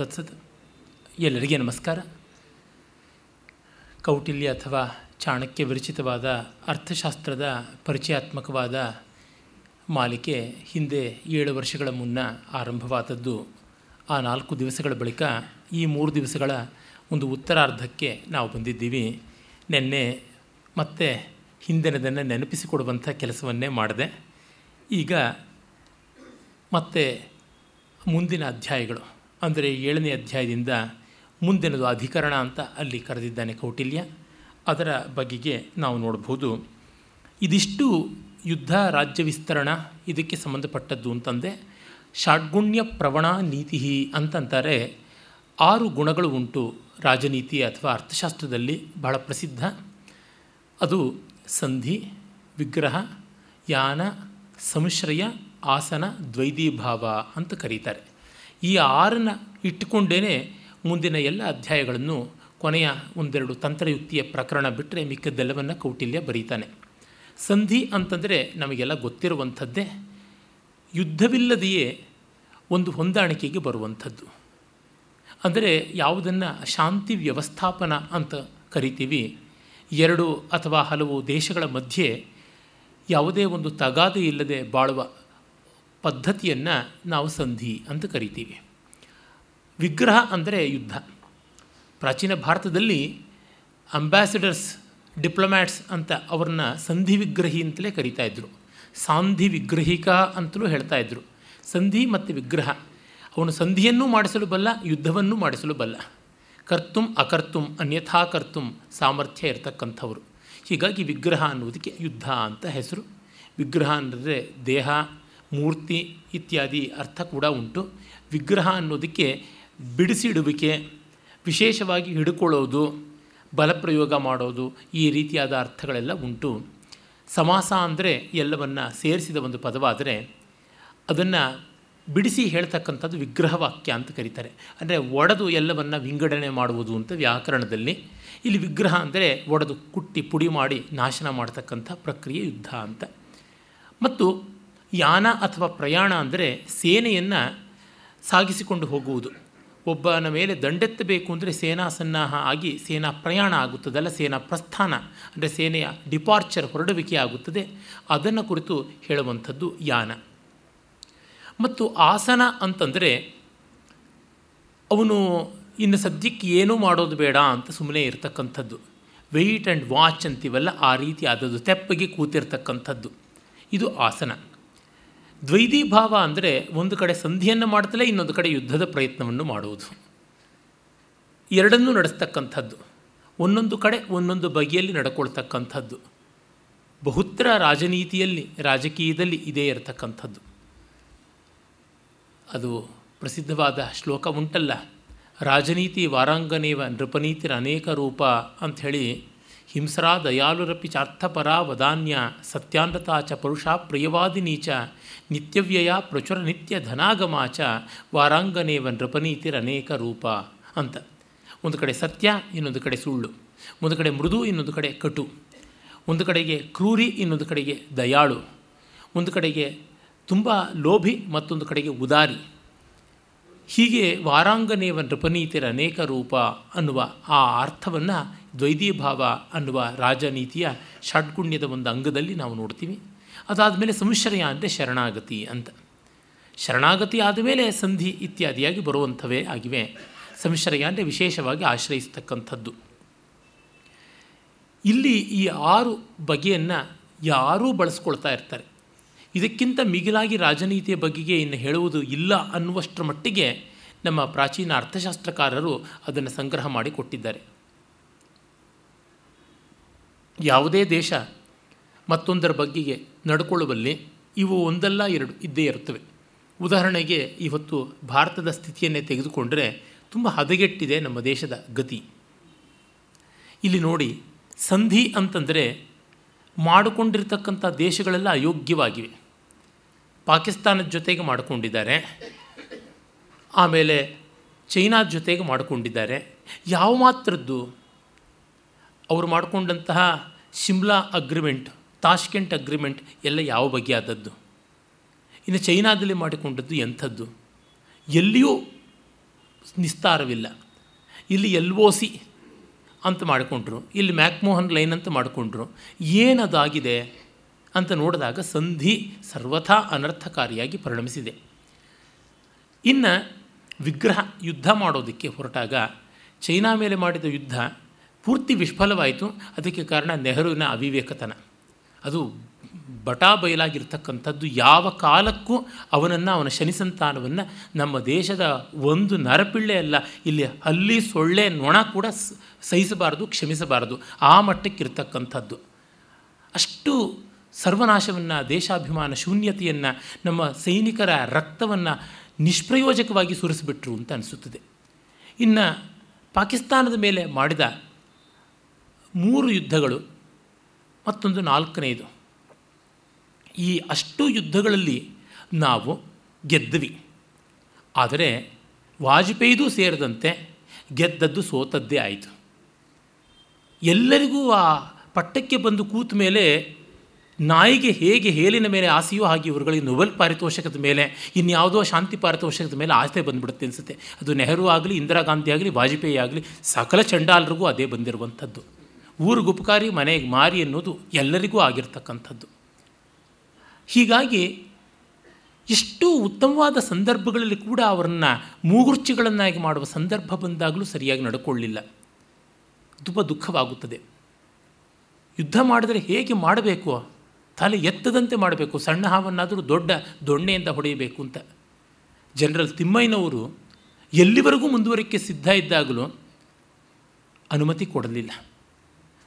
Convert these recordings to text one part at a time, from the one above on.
ತತ್ಸತ್. ಎಲ್ಲರಿಗೆ ನಮಸ್ಕಾರ. ಕೌಟಿಲ್ಯ ಅಥವಾ ಚಾಣಕ್ಯ ವಿರಚಿತವಾದ ಅರ್ಥಶಾಸ್ತ್ರದ ಪರಿಚಯಾತ್ಮಕವಾದ ಮಾಲಿಕೆ ಹಿಂದೆ ಏಳು ವರ್ಷಗಳ ಮುನ್ನ ಆರಂಭವಾದದ್ದು. ಆ ನಾಲ್ಕು ದಿವಸಗಳ ಬಳಿಕ ಈ ಮೂರು ದಿವಸಗಳ ಒಂದು ಉತ್ತರಾರ್ಧಕ್ಕೆ ನಾವು ಬಂದಿದ್ದೀವಿ. ನಿನ್ನೆ ಮತ್ತೆ ಹಿಂದಿನದನ್ನು ನೆನಪಿಸಿಕೊಡುವಂಥ ಕೆಲಸವನ್ನೇ ಮಾಡಿದೆ. ಈಗ ಮತ್ತೆ ಮುಂದಿನ ಅಧ್ಯಾಯಗಳು. ಅಂದರೆ ಏಳನೇ ಅಧ್ಯಾಯದಿಂದ ಮುಂದಿನದು ಅಧಿಕರಣ ಅಂತ ಅಲ್ಲಿ ಕರೆದಿದ್ದಾನೆ ಕೌಟಿಲ್ಯ. ಅದರ ಬಗೆಗೆ ನಾವು ನೋಡ್ಬೋದು, ಇದಿಷ್ಟು ಯುದ್ಧ ರಾಜ್ಯ ವಿಸ್ತರಣ, ಇದಕ್ಕೆ ಸಂಬಂಧಪಟ್ಟದ್ದು ಅಂತಂದೆ ಷಾಡ್ಗುಣ್ಯ ಪ್ರವಣ ನೀತಿ ಅಂತಂತಾರೆ, ಆರು ಗುಣಗಳು ಉಂಟು ರಾಜನೀತಿ ಅಥವಾ ಅರ್ಥಶಾಸ್ತ್ರದಲ್ಲಿ, ಬಹಳ ಪ್ರಸಿದ್ಧ. ಅದು ಸಂಧಿ, ವಿಗ್ರಹ, ಯಾನ ಸಂಶ್ರಯ ಆಸನ ದ್ವೈದೀಭಾವ ಅಂತ ಕರೀತಾರೆ. ಈ ಆರನ್ನು ಇಟ್ಟುಕೊಂಡೇ ಮುಂದಿನ ಎಲ್ಲ ಅಧ್ಯಾಯಗಳನ್ನು ಕೊನೆಯ ಒಂದೆರಡು ತಂತ್ರಯುಕ್ತಿಯ ಪ್ರಕರಣ ಬಿಟ್ಟರೆ ಮಿಕ್ಕದ್ದೆಲ್ಲವನ್ನು ಕೌಟಿಲ್ಯ ಬರೀತಾನೆ. ಸಂಧಿ ಅಂತಂದರೆ ನಮಗೆಲ್ಲ ಗೊತ್ತಿರುವಂಥದ್ದೇ, ಯುದ್ಧವಿಲ್ಲದೆಯೇ ಒಂದು ಹೊಂದಾಣಿಕೆಗೆ ಬರುವಂಥದ್ದು. ಅಂದರೆ ಯಾವುದನ್ನು ಶಾಂತಿ ವ್ಯವಸ್ಥಾಪನ ಅಂತ ಕರಿತೀವಿ. ಎರಡು ಅಥವಾ ಹಲವು ದೇಶಗಳ ಮಧ್ಯೆ ಯಾವುದೇ ಒಂದು ತಗಾದೆ ಇಲ್ಲದೆ ಬಾಳುವ ಪದ್ಧತಿಯನ್ನು ನಾವು ಸಂಧಿ ಅಂತ ಕರಿತೀವಿ. ವಿಗ್ರಹ ಅಂದರೆ ಯುದ್ಧ. ಪ್ರಾಚೀನ ಭಾರತದಲ್ಲಿ ಅಂಬಾಸಿಡರ್ಸ್ ಡಿಪ್ಲೊಮ್ಯಾಟ್ಸ್ ಅಂತ ಅವ್ರನ್ನ ಸಂಧಿ ವಿಗ್ರಹಿ ಅಂತಲೇ ಕರೀತಾ ಇದ್ದರು ಸಾಂಧಿ ವಿಗ್ರಹಿಕ ಅಂತಲೂ ಹೇಳ್ತಾ ಇದ್ದರು ಸಂಧಿ ಮತ್ತು ವಿಗ್ರಹ. ಅವನು ಸಂಧಿಯನ್ನು ಮಾಡಿಸಲು ಬಲ್ಲ, ಯುದ್ಧವನ್ನು ಮಾಡಿಸಲು ಬಲ್ಲ. ಕರ್ತುಂ ಅಕರ್ತುಂ, ಅನ್ಯಥಾ ಕರ್ತುಂ, ಸಾಮರ್ಥ್ಯ ಇರತಕ್ಕಂಥವರು. ಹೀಗಾಗಿ ವಿಗ್ರಹ ಅನ್ನೋದಕ್ಕೆ ಯುದ್ಧ ಅಂತ ಹೆಸರು. ವಿಗ್ರಹ ಅಂದರೆ ದೇಹ ಮೂರ್ತಿ ಇತ್ಯಾದಿ ಅರ್ಥ ಕೂಡ ಉಂಟು. ವಿಗ್ರಹ ಅನ್ನೋದಕ್ಕೆ ಬಿಡಿಸಿಡುವಿಕೆ, ವಿಶೇಷವಾಗಿ ಹಿಡ್ಕೊಳ್ಳೋದು, ಬಲಪ್ರಯೋಗ ಮಾಡೋದು ಈ ರೀತಿಯಾದ ಅರ್ಥಗಳೆಲ್ಲ ಉಂಟು. ಸಮಾಸ ಅಂದರೆ ಎಲ್ಲವನ್ನು ಸೇರಿಸಿದ ಒಂದು ಪದವಾದರೆ ಅದನ್ನು ಬಿಡಿಸಿ ಹೇಳ್ತಕ್ಕಂಥದ್ದು ವಿಗ್ರಹವಾಕ್ಯ ಅಂತ ಕರೀತಾರೆ. ಅಂದರೆ ಒಡೆದು ಎಲ್ಲವನ್ನು ವಿಂಗಡಣೆ ಮಾಡುವುದು ಅಂತ ವ್ಯಾಕರಣದಲ್ಲಿ. ಇಲ್ಲಿ ವಿಗ್ರಹ ಅಂದರೆ ಒಡೆದು ಕುಟ್ಟಿ ಪುಡಿ ಮಾಡಿ ನಾಶನ ಮಾಡ್ತಕ್ಕಂಥ ಪ್ರಕ್ರಿಯೆ ಯುದ್ಧ ಅಂತ. ಮತ್ತು ಯಾನ ಅಥವಾ ಪ್ರಯಾಣ ಅಂದರೆ ಸೇನೆಯನ್ನು ಸಾಗಿಸಿಕೊಂಡು ಹೋಗುವುದು. ಒಬ್ಬನ ಮೇಲೆ ದಂಡೆತ್ತಬೇಕು ಅಂದರೆ ಸೇನಾ ಸನ್ನಾಹ ಆಗಿ ಸೇನಾ ಪ್ರಯಾಣ ಆಗುತ್ತದಲ್ಲ, ಸೇನಾ ಪ್ರಸ್ಥಾನ, ಅಂದರೆ ಸೇನೆಯ ಡಿಪಾರ್ಚರ್ ಹೊರಡುವಿಕೆ ಆಗುತ್ತದೆ. ಅದನ್ನು ಕುರಿತು ಹೇಳುವಂಥದ್ದು ಯಾನ. ಮತ್ತು ಆಸನ ಅಂತಂದರೆ ಅವನು ಇನ್ನು ಸದ್ಯಕ್ಕೆ ಏನೂ ಮಾಡೋದು ಬೇಡ ಅಂತ ಸುಮ್ಮನೆ ಇರತಕ್ಕಂಥದ್ದು. ವೆಯ್ಟ್ ಆ್ಯಂಡ್ ವಾಚ್ ಅಂತೀವಲ್ಲ, ಆ ರೀತಿ ಆದದ್ದು, ತೆಪ್ಪಗೆ ಕೂತಿರ್ತಕ್ಕಂಥದ್ದು. ಇದು ಆಸನ. ದ್ವೈದೀಭಾವ ಅಂದರೆ ಒಂದು ಕಡೆ ಸಂಧಿಯನ್ನು ಮಾಡ್ತಲೇ ಇನ್ನೊಂದು ಕಡೆ ಯುದ್ಧದ ಪ್ರಯತ್ನವನ್ನು ಮಾಡುವುದು. ಎರಡನ್ನೂ ನಡೆಸ್ತಕ್ಕಂಥದ್ದು. ಒಂದೊಂದು ಕಡೆ ಒಂದೊಂದು ಬಗೆಯಲ್ಲಿ ನಡ್ಕೊಳ್ತಕ್ಕಂಥದ್ದು. ಬಹುತ್ರ ರಾಜನೀತಿಯಲ್ಲಿ, ರಾಜಕೀಯದಲ್ಲಿ ಇದೇ ಇರತಕ್ಕಂಥದ್ದು. ಅದು ಪ್ರಸಿದ್ಧವಾದ ಶ್ಲೋಕ ಉಂಟಲ್ಲ, ರಾಜನೀತಿ ವಾರಾಂಗನೇವ ನೃಪನೀತಿರ ಅನೇಕ ರೂಪ ಅಂಥೇಳಿ ಹಿಂಸ್ರಾ ದಯಾಲುರಪಿ ಚಾರ್ಥಪರ ವದಾನ್ಯ ಸತ್ಯಾನ್ರತಾ ಚ ಪುರುಷಾ ಪ್ರಿಯವಾದಿನೀಚ ನಿತ್ಯವ್ಯಯ ಪ್ರಚುರ ನಿತ್ಯ ಧನಾಗಮಾಚ ವಾರಾಂಗನೇವ ನೃಪನೀತಿರ ಅನೇಕ ರೂಪ ಅಂತ. ಒಂದು ಕಡೆ ಸತ್ಯ, ಇನ್ನೊಂದು ಕಡೆ ಸುಳ್ಳು. ಒಂದು ಕಡೆ ಮೃದು, ಇನ್ನೊಂದು ಕಡೆ ಕಟು. ಒಂದು ಕಡೆಗೆ ಕ್ರೂರಿ, ಇನ್ನೊಂದು ಕಡೆಗೆ ದಯಾಳು. ಒಂದು ಕಡೆಗೆ ತುಂಬ ಲೋಭಿ, ಮತ್ತೊಂದು ಕಡೆಗೆ ಉದಾರಿ. ಹೀಗೆ ವಾರಾಂಗನೇವ ನೃಪನೀತಿರ ಅನೇಕ ರೂಪ ಅನ್ನುವ ಆ ಅರ್ಥವನ್ನು ದ್ವೈದೀಭಾವ ಅನ್ನುವ ರಾಜನೀತಿಯ ಷಡ್ಗುಣ್ಯದ ಒಂದು ಅಂಗದಲ್ಲಿ ನಾವು ನೋಡ್ತೀವಿ. ಅದಾದಮೇಲೆ ಸಂಶ್ರಯ ಅಂದರೆ ಶರಣಾಗತಿ ಅಂತ. ಶರಣಾಗತಿ ಆದಮೇಲೆ ಸಂಧಿ ಇತ್ಯಾದಿಯಾಗಿ ಬರುವಂಥವೇ ಆಗಿವೆ. ಸಂಶ್ರಯ ಅಂದರೆ ವಿಶೇಷವಾಗಿ ಆಶ್ರಯಿಸ್ತಕ್ಕಂಥದ್ದು. ಇಲ್ಲಿ ಈ ಆರು ಬಗೆಯನ್ನು ಯಾರೂ ಬಳಸ್ಕೊಳ್ತಾ ಇರ್ತಾರೆ. ಇದಕ್ಕಿಂತ ಮಿಗಿಲಾಗಿ ರಾಜನೀತಿಯ ಬಗೆಗೆ ಇನ್ನು ಹೇಳುವುದು ಇಲ್ಲ ಅನ್ನುವಷ್ಟರ ಮಟ್ಟಿಗೆ ನಮ್ಮ ಪ್ರಾಚೀನ ಅರ್ಥಶಾಸ್ತ್ರಕಾರರು ಅದನ್ನು ಸಂಗ್ರಹ ಮಾಡಿ ಕೊಟ್ಟಿದ್ದಾರೆ. ಯಾವುದೇ ದೇಶ ಮತ್ತೊಂದರ ಬಗ್ಗೆಗೆ ನಡ್ಕೊಳ್ಳುವಲ್ಲಿ ಇವು ಒಂದಲ್ಲ ಎರಡು ಇದ್ದೇ ಇರುತ್ತವೆ. ಉದಾಹರಣೆಗೆ ಇವತ್ತು ಭಾರತದ ಸ್ಥಿತಿಯನ್ನೇ ತೆಗೆದುಕೊಂಡರೆ ತುಂಬ ಹದಗೆಟ್ಟಿದೆ ನಮ್ಮ ದೇಶದ ಗತಿ. ಇಲ್ಲಿ ನೋಡಿ, ಸಂಧಿ ಅಂತಂದರೆ ಮಾಡಿಕೊಂಡಿರ್ತಕ್ಕಂಥ ದೇಶಗಳೆಲ್ಲ ಅಯೋಗ್ಯವಾಗಿವೆ. ಪಾಕಿಸ್ತಾನದ ಜೊತೆಗೆ ಮಾಡಿಕೊಂಡಿದ್ದಾರೆ. ಆಮೇಲೆ ಚೈನಾದ ಜೊತೆಗೆ ಮಾಡಿಕೊಂಡಿದ್ದಾರೆ. ಯಾವ ಮಾತ್ರದ್ದು? ಅವರು ಮಾಡಿಕೊಂಡಂತಹ ಶಿಮ್ಲಾ ಅಗ್ರಿಮೆಂಟ್ ತಾಷ್ಕೆಂಟ್ ಅಗ್ರಿಮೆಂಟ್ ಎಲ್ಲ ಯಾವ ಬಗೆಯಾದದ್ದು? ಇನ್ನು ಚೈನಾದಲ್ಲಿ ಮಾಡಿಕೊಂಡದ್ದು ಎಂಥದ್ದು? ಎಲ್ಲಿಯೂ ನಿಸ್ತಾರವಿಲ್ಲ. ಇಲ್ಲಿ ಎಲ್ ಒ ಸಿ ಅಂತ ಮಾಡಿಕೊಂಡ್ರು, ಇಲ್ಲಿ ಮ್ಯಾಕ್ಮೋಹನ್ ಲೈನ್ ಅಂತ ಮಾಡಿಕೊಂಡ್ರು. ಏನದಾಗಿದೆ ಅಂತ ನೋಡಿದಾಗ ಸಂಧಿ ಸರ್ವಥಾ ಅನರ್ಥಕಾರಿಯಾಗಿ ಪರಿಣಮಿಸಿದೆ. ಇನ್ನು ವಿಗ್ರಹ ಯುದ್ಧ ಮಾಡೋದಕ್ಕೆ ಹೊರಟಾಗ ಚೈನಾ ಮೇಲೆ ಮಾಡಿದ ಯುದ್ಧ ಪೂರ್ತಿ ವಿಫಲವಾಯಿತು. ಅದಕ್ಕೆ ಕಾರಣ ನೆಹರುವಿನ ಅವಿವೇಕತನ. ಅದು ಬಟಾ ಬಯಲಾಗಿರ್ತಕ್ಕಂಥದ್ದು ಯಾವ ಕಾಲಕ್ಕೂ ಅವನನ್ನು, ಅವನ ಶನಿ ಸಂತಾನವನ್ನು ನಮ್ಮ ದೇಶದ ಒಂದು ನರಪಿಳ್ಳೆ ಅಲ್ಲ, ಇಲ್ಲಿ ಅಲ್ಲಿ ಸೊಳ್ಳೆ, ನೊಣ ಕೂಡ ಸಹಿಸಬಾರದು, ಕ್ಷಮಿಸಬಾರದು, ಆ ಮಟ್ಟಕ್ಕಿರ್ತಕ್ಕಂಥದ್ದು. ಅಷ್ಟು ಸರ್ವನಾಶವನ್ನು, ದೇಶಾಭಿಮಾನ, ಶೂನ್ಯತೆಯನ್ನು, ನಮ್ಮ ಸೈನಿಕರ ರಕ್ತವನ್ನು ನಿಷ್ಪ್ರಯೋಜಕವಾಗಿ ಸುರಿಸಿಬಿಟ್ರು ಅಂತ ಅನಿಸುತ್ತದೆ. ಇನ್ನು ಪಾಕಿಸ್ತಾನದ ಮೇಲೆ ಮಾಡಿದ ಮೂರು ಯುದ್ಧಗಳು ಮತ್ತೊಂದು ನಾಲ್ಕನೆಯದು ಈ ಅಷ್ಟು ಯುದ್ಧಗಳಲ್ಲಿ ನಾವು ಗೆದ್ದ್ವಿ. ಆದರೆ ವಾಜಪೇಯಿದು ಸೇರಿದಂತೆ ಗೆದ್ದದ್ದು ಸೋತದ್ದೇ ಆಯಿತು. ಎಲ್ಲರಿಗೂ ಆ ಪಟ್ಟಕ್ಕೆ ಬಂದು ಕೂತ ಮೇಲೆ ನಾಯಿಗೆ ಹೇಗೆ ಹೇಲಿನ ಮೇಲೆ ಆಸೆಯೋ ಹಾಗೆ ಇವರುಗಳಿಗೆ ನೊಬೆಲ್ ಪಾರಿತೋಷಕದ ಮೇಲೆ, ಇನ್ಯಾವುದೋ ಶಾಂತಿ ಪಾರಿತೋಷಕದ ಮೇಲೆ ಆಸೆ ಬಂದುಬಿಡುತ್ತೆ ಅನಿಸುತ್ತೆ. ಅದು ನೆಹರು ಆಗಲಿ, ಇಂದಿರಾ ಗಾಂಧಿ ಆಗಲಿ, ವಾಜಪೇಯಿ ಆಗಲಿ, ಸಕಲ ಚಂಡಾಲರಿಗೂ ಅದೇ ಬಂದಿರುವಂಥದ್ದು. ಊರು ಗುಪಕಾರಿ ಮನೆಗೆ ಮಾರಿ ಅನ್ನೋದು ಎಲ್ಲರಿಗೂ ಆಗಿರ್ತಕ್ಕಂಥದ್ದು. ಹೀಗಾಗಿ ಎಷ್ಟು ಉತ್ತಮವಾದ ಸಂದರ್ಭಗಳಲ್ಲಿ ಕೂಡ ಅವರನ್ನು ಮೂಗುರ್ಚಿಗಳನ್ನಾಗಿ ಮಾಡುವ ಸಂದರ್ಭ ಬಂದಾಗಲೂ ಸರಿಯಾಗಿ ನಡ್ಕೊಳ್ಳಿಲ್ಲ. ತುಂಬ ದುಃಖವಾಗುತ್ತದೆ. ಯುದ್ಧ ಮಾಡಿದರೆ ಹೇಗೆ ಮಾಡಬೇಕು? ತಲೆ ಎತ್ತದಂತೆ ಮಾಡಬೇಕು. ಸಣ್ಣ ಹಾವನ್ನಾದರೂ ದೊಡ್ಡ ದೊಣ್ಣೆಯಿಂದ ಹೊಡೆಯಬೇಕು ಅಂತ. ಜನರಲ್ ತಿಮ್ಮಯ್ಯನವರು ಎಲ್ಲಿವರೆಗೂ ಮುಂದುವರಿಕೆ ಸಿದ್ಧ ಇದ್ದಾಗಲೂ ಅನುಮತಿ ಕೊಡಲಿಲ್ಲ.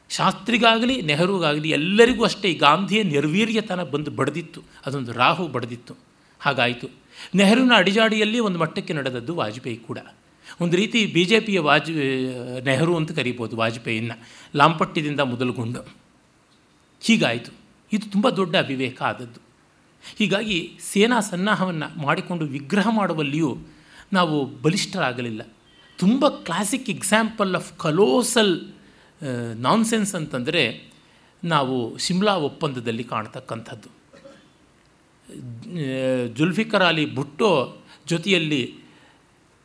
ಶಾಸ್ತ್ರಿಗಾಗಲಿ, ನೆಹರುಗಾಗಲಿ ಎಲ್ಲರಿಗೂ ಅಷ್ಟೇ ಗಾಂಧಿಯ ನಿರ್ವೀರ್ಯತನ ಬಂದು ಬಡದಿತ್ತು. ಅದೊಂದು ರಾಹು ಬಡದಿತ್ತು. ಹಾಗಾಯಿತು. ನೆಹರುನ ಅಡಿಜಾಡಿಯಲ್ಲಿ ಒಂದು ಮಟ್ಟಕ್ಕೆ ನಡೆದದ್ದು ವಾಜಪೇಯಿ ಕೂಡ. ಒಂದು ರೀತಿ ಬಿ ಜೆ ಪಿಯ ವಾಜ್, ನೆಹರು ಅಂತ ಕರಿಬೋದು ವಾಜಪೇಯಿನ ಲಾಂಪಟ್ಟಿದಿಂದ ಮೊದಲುಗೊಂಡು. ಹೀಗಾಯಿತು. ಇದು ತುಂಬ ದೊಡ್ಡ ಅವಿವೇಕ ಆದದ್ದು. ಹೀಗಾಗಿ ಸೇನಾ ಸನ್ನಾಹವನ್ನು ಮಾಡಿಕೊಂಡು ವಿಗ್ರಹ ಮಾಡುವಲ್ಲಿಯೂ ನಾವು ಬಲಿಷ್ಠರಾಗಲಿಲ್ಲ. ತುಂಬ classic example of colossal nonsense ಅಂತಂದರೆ ನಾವು ಶಿಮ್ಲಾ ಒಪ್ಪಂದದಲ್ಲಿ ಕಾಣ್ತಕ್ಕಂಥದ್ದು. ಜುಲ್ಫಿಕರ್ ಅಲಿ ಭುಟ್ಟೋ ಜೊತೆಯಲ್ಲಿ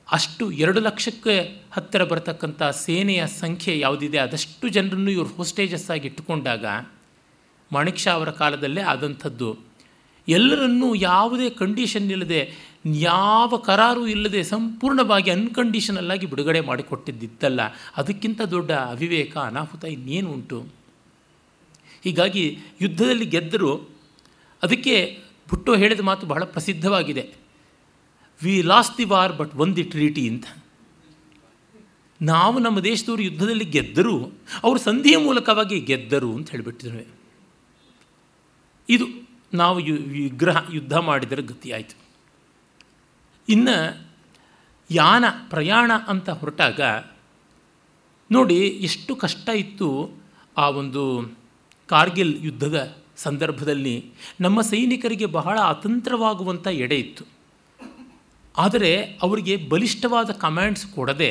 ಅಷ್ಟು ಎರಡು ಲಕ್ಷಕ್ಕೆ ಹತ್ತಿರ ಬರತಕ್ಕಂಥ ಸೇನೆಯ ಸಂಖ್ಯೆ ಯಾವುದಿದೆ, ಅದಷ್ಟು ಜನರನ್ನು ಇವರು ಹೋಸ್ಟೇಜಸ್ ಆಗಿ ಇಟ್ಟುಕೊಂಡಾಗ ಮಾಣಿಕ್ ಶಾ ಅವರ ಕಾಲದಲ್ಲೇ ಆದಂಥದ್ದು. ಎಲ್ಲರನ್ನೂ ಯಾವುದೇ ಕಂಡೀಷನ್ ಇಲ್ಲದೆ ಯಾವ ಕರಾರು ಇಲ್ಲದೆ ಸಂಪೂರ್ಣವಾಗಿ ಅನ್ಕಂಡೀಷನಲ್ ಆಗಿ ಬಿಡುಗಡೆ ಮಾಡಿಕೊಟ್ಟಿದ್ದಿತ್ತಲ್ಲ, ಅದಕ್ಕಿಂತ ದೊಡ್ಡ ಅವಿವೇಕ ಅನಾಹುತ ಇನ್ನೇನು ಉಂಟು? ಹೀಗಾಗಿ ಯುದ್ಧದಲ್ಲಿ ಗೆದ್ದರು ಅದಕ್ಕೆ ಭುಟ್ಟೋ ಹೇಳಿದ ಮಾತು ಬಹಳ ಪ್ರಸಿದ್ಧವಾಗಿದೆ. We lost the war but won the treaty ಅಂತ. ನಾವು ನಮ್ಮ ದೇಶದವರು ಯುದ್ಧದಲ್ಲಿ ಗೆದ್ದರು, ಅವರು ಸಂಧಿಯ ಮೂಲಕವಾಗಿ ಗೆದ್ದರು ಅಂತ ಹೇಳಿಬಿಟ್ಟಿದ್ವಿ ಇದು ನಾವು ವಿಗ್ರಹ ಯುದ್ಧ ಮಾಡಿದರೆ ಗತಿಯಾಯಿತು. ಇನ್ನು ಯಾನ ಪ್ರಯಾಣ ಅಂತ ಹೊರಟಾಗ, ನೋಡಿ ಎಷ್ಟು ಕಷ್ಟ ಇತ್ತು ಆ ಒಂದು ಕಾರ್ಗಿಲ್ ಯುದ್ಧದ ಸಂದರ್ಭದಲ್ಲಿ. ನಮ್ಮ ಸೈನಿಕರಿಗೆ ಬಹಳ ಅತಂತ್ರವಾಗುವಂಥ ಎಡೆ ಇತ್ತು. ಆದರೆ ಅವರಿಗೆ ಬಲಿಷ್ಠವಾದ ಕಮ್ಯಾಂಡ್ಸ್ ಕೊಡದೆ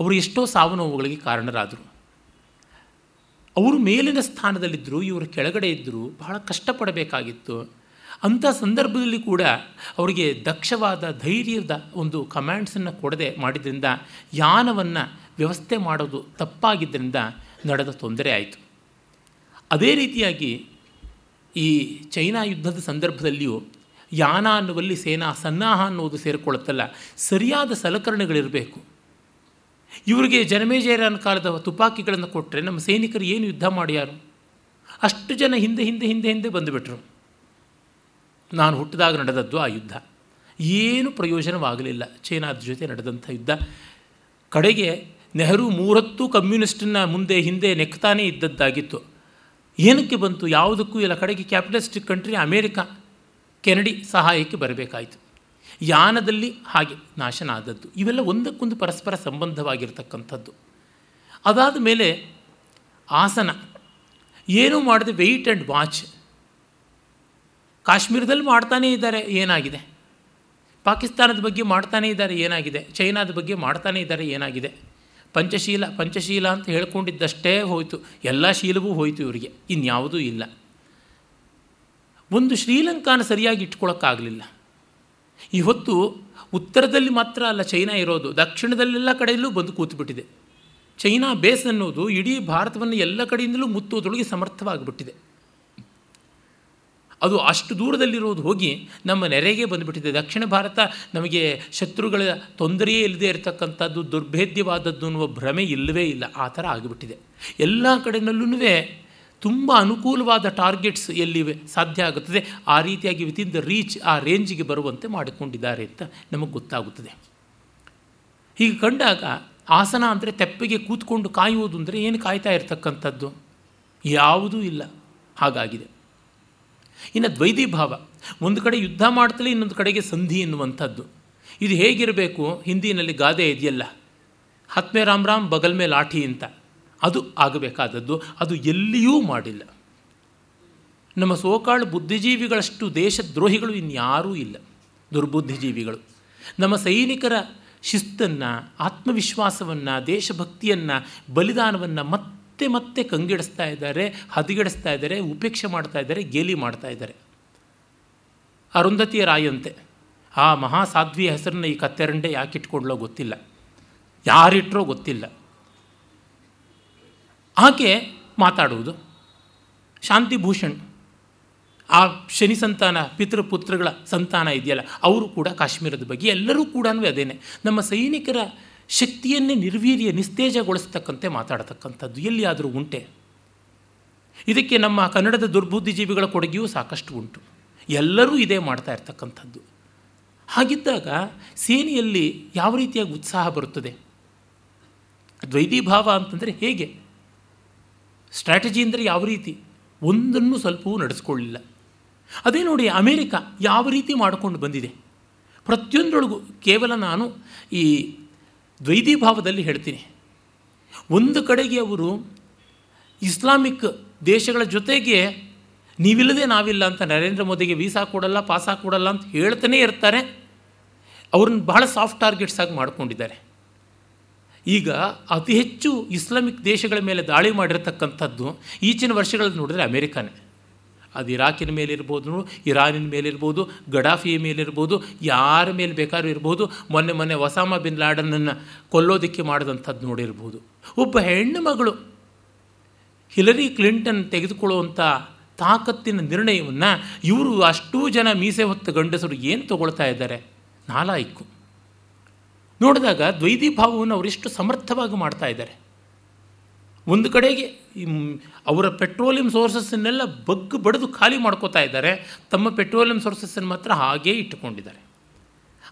ಅವರು ಎಷ್ಟೋ ಸಾವು ನೋವುಗಳಿಗೆ ಕಾರಣರಾದರು. ಅವರು ಮೇಲಿನ ಸ್ಥಾನದಲ್ಲಿದ್ದರು ಇವರು ಕೆಳಗಡೆ ಇದ್ದರು ಬಹಳ ಕಷ್ಟಪಡಬೇಕಾಗಿತ್ತು. ಅಂಥ ಸಂದರ್ಭದಲ್ಲಿ ಕೂಡ ಅವರಿಗೆ ದಕ್ಷವಾದ ಧೈರ್ಯದ ಒಂದು ಕಮ್ಯಾಂಡ್ಸನ್ನು ಕೊಡದೆ ಮಾಡಿದ್ರಿಂದ ಯಾನವನ್ನು ವ್ಯವಸ್ಥೆ ಮಾಡೋದು ತಪ್ಪಾಗಿದ್ದರಿಂದ ನಡೆದ ತೊಂದರೆ ಆಯಿತು. ಅದೇ ರೀತಿಯಾಗಿ ಈ ಚೈನಾ ಯುದ್ಧದ ಸಂದರ್ಭದಲ್ಲಿಯೂ ಯಾನ ಅನ್ನುವಲ್ಲಿ ಸೇನಾ ಸನ್ನಾಹ ಅನ್ನೋದು ಸೇರಿಕೊಳ್ಳುತ್ತಲ್ಲ, ಸರಿಯಾದ ಸಲಕರಣೆಗಳಿರಬೇಕು. ಇವರಿಗೆ ಜನಮೇಜಯರನ ಕಾಲದ ತುಪಾಕಿಗಳನ್ನು ಕೊಟ್ಟರೆ ನಮ್ಮ ಸೈನಿಕರು ಏನು ಯುದ್ಧ ಮಾಡ್ಯಾರು? ಅಷ್ಟು ಜನ ಹಿಂದೆ ಹಿಂದೆ ಹಿಂದೆ ಹಿಂದೆ ಬಂದುಬಿಟ್ರು. ನಾನು ಹುಟ್ಟಿದಾಗ ನಡೆದದ್ದು ಆ ಯುದ್ಧ. ಏನು ಪ್ರಯೋಜನವಾಗಲಿಲ್ಲ. ಚೈನಾದ ಜೊತೆ ನಡೆದಂಥ ಯುದ್ಧ. ಕಡೆಗೆ ನೆಹರು ಮೂರತ್ತು ಕಮ್ಯುನಿಸ್ಟನ್ನ ಮುಂದೆ ಹಿಂದೆ ನೆಕ್ತಾನೇ ಇದ್ದದ್ದಾಗಿತ್ತು. ಏನಕ್ಕೆ ಬಂತು? ಯಾವುದಕ್ಕೂ ಇಲ್ಲ. ಕಡೆಗೆ ಕ್ಯಾಪಿಟಲಿಸ್ಟಿಕ್ ಕಂಟ್ರಿ ಅಮೇರಿಕಾ, ಕೆನಡಿ ಸಹಾಯಕ್ಕೆ ಬರಬೇಕಾಯಿತು. ಯಾನದಲ್ಲಿ ಹಾಗೆ ನಾಶನ ಆದದ್ದು ಇವೆಲ್ಲ ಒಂದಕ್ಕೊಂದು ಪರಸ್ಪರ ಸಂಬಂಧವಾಗಿರ್ತಕ್ಕಂಥದ್ದು. ಅದಾದ ಮೇಲೆ ಆಸನ ಏನೂ ಮಾಡದೆ ವೆಯ್ಟ್ ಆ್ಯಂಡ್ ವಾಚ್ ಕಾಶ್ಮೀರದಲ್ಲಿ ಮಾಡ್ತಾನೇ ಇದ್ದಾರೆ, ಏನಾಗಿದೆ? ಪಾಕಿಸ್ತಾನದ ಬಗ್ಗೆ ಮಾಡ್ತಾನೇ ಇದ್ದಾರೆ, ಏನಾಗಿದೆ? ಚೈನಾದ ಬಗ್ಗೆ ಮಾಡ್ತಾನೇ ಇದ್ದಾರೆ, ಏನಾಗಿದೆ? ಪಂಚಶೀಲ ಪಂಚಶೀಲ ಅಂತ ಹೇಳ್ಕೊಂಡಿದ್ದಷ್ಟೇ ಹೋಯಿತು. ಎಲ್ಲ ಶೀಲವೂ ಹೋಯಿತು ಇವರಿಗೆ. ಇನ್ಯಾವುದೂ ಇಲ್ಲ. ಒಂದು ಶ್ರೀಲಂಕಾನ ಸರಿಯಾಗಿ ಇಟ್ಕೊಳ್ಳೋಕ್ಕಾಗಲಿಲ್ಲ ಇವತ್ತು ಉತ್ತರದಲ್ಲಿ ಮಾತ್ರ ಅಲ್ಲ, ಚೈನಾ ಇರೋದು. ದಕ್ಷಿಣದಲ್ಲೆಲ್ಲ ಕಡೆಯಲ್ಲೂ ಬಂದು ಕೂತುಬಿಟ್ಟಿದೆ. ಚೈನಾ ಬೇಸ್ ಅನ್ನೋದು ಇಡೀ ಭಾರತವನ್ನು ಎಲ್ಲ ಕಡೆಯಿಂದಲೂ ಮುತ್ತುವುದರೊಳಗೆ ಸಮರ್ಥವಾಗಿಬಿಟ್ಟಿದೆ. ಅದು ಅಷ್ಟು ದೂರದಲ್ಲಿರೋದು ಹೋಗಿ ನಮ್ಮ ನೆರೆಗೆ ಬಂದುಬಿಟ್ಟಿದೆ. ದಕ್ಷಿಣ ಭಾರತ ನಮಗೆ ಶತ್ರುಗಳ ತೊಂದರೆಯೇ ಇಲ್ಲದೆ ಇರತಕ್ಕಂಥದ್ದು, ದುರ್ಭೇದ್ಯವಾದದ್ದು ಅನ್ನುವ ಭ್ರಮೆ ಇಲ್ಲವೇ ಇಲ್ಲ. ಆ ಥರ ಆಗಿಬಿಟ್ಟಿದೆ. ಎಲ್ಲ ಕಡೆಯಲ್ಲೂ ತುಂಬ ಅನುಕೂಲವಾದ ಟಾರ್ಗೆಟ್ಸ್ ಎಲ್ಲಿವೆ? ಸಾಧ್ಯ ಆಗುತ್ತದೆ. ಆ ರೀತಿಯಾಗಿ ವಿತಿನ್ ದ ರೀಚ್ ಆ ರೇಂಜಿಗೆ ಬರುವಂತೆ ಮಾಡಿಕೊಂಡಿದ್ದಾರೆ ಅಂತ ನಮಗೆ ಗೊತ್ತಾಗುತ್ತದೆ. ಹೀಗೆ ಕಂಡಾಗ ಆಸನ ಅಂದರೆ ತೆಪ್ಪಿಗೆ ಕೂತ್ಕೊಂಡು ಕಾಯುವುದು ಅಂದರೆ ಏನು ಕಾಯ್ತಾ ಇರತಕ್ಕಂಥದ್ದು? ಯಾವುದೂ ಇಲ್ಲ. ಹಾಗಾಗಿದೆ. ಇನ್ನು ದ್ವೈತಿ ಭಾವ ಒಂದು ಕಡೆ ಯುದ್ಧ ಮಾಡ್ತಲೇ ಇನ್ನೊಂದು ಕಡೆಗೆ ಸಂಧಿ ಎನ್ನುವಂಥದ್ದು. ಇದು ಹೇಗಿರಬೇಕು? ಹಿಂದಿನಲ್ಲಿ ಗಾದೆ ಇದೆಯಲ್ಲ. ಹತ್ಮೆ ರಾಮ್ ರಾಮ್, ಬಗಲ್ ಮೇ ಲಾಠಿ ಅಂತ. ಅದು ಆಗಬೇಕಾದದ್ದು. ಅದು ಎಲ್ಲಿಯೂ ಮಾಡಿಲ್ಲ. ನಮ್ಮ ಸೋಕಾಳು ಬುದ್ಧಿಜೀವಿಗಳಷ್ಟು ದೇಶದ್ರೋಹಿಗಳು ಇನ್ಯಾರೂ ಇಲ್ಲ. ದುರ್ಬುದ್ಧಿಜೀವಿಗಳು. ನಮ್ಮ ಸೈನಿಕರ ಶಿಸ್ತನ್ನು, ಆತ್ಮವಿಶ್ವಾಸವನ್ನು, ದೇಶಭಕ್ತಿಯನ್ನು, ಬಲಿದಾನವನ್ನು ಮತ್ತೆ ಮತ್ತೆ ಮತ್ತೆ ಕಂಗೆಡಿಸ್ತಾ ಇದ್ದಾರೆ, ಹದಗೆಡಿಸ್ತಾ ಇದ್ದಾರೆ, ಉಪೇಕ್ಷೆ ಮಾಡ್ತಾ ಇದ್ದಾರೆ, ಗೇಲಿ ಮಾಡ್ತಾ ಇದ್ದಾರೆ. ಅರುಂಧತಿಯ ರಾಯಂತೆ, ಆ ಮಹಾಸಾಧ್ವಿಯ ಹೆಸರನ್ನ ಈ ಕತ್ತೆರಂಡೆ ಯಾಕೆ ಇಟ್ಕೊಳ್ಳೋ ಗೊತ್ತಿಲ್ಲ. ಯಾರಿಟ್ರೋ ಗೊತ್ತಿಲ್ಲ. ಆಕೆ ಮಾತಾಡುವುದು. ಶಾಂತಿಭೂಷಣ್, ಆ ಶನಿ ಸಂತಾನ ಪಿತೃಪುತ್ರಗಳ ಸಂತಾನ ಇದೆಯಲ್ಲ, ಅವರು ಕೂಡ ಕಾಶ್ಮೀರದ ಬಗ್ಗೆ ಎಲ್ಲರೂ ಕೂಡ ಅದೇನೆ. ನಮ್ಮ ಸೈನಿಕರ ಶಕ್ತಿಯನ್ನೇ ನಿರ್ವೀರ್ಯ ನಿಸ್ತೇಜಗೊಳಿಸ್ತಕ್ಕಂತೆ ಮಾತಾಡತಕ್ಕಂಥದ್ದು. ಎಲ್ಲಿಯಾದರೂ ಉಂಟೆ. ಇದಕ್ಕೆ ನಮ್ಮ ಕನ್ನಡದ ದುರ್ಬುದ್ಧಿಜೀವಿಗಳ ಕೊಡುಗೆಯೂ ಸಾಕಷ್ಟು ಉಂಟು. ಎಲ್ಲರೂ ಇದೇ ಮಾಡ್ತಾ ಇರ್ತಕ್ಕಂಥದ್ದು. ಹಾಗಿದ್ದಾಗ ಸೇನೆಯಲ್ಲಿ ಯಾವ ರೀತಿಯಾಗಿ ಉತ್ಸಾಹ ಬರುತ್ತದೆ? ದ್ವೈತಿ ಭಾವ ಅಂತಂದರೆ ಹೇಗೆ? ಸ್ಟ್ರಾಟಜಿ ಅಂದರೆ ಯಾವ ರೀತಿ? ಒಂದನ್ನು ಸ್ವಲ್ಪವೂ ನಡೆಸ್ಕೊಳ್ಳಿಲ್ಲ. ಅದೇ ನೋಡಿ ಅಮೇರಿಕ ಯಾವ ರೀತಿ ಮಾಡಿಕೊಂಡು ಬಂದಿದೆ. ಪ್ರತಿಯೊಂದರೊಳಗೂ ಕೇವಲ ನಾನು ಈ ದ್ವೈತಿ ಭಾವದಲ್ಲಿ ಹೇಳ್ತೀನಿ. ಒಂದು ಕಡೆಗೆ ಅವರು ಇಸ್ಲಾಮಿಕ್ ದೇಶಗಳ ಜೊತೆಗೆ ನೀವಿಲ್ಲದೆ ನಾವಿಲ್ಲ ಅಂತ ನರೇಂದ್ರ ಮೋದಿಗೆ ವೀಸಾ ಕೊಡಲ್ಲ ಪಾಸಾ ಕೊಡಲ್ಲ ಅಂತ ಹೇಳ್ತಾನೇ ಇರ್ತಾರೆ. ಅವ್ರನ್ನ ಬಹಳ ಸಾಫ್ಟ್ ಟಾರ್ಗೆಟ್ಸ್ ಆಗಿ ಮಾಡ್ಕೊಂಡಿದ್ದಾರೆ. ಈಗ ಅತಿ ಹೆಚ್ಚು ಇಸ್ಲಾಮಿಕ್ ದೇಶಗಳ ಮೇಲೆ ದಾಳಿ ಮಾಡಿರತಕ್ಕಂಥದ್ದು ಈಚಿನ ವರ್ಷಗಳಲ್ಲಿ ನೋಡಿದ್ರೆ ಅಮೇರಿಕಾನೇ. ಅದು ಇರಾಕಿನ ಮೇಲಿರ್ಬೋದು ಇರಾನಿನ ಮೇಲಿರ್ಬೋದು ಗಡಾಫಿಯ ಮೇಲಿರ್ಬೋದು ಯಾರ ಮೇಲೆ ಬೇಕಾದ್ರೂ ಇರ್ಬೋದು, ಮೊನ್ನೆ ಮೊನ್ನೆ ಒಸಾಮ ಬಿನ್ ಲಾಡನನ್ನು ಕೊಲ್ಲೋದಕ್ಕೆ ಮಾಡಿದಂಥದ್ದು ನೋಡಿರ್ಬೋದು. ಒಬ್ಬ ಹೆಣ್ಣು ಮಗಳು ಹಿಲರಿ ಕ್ಲಿಂಟನ್ ತೆಗೆದುಕೊಳ್ಳುವಂಥ ತಾಕತ್ತಿನ ನಿರ್ಣಯವನ್ನು ಇವರು ಅಷ್ಟೂ ಜನ ಮೀಸೆ ಹೊತ್ತ ಗಂಡಸರು ಏನು ತಗೊಳ್ತಾ ಇದ್ದಾರೆ? ನಾಲಾಯ್ಕು. ನೋಡಿದಾಗ ದ್ವೈದಿ ಭಾವವನ್ನು ಅವರೆಷ್ಟು ಸಮರ್ಥವಾಗಿ ಮಾಡ್ತಾ ಇದ್ದಾರೆ. ಒಂದು ಕಡೆಗೆ ಅವರ ಪೆಟ್ರೋಲಿಯಂ ಸೋರ್ಸಸ್ಸನ್ನೆಲ್ಲ ಬಗ್ಗು ಬಡಿದು ಖಾಲಿ ಮಾಡ್ಕೋತಾ ಇದ್ದಾರೆ, ತಮ್ಮ ಪೆಟ್ರೋಲಿಯಂ ಸೋರ್ಸಸ್ಸನ್ನು ಮಾತ್ರ ಹಾಗೇ ಇಟ್ಟುಕೊಂಡಿದ್ದಾರೆ.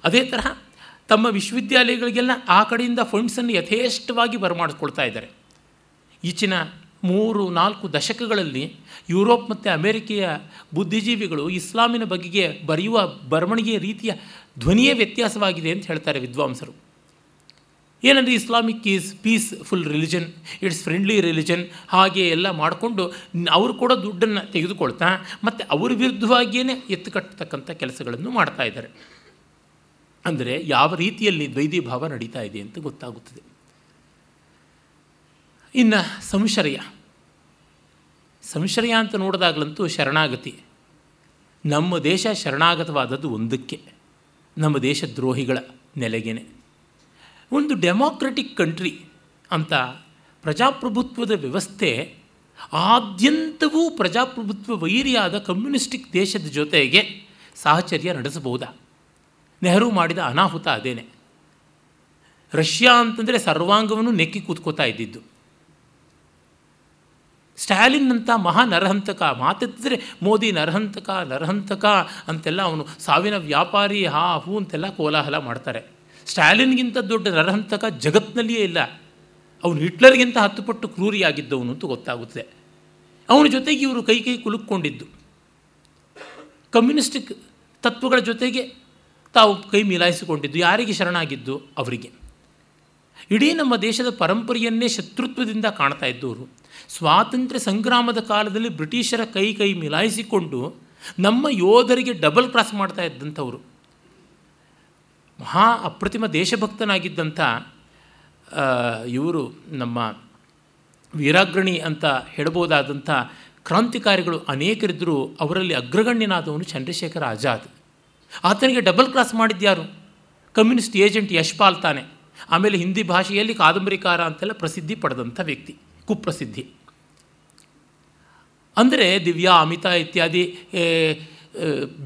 ಅದೇ ತರಹ ತಮ್ಮ ವಿಶ್ವವಿದ್ಯಾಲಯಗಳಿಗೆಲ್ಲ ಆ ಕಡೆಯಿಂದ ಫಂಡ್ಸನ್ನು ಯಥೇಷ್ಟವಾಗಿ ಬರಮಾಡಿಕೊಳ್ತಾ ಇದ್ದಾರೆ. ಈಚಿನ ಮೂರು, ನಾಲ್ಕು ದಶಕಗಳಲ್ಲಿ ಯುರೋಪ್ ಮತ್ತು ಅಮೇರಿಕೆಯ ಬುದ್ಧಿಜೀವಿಗಳು ಇಸ್ಲಾಮಿನ ಬಗೆಗೆ ಬರೆಯುವ ಬರವಣಿಗೆಯ ರೀತಿಯ ಧ್ವನಿಯೇ ವ್ಯತ್ಯಾಸವಾಗಿದೆ ಅಂತ ಹೇಳ್ತಾರೆ ವಿದ್ವಾಂಸರು. ಏನಂದರೆ Islamic is peaceful religion it's friendly religion ಹಾಗೆ ಎಲ್ಲ ಮಾಡಿಕೊಂಡು ಅವರು ಕೂಡ ದುಡ್ಡನ್ನು ತೆಗೆದುಕೊಳ್ತಾ ಮತ್ತು ಅವ್ರ ವಿರುದ್ಧವಾಗಿಯೇ ಎತ್ತು ಕಟ್ಟತಕ್ಕಂಥ ಕೆಲಸಗಳನ್ನು ಮಾಡ್ತಾ ಇದ್ದಾರೆ. ಅಂದರೆ ಯಾವ ರೀತಿಯಲ್ಲಿ ದ್ವೈದಿ ಭಾವ ನಡೀತಾ ಇದೆ ಅಂತ ಗೊತ್ತಾಗುತ್ತದೆ. ಇನ್ನು ಸಂಶಯ ಸಂಶಯ ಅಂತ ನೋಡಿದಾಗಲಂತೂ ಶರಣಾಗತಿ. ನಮ್ಮ ದೇಶ ಶರಣಾಗತವಾದದ್ದು ಒಂದಕ್ಕೆ. ನಮ್ಮ ದೇಶ ದ್ರೋಹಿಗಳ ನೆಲೆಗೇನೆ. ಒಂದು ಡೆಮಾಕ್ರೆಟಿಕ್ ಕಂಟ್ರಿ ಅಂತ ಪ್ರಜಾಪ್ರಭುತ್ವದ ವ್ಯವಸ್ಥೆ ಆದ್ಯಂತವೂ ಪ್ರಜಾಪ್ರಭುತ್ವ ವೈರಿಯಾದ ಕಮ್ಯುನಿಸ್ಟಿಕ್ ದೇಶದ ಜೊತೆಗೆ ಸಾಹಚರ್ಯ ನಡೆಸಬಹುದಾ? ನೆಹರು ಮಾಡಿದ ಅನಾಹುತ ಅದೇನೆ. ರಷ್ಯಾ ಅಂತಂದರೆ ಸರ್ವಾಂಗವನ್ನು ನೆಕ್ಕಿ ಕೂತ್ಕೋತಾ ಇದ್ದಿದ್ದು. ಸ್ಟ್ಯಾಲಿನ್ನಂಥ ಮಹಾ ನರಹಂತಕ, ಮಾತೆತ್ತಿದ್ರೆ ಮೋದಿ ನರಹಂತಕ ನರಹಂತಕ ಅಂತೆಲ್ಲ ಅವನು ಸಾವಿನ ವ್ಯಾಪಾರಿ, ಹಾ, ಹೂ ಅಂತೆಲ್ಲ ಕೋಲಾಹಲ ಮಾಡ್ತಾರೆ. ಸ್ಟ್ಯಾಲಿನ್ಗಿಂತ ದೊಡ್ಡ ನರಹಂತಕ ಜಗತ್ತಿನಲ್ಲಿಯೇ ಇಲ್ಲ. ಅವನು ಹಿಟ್ಲರ್ಗಿಂತ ಹತ್ತು ಪಟ್ಟು ಕ್ರೂರಿಯಾಗಿದ್ದವನು ಅಂತ ಗೊತ್ತಾಗುತ್ತದೆ. ಅವನ ಜೊತೆಗೆ ಇವರು ಕೈ ಕೈ ಕುಲುಕ್ಕೊಂಡಿದ್ದು. ಕಮ್ಯುನಿಸ್ಟಿಕ್ ತತ್ವಗಳ ಜೊತೆಗೆ ತಾವು ಕೈ ಮಿಲಾಯಿಸಿಕೊಂಡಿದ್ದು. ಯಾರಿಗೆ ಶರಣಾಗಿದ್ದು? ಅವರಿಗೆ. ಇಡೀ ನಮ್ಮ ದೇಶದ ಪರಂಪರೆಯನ್ನೇ ಶತ್ರುತ್ವದಿಂದ ಕಾಣ್ತಾ ಇದ್ದವರು. ಸ್ವಾತಂತ್ರ್ಯ ಸಂಗ್ರಾಮದ ಕಾಲದಲ್ಲಿ ಬ್ರಿಟಿಷರ ಕೈ ಕೈ ಮಿಲಾಯಿಸಿಕೊಂಡು ನಮ್ಮ ಯೋಧರಿಗೆ ಡಬಲ್ ಕ್ರಾಸ್ ಮಾಡ್ತಾ ಇದ್ದಂಥವರು. ಮಹಾ ಅಪ್ರತಿಮ ದೇಶಭಕ್ತನಾಗಿದ್ದಂಥ ಇವರು ನಮ್ಮ ವೀರಾಗ್ರಣಿ ಅಂತ ಹೇಳ್ಬೋದಾದಂಥ ಕ್ರಾಂತಿಕಾರಿಗಳು ಅನೇಕರಿದ್ದರೂ ಅವರಲ್ಲಿ ಅಗ್ರಗಣ್ಯನಾದವನು ಚಂದ್ರಶೇಖರ ಆಜಾದ್. ಆತನಿಗೆ ಡಬಲ್ ಕ್ರಾಸ್ ಮಾಡಿದ್ಯಾರು. ಕಮ್ಯುನಿಸ್ಟ್ ಏಜೆಂಟ್ ಯಶ್ಪಾಲ್ ತಾನೆ. ಆಮೇಲೆ ಹಿಂದಿ ಭಾಷೆಯಲ್ಲಿ ಕಾದಂಬರಿಕಾರ ಅಂತೆಲ್ಲ ಪ್ರಸಿದ್ಧಿ ಪಡೆದಂಥ ವ್ಯಕ್ತಿ, ಕುಪ್ರಸಿದ್ಧಿ. ಅಂದರೆ ದಿವ್ಯಾ, ಅಮಿತಾ ಇತ್ಯಾದಿ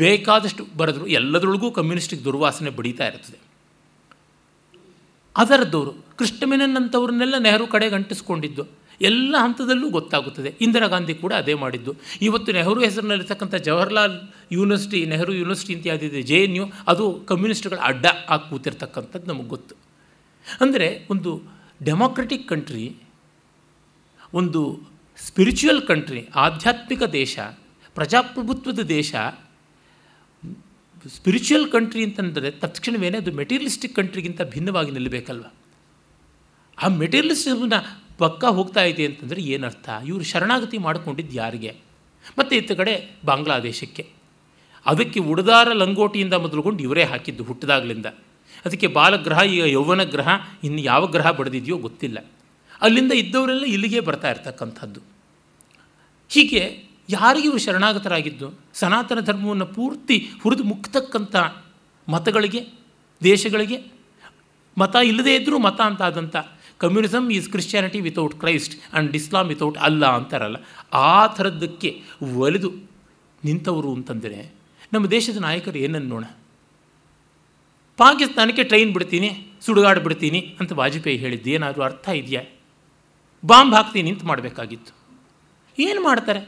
ಬೇಕಾದಷ್ಟು ಬರೆದ್ರು, ಎಲ್ಲದರೊಳಗೂ ಕಮ್ಯುನಿಸ್ಟಿಗೆ ದುರ್ವಾಸನೆ ಬಡೀತಾ ಇರ್ತದೆ ಅದರದ್ದವರು ಕೃಷ್ಣಮೆನನ್ ಅಂಥವ್ರನ್ನೆಲ್ಲ ನೆಹರು ಕಡೆ ಗಂಟಿಸ್ಕೊಂಡಿದ್ದು, ಎಲ್ಲ ಹಂತದಲ್ಲೂ ಗೊತ್ತಾಗುತ್ತದೆ. ಇಂದಿರಾ ಗಾಂಧಿ ಕೂಡ ಅದೇ ಮಾಡಿದ್ದು. ಇವತ್ತು ನೆಹರು ಹೆಸರಿನಲ್ಲಿರ್ತಕ್ಕಂಥ ಜವಾಹರ್ಲಾಲ್ ಯೂನಿವರ್ಸಿಟಿ, ನೆಹರು ಯೂನಿವರ್ಸಿಟಿ ಅಂತ ಯಾವುದಿದೆ, ಜೆ ಎನ್ ಯು, ಅದು ಕಮ್ಯುನಿಸ್ಟ್ಗಳ ಅಡ್ಡ ಆಗಿ ಕೂತಿರ್ತಕ್ಕಂಥದ್ದು ನಮಗೆ ಗೊತ್ತು. ಅಂದರೆ ಒಂದು ಡೆಮಾಕ್ರೆಟಿಕ್ ಕಂಟ್ರಿ, ಒಂದು ಸ್ಪಿರಿಚುವಲ್ ಕಂಟ್ರಿ, ಆಧ್ಯಾತ್ಮಿಕ ದೇಶ ಪ್ರಜಾಪ್ರಭುತ್ವದ ದೇಶ ಸ್ಪಿರಿಚುವಲ್ ಕಂಟ್ರಿ ಅಂತಂದರೆ ತಕ್ಷಣವೇ ಅದು ಮೆಟೀರಿಯಲಿಸ್ಟಿಕ್ ಕಂಟ್ರಿಗಿಂತ ಭಿನ್ನವಾಗಿ ನಿಲ್ಲಬೇಕಲ್ವ? ಆ ಮೆಟೀರಿಯಲಿಸ್ಟನ್ನ ಪಕ್ಕ ಹೋಗ್ತಾ ಇದೆ ಅಂತಂದರೆ ಏನರ್ಥ? ಇವರು ಶರಣಾಗತಿ ಮಾಡಿಕೊಂಡಿದ್ದು ಯಾರಿಗೆ? ಮತ್ತು ಇತ್ತ ಕಡೆ ಬಾಂಗ್ಲಾದೇಶಕ್ಕೆ. ಅದಕ್ಕೆ ಉಡದಾರ ಲಂಗೋಟಿಯಿಂದ ಮೊದಲುಗೊಂಡು ಇವರೇ ಹಾಕಿದ್ದು ಹುಟ್ಟಿದಾಗಲಿಂದ. ಅದಕ್ಕೆ ಬಾಲಗ್ರಹ, ಈಗ ಯೌವನ ಗ್ರಹ, ಇನ್ನು ಯಾವ ಗ್ರಹ ಬಡದಿದೆಯೋ ಗೊತ್ತಿಲ್ಲ. ಅಲ್ಲಿಂದ ಇದ್ದವರೆಲ್ಲ ಇಲ್ಲಿಗೆ ಬರ್ತಾ ಇರ್ತಕ್ಕಂಥದ್ದು. ಹೀಗೆ ಯಾರಿಗೆ ಇವರು ಶರಣಾಗತರಾಗಿದ್ದು ಸನಾತನ ಧರ್ಮವನ್ನು ಪೂರ್ತಿ ಹುರಿದು ಮುಕ್ತಕ್ಕಂಥ ಮತಗಳಿಗೆ, ದೇಶಗಳಿಗೆ, ಮತ ಇಲ್ಲದೇ ಇದ್ದರೂ ಮತ ಅಂತಾದಂಥ communism is Christianity without Christ and Islam without ಅಲ್ಲ ಅಂತಾರಲ್ಲ, ಆ ಥರದ್ದಕ್ಕೆ ಒಲಿದು ನಿಂತವರು ಅಂತಂದರೆ ನಮ್ಮ ದೇಶದ ನಾಯಕರು ಏನನ್ನೋಣ ಪಾಕಿಸ್ತಾನಕ್ಕೆ ಟ್ರೈನ್ ಬಿಡ್ತೀನಿ, ಸುಡುಗಾಡು ಬಿಡ್ತೀನಿ ಅಂತ ವಾಜಪೇಯಿ ಹೇಳಿದ್ದು ಏನಾದರೂ ಅರ್ಥ ಇದೆಯಾ? ಬಾಂಬ್ ಹಾಕ್ತೀನಿ ಅಂತ ಮಾಡಬೇಕಾಗಿತ್ತು. ಏನು ಮಾಡ್ತಾರೆ?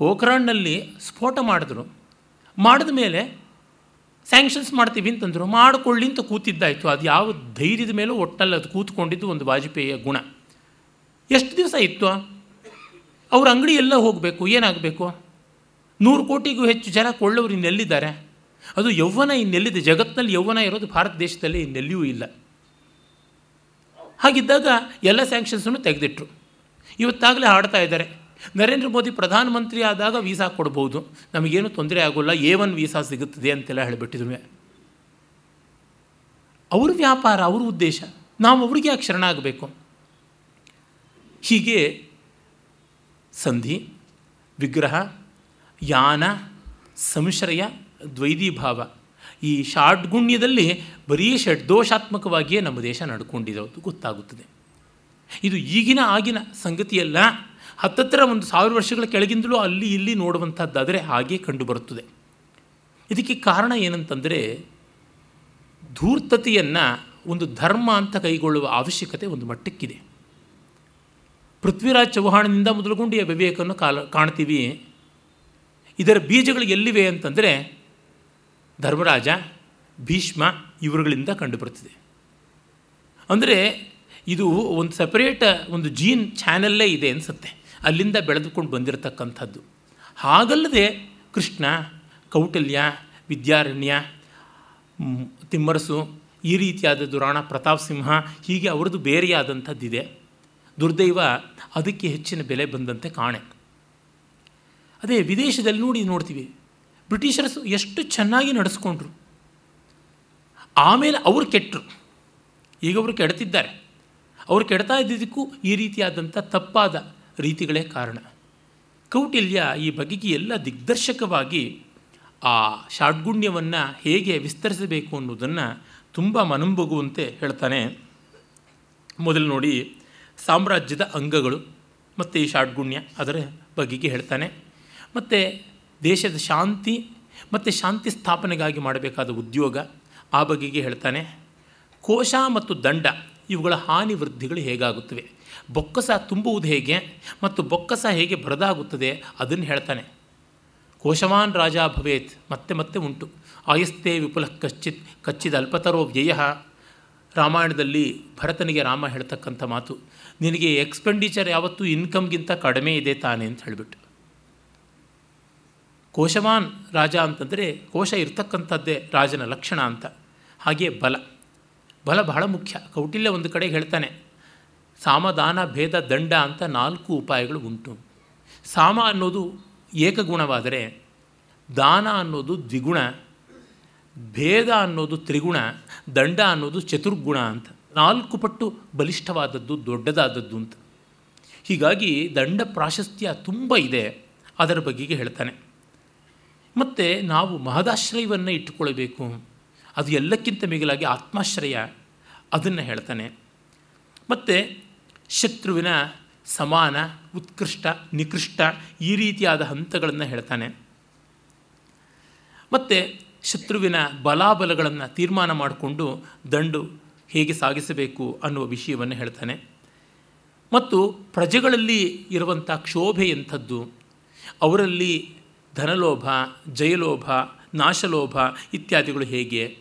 ಪೋಖ್ರಾಣ್ನಲ್ಲಿ ಸ್ಫೋಟ ಮಾಡಿದ್ರು. ಮಾಡಿದ ಮೇಲೆ ಸ್ಯಾಂಕ್ಷನ್ಸ್ ಮಾಡ್ತೀವಿ ಅಂತಂದರು, ಮಾಡಿಕೊಳ್ಳಿ ಅಂತ ಕೂತಿದ್ದಾಯಿತು. ಅದು ಯಾವ ಧೈರ್ಯದ ಮೇಲೂ ಒಟ್ಟಲ್ಲಿ ಅದು ಕೂತ್ಕೊಂಡಿದ್ದು ಒಂದು ವಾಜಪೇಯಿಯ ಗುಣ. ಎಷ್ಟು ದಿವಸ ಇತ್ತು? ಅವ್ರ ಅಂಗಡಿ ಎಲ್ಲ ಹೋಗಬೇಕು, ಏನಾಗಬೇಕು? ನೂರು ಕೋಟಿಗೂ ಹೆಚ್ಚು ಜನ ಕೊಳ್ಳೋರು ಇನ್ನೆಲ್ಲಿದ್ದಾರೆ? ಅದು ಯೌವನ ಇನ್ನೆಲ್ಲಿದೆ? ಜಗತ್ತಿನಲ್ಲಿ ಯೌವನ ಇರೋದು ಭಾರತ ದೇಶದಲ್ಲಿ ಇನ್ನೆಲ್ಲಿಯೂ ಇಲ್ಲ. ಹಾಗಿದ್ದಾಗ ಎಲ್ಲ ಸ್ಯಾಂಕ್ಷನ್ಸನ್ನು ತೆಗೆದಿಟ್ರು. ಇವತ್ತಾಗಲೇ ಹಾಡ್ತಾ ಇದ್ದಾರೆ. ನರೇಂದ್ರ ಮೋದಿ ಪ್ರಧಾನಮಂತ್ರಿ ಆದಾಗ ವೀಸಾ ಕೊಡ್ಬೋದು. ನಮಗೇನು ತೊಂದರೆ ಆಗೋಲ್ಲ. ಎ ಒನ್ ವೀಸಾ ಸಿಗುತ್ತದೆ ಅಂತೆಲ್ಲ ಹೇಳಿಬಿಟ್ಟಿದ್ರು. ಅವ್ರ ವ್ಯಾಪಾರ, ಅವ್ರ ಉದ್ದೇಶ. ನಾವು ಅವ್ರಿಗೆ ಯಾಕೆ ಶರಣಾಗಬೇಕು ಹೀಗೆ ಸಂಧಿ, ವಿಗ್ರಹ, ಯಾನ, ಸಂಶ್ರಯ ದ್ವೈದೀಭಾವ ಈ ಷಾಡ್ಗುಣ್ಯದಲ್ಲಿ ಬರೀ ಷಡ್ದೋಷಾತ್ಮಕವಾಗಿಯೇ ನಮ್ಮ ದೇಶ ನಡ್ಕೊಂಡಿರೋದು ಗೊತ್ತಾಗುತ್ತದೆ. ಇದು ಈಗಿನ ಆಗಿನ ಸಂಗತಿಯಲ್ಲ. ಹತ್ತತ್ರ ಒಂದು ಸಾವಿರ ವರ್ಷಗಳ ಕೆಳಗಿಂದಲೂ ಅಲ್ಲಿ ಇಲ್ಲಿ ನೋಡುವಂಥದ್ದಾದರೆ ಹಾಗೆ ಕಂಡುಬರುತ್ತದೆ. ಇದಕ್ಕೆ ಕಾರಣ ಏನಂತಂದರೆ ಧೂರ್ತತೆಯನ್ನು ಒಂದು ಧರ್ಮ ಅಂತ ಕೈಗೊಳ್ಳುವ ಅವಶ್ಯಕತೆ ಒಂದು ಮಟ್ಟಕ್ಕಿದೆ. ಪೃಥ್ವಿರಾಜ್ ಚೌಹಾಣನಿಂದ ಮೊದಲುಗೊಂಡು ಈ ವಿವೇಕವನ್ನು ಕಾಲ ಕಾಣ್ತೀವಿ. ಇದರ ಬೀಜಗಳು ಎಲ್ಲಿವೆ ಅಂತಂದರೆ ಧರ್ಮರಾಜ, ಭೀಷ್ಮ ಇವರುಗಳಿಂದ ಕಂಡುಬರುತ್ತದೆ. ಅಂದರೆ ಇದು ಒಂದು ಸಪರೇಟ್ ಒಂದು ಜೀನ್ ಚಾನಲ್ಲೇ ಇದೆ ಅನಿಸುತ್ತೆ. ಅಲ್ಲಿಂದ ಬೆಳೆದುಕೊಂಡು ಬಂದಿರತಕ್ಕಂಥದ್ದು. ಹಾಗಲ್ಲದೆ ಕೃಷ್ಣ, ಕೌಟಲ್ಯ, ವಿದ್ಯಾರಣ್ಯ ತಿಮ್ಮರಸು, ಈ ರೀತಿಯಾದ ದುರಾಣ ಪ್ರತಾಪ್ ಸಿಂಹ ಹೀಗೆ ಅವ್ರದ್ದು ಬೇರೆಯಾದಂಥದ್ದಿದೆ. ದುರ್ದೈವ ಅದಕ್ಕೆ ಹೆಚ್ಚಿನ ಬೆಲೆ ಬಂದಂತೆ ಕಾಣೆ. ಅದೇ ವಿದೇಶದಲ್ಲಿ ನೋಡಿ ನೋಡ್ತೀವಿ, ಬ್ರಿಟಿಷರ್ಸು ಎಷ್ಟು ಚೆನ್ನಾಗಿ ನಡೆಸ್ಕೊಂಡ್ರು. ಆಮೇಲೆ ಅವರು ಕೆಟ್ಟರು. ಈಗ ಅವರು ಕೆಡ್ತಿದ್ದಾರೆ. ಅವರು ಕೆಡ್ತಾ ಇದ್ದಿದ್ದಕ್ಕೂ ಈ ರೀತಿಯಾದಂಥ ತಪ್ಪಾದ ರೀತಿಗಳೇ ಕಾರಣ. ಕೌಟಿಲ್ಯ ಈ ಬಗೆಗೆ ಎಲ್ಲ ದಿಗ್ದರ್ಶಕವಾಗಿ ಆ ಷಾಡ್ಗುಣ್ಯವನ್ನು ಹೇಗೆ ವಿಸ್ತರಿಸಬೇಕು ಅನ್ನೋದನ್ನು ತುಂಬ ಮನಂಬಗುವಂತೆ ಹೇಳ್ತಾನೆ. ಮೊದಲು ನೋಡಿ ಸಾಮ್ರಾಜ್ಯದ ಅಂಗಗಳು ಮತ್ತು ಈ ಷಾಡ್ಗುಣ್ಯ ಅದರ ಬಗೆಗೆ ಹೇಳ್ತಾನೆ. ಮತ್ತು ದೇಶದ ಶಾಂತಿ ಮತ್ತು ಶಾಂತಿ ಸ್ಥಾಪನೆಗಾಗಿ ಮಾಡಬೇಕಾದ ಉದ್ಯೋಗ ಆ ಬಗೆಗೆ ಹೇಳ್ತಾನೆ. ಕೋಶ ಮತ್ತು ದಂಡ ಇವುಗಳ ಹಾನಿ ವೃದ್ಧಿಗಳು ಹೇಗಾಗುತ್ತವೆ? ಬೊಕ್ಕಸ ತುಂಬುವುದು ಹೇಗೆ ಮತ್ತು ಬೊಕ್ಕಸ ಹೇಗೆ ಬರದಾಗುತ್ತದೆ ಅದನ್ನು ಹೇಳ್ತಾನೆ. ಕೋಶವಾನ್ ರಾಜ ಭವೇತ್, ಮತ್ತೆ ಮತ್ತೆ ಉಂಟು. ಆಯಸ್ತೆ ವಿಪುಲ ಕಚ್ಚಿತ್ ಕಚ್ಚಿದ ಅಲ್ಪತರೋ ವ್ಯಯ. ರಾಮಾಯಣದಲ್ಲಿ ಭರತನಿಗೆ ರಾಮ ಹೇಳ್ತಕ್ಕಂಥ ಮಾತು, ನಿನಗೆ ಎಕ್ಸ್ಪೆಂಡಿಚರ್ ಯಾವತ್ತೂ ಇನ್ಕಮ್ಗಿಂತ ಕಡಿಮೆ ಇದೆ ತಾನೆ ಅಂತ ಹೇಳಿಬಿಟ್ಟು. ಕೋಶವಾನ್ ರಾಜ ಅಂತಂದರೆ ಕೋಶ ಇರ್ತಕ್ಕಂಥದ್ದೇ ರಾಜನ ಲಕ್ಷಣ ಅಂತ. ಹಾಗೆ ಬಲ. ಬಲ ಬಹಳ ಮುಖ್ಯ. ಕೌಟಿಲ್ಯ ಒಂದು ಕಡೆ ಹೇಳ್ತಾನೆ ಸಾಮದಾನ ಭೇದ ದಂಡ ಅಂತ ನಾಲ್ಕು ಉಪಾಯಗಳು ಉಂಟು. ಸಾಮ ಅನ್ನೋದು ಏಕಗುಣವಾದರೆ ದಾನ ಅನ್ನೋದು ದ್ವಿಗುಣ, ಭೇದ ಅನ್ನೋದು ತ್ರಿಗುಣ, ದಂಡ ಅನ್ನೋದು ಚತುರ್ಗುಣ ಅಂತ. ನಾಲ್ಕು ಪಟ್ಟು ಬಲಿಷ್ಠವಾದದ್ದು ದೊಡ್ಡದಾದದ್ದು ಅಂತ. ಹೀಗಾಗಿ ದಂಡ ಪ್ರಾಶಸ್ತ್ಯ ತುಂಬ ಇದೆ ಅದರ ಬಗೆಗೆ ಹೇಳ್ತಾನೆ. ಮತ್ತು ನಾವು ಮಹದಾಶ್ರಯವನ್ನು ಇಟ್ಟುಕೊಳ್ಬೇಕು ಅದು ಎಲ್ಲಕ್ಕಿಂತ ಮಿಗಿಲಾಗಿ ಆತ್ಮಾಶ್ರಯ ಅದನ್ನು ಹೇಳ್ತಾನೆ. ಮತ್ತು ಶತ್ರುವಿನ ಸಮಾನ, ಉತ್ಕೃಷ್ಟ, ನಿಕೃಷ್ಟ ಈ ರೀತಿಯಾದ ಹಂತಗಳನ್ನು ಹೇಳ್ತಾನೆ. ಮತ್ತು ಶತ್ರುವಿನ ಬಲಾಬಲಗಳನ್ನು ತೀರ್ಮಾನ ಮಾಡಿಕೊಂಡು ದಂಡು ಹೇಗೆ ಸಾಗಿಸಬೇಕು ಅನ್ನುವ ವಿಷಯವನ್ನು ಹೇಳ್ತಾನೆ. ಮತ್ತು ಪ್ರಜೆಗಳಲ್ಲಿ ಇರುವಂಥ ಕ್ಷೋಭೆ ಎಂಥದ್ದು, ಅವರಲ್ಲಿ ಧನಲೋಭ, ಜಯಲೋಭ, ನಾಶಲೋಭ ಇತ್ಯಾದಿಗಳು ಹೇಗೆ?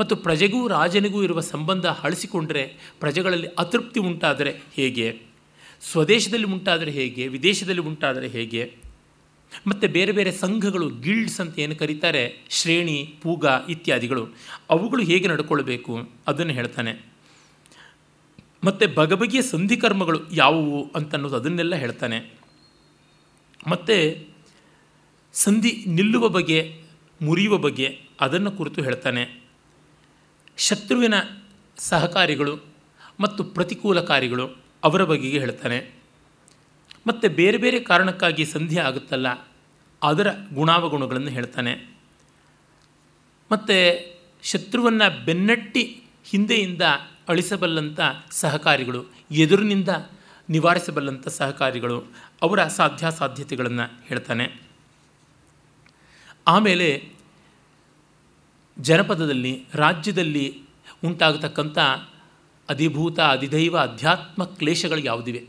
ಮತ್ತು ಪ್ರಜೆಗೂ ರಾಜನಿಗೂ ಇರುವ ಸಂಬಂಧ ಅಳಿಸಿಕೊಂಡರೆ ಪ್ರಜೆಗಳಲ್ಲಿ ಅತೃಪ್ತಿ ಉಂಟಾದರೆ ಹೇಗೆ? ಸ್ವದೇಶದಲ್ಲಿ ಉಂಟಾದರೆ ಹೇಗೆ? ವಿದೇಶದಲ್ಲಿ ಉಂಟಾದರೆ ಹೇಗೆ? ಮತ್ತು ಬೇರೆ ಬೇರೆ ಸಂಘಗಳು, ಗಿಲ್ಡ್ಸ್ ಅಂತ ಏನು ಕರೀತಾರೆ? ಶ್ರೇಣಿ, ಪೂಗ ಇತ್ಯಾದಿಗಳು. ಅವುಗಳು ಹೇಗೆ ನಡ್ಕೊಳ್ಬೇಕು? ಅದನ್ನು ಹೇಳ್ತಾನೆ. ಮತ್ತು ಬಗಬಗೆಯ ಸಂಧಿಕರ್ಮಗಳು ಯಾವುವು ಅಂತನ್ನೋದು ಅದನ್ನೆಲ್ಲ ಹೇಳ್ತಾನೆ. ಮತ್ತು ಸಂಧಿ ನಿಲ್ಲುವ ಬಗೆ ಮುರಿಯುವ ಬಗ್ಗೆ ಅದನ್ನು ಕುರಿತು ಹೇಳ್ತಾನೆ. ಶತ್ರುವಿನ ಸಹಕಾರಿಗಳು ಮತ್ತು ಪ್ರತಿಕೂಲಕಾರಿಗಳು ಅವರ ಬಗೆಗೆ ಹೇಳ್ತಾನೆ. ಮತ್ತು ಬೇರೆ ಬೇರೆ ಕಾರಣಕ್ಕಾಗಿ ಸಂಧಿ ಆಗುತ್ತಲ್ಲ, ಅದರ ಗುಣಾವಗುಣಗಳನ್ನು ಹೇಳ್ತಾನೆ. ಮತ್ತು ಶತ್ರುವನ್ನು ಬೆನ್ನಟ್ಟಿ ಹಿಂದೆಯಿಂದ ಅಳಿಸಬಲ್ಲಂಥ ಸಹಕಾರಿಗಳು, ಎದುರಿನಿಂದ ನಿವಾರಿಸಬಲ್ಲಂಥ ಸಹಕಾರಿಗಳು ಅವರ ಸಾಧ್ಯಾಸಾಧ್ಯತೆಗಳನ್ನು ಹೇಳ್ತಾನೆ. ಆಮೇಲೆ ಜನಪದದಲ್ಲಿ, ರಾಜ್ಯದಲ್ಲಿ ಉಂಟಾಗತಕ್ಕಂಥ ಅಧಿಭೂತ, ಅಧಿದೈವ, ಅಧ್ಯಾತ್ಮ ಕ್ಲೇಶಗಳು ಯಾವುದಿವೆ?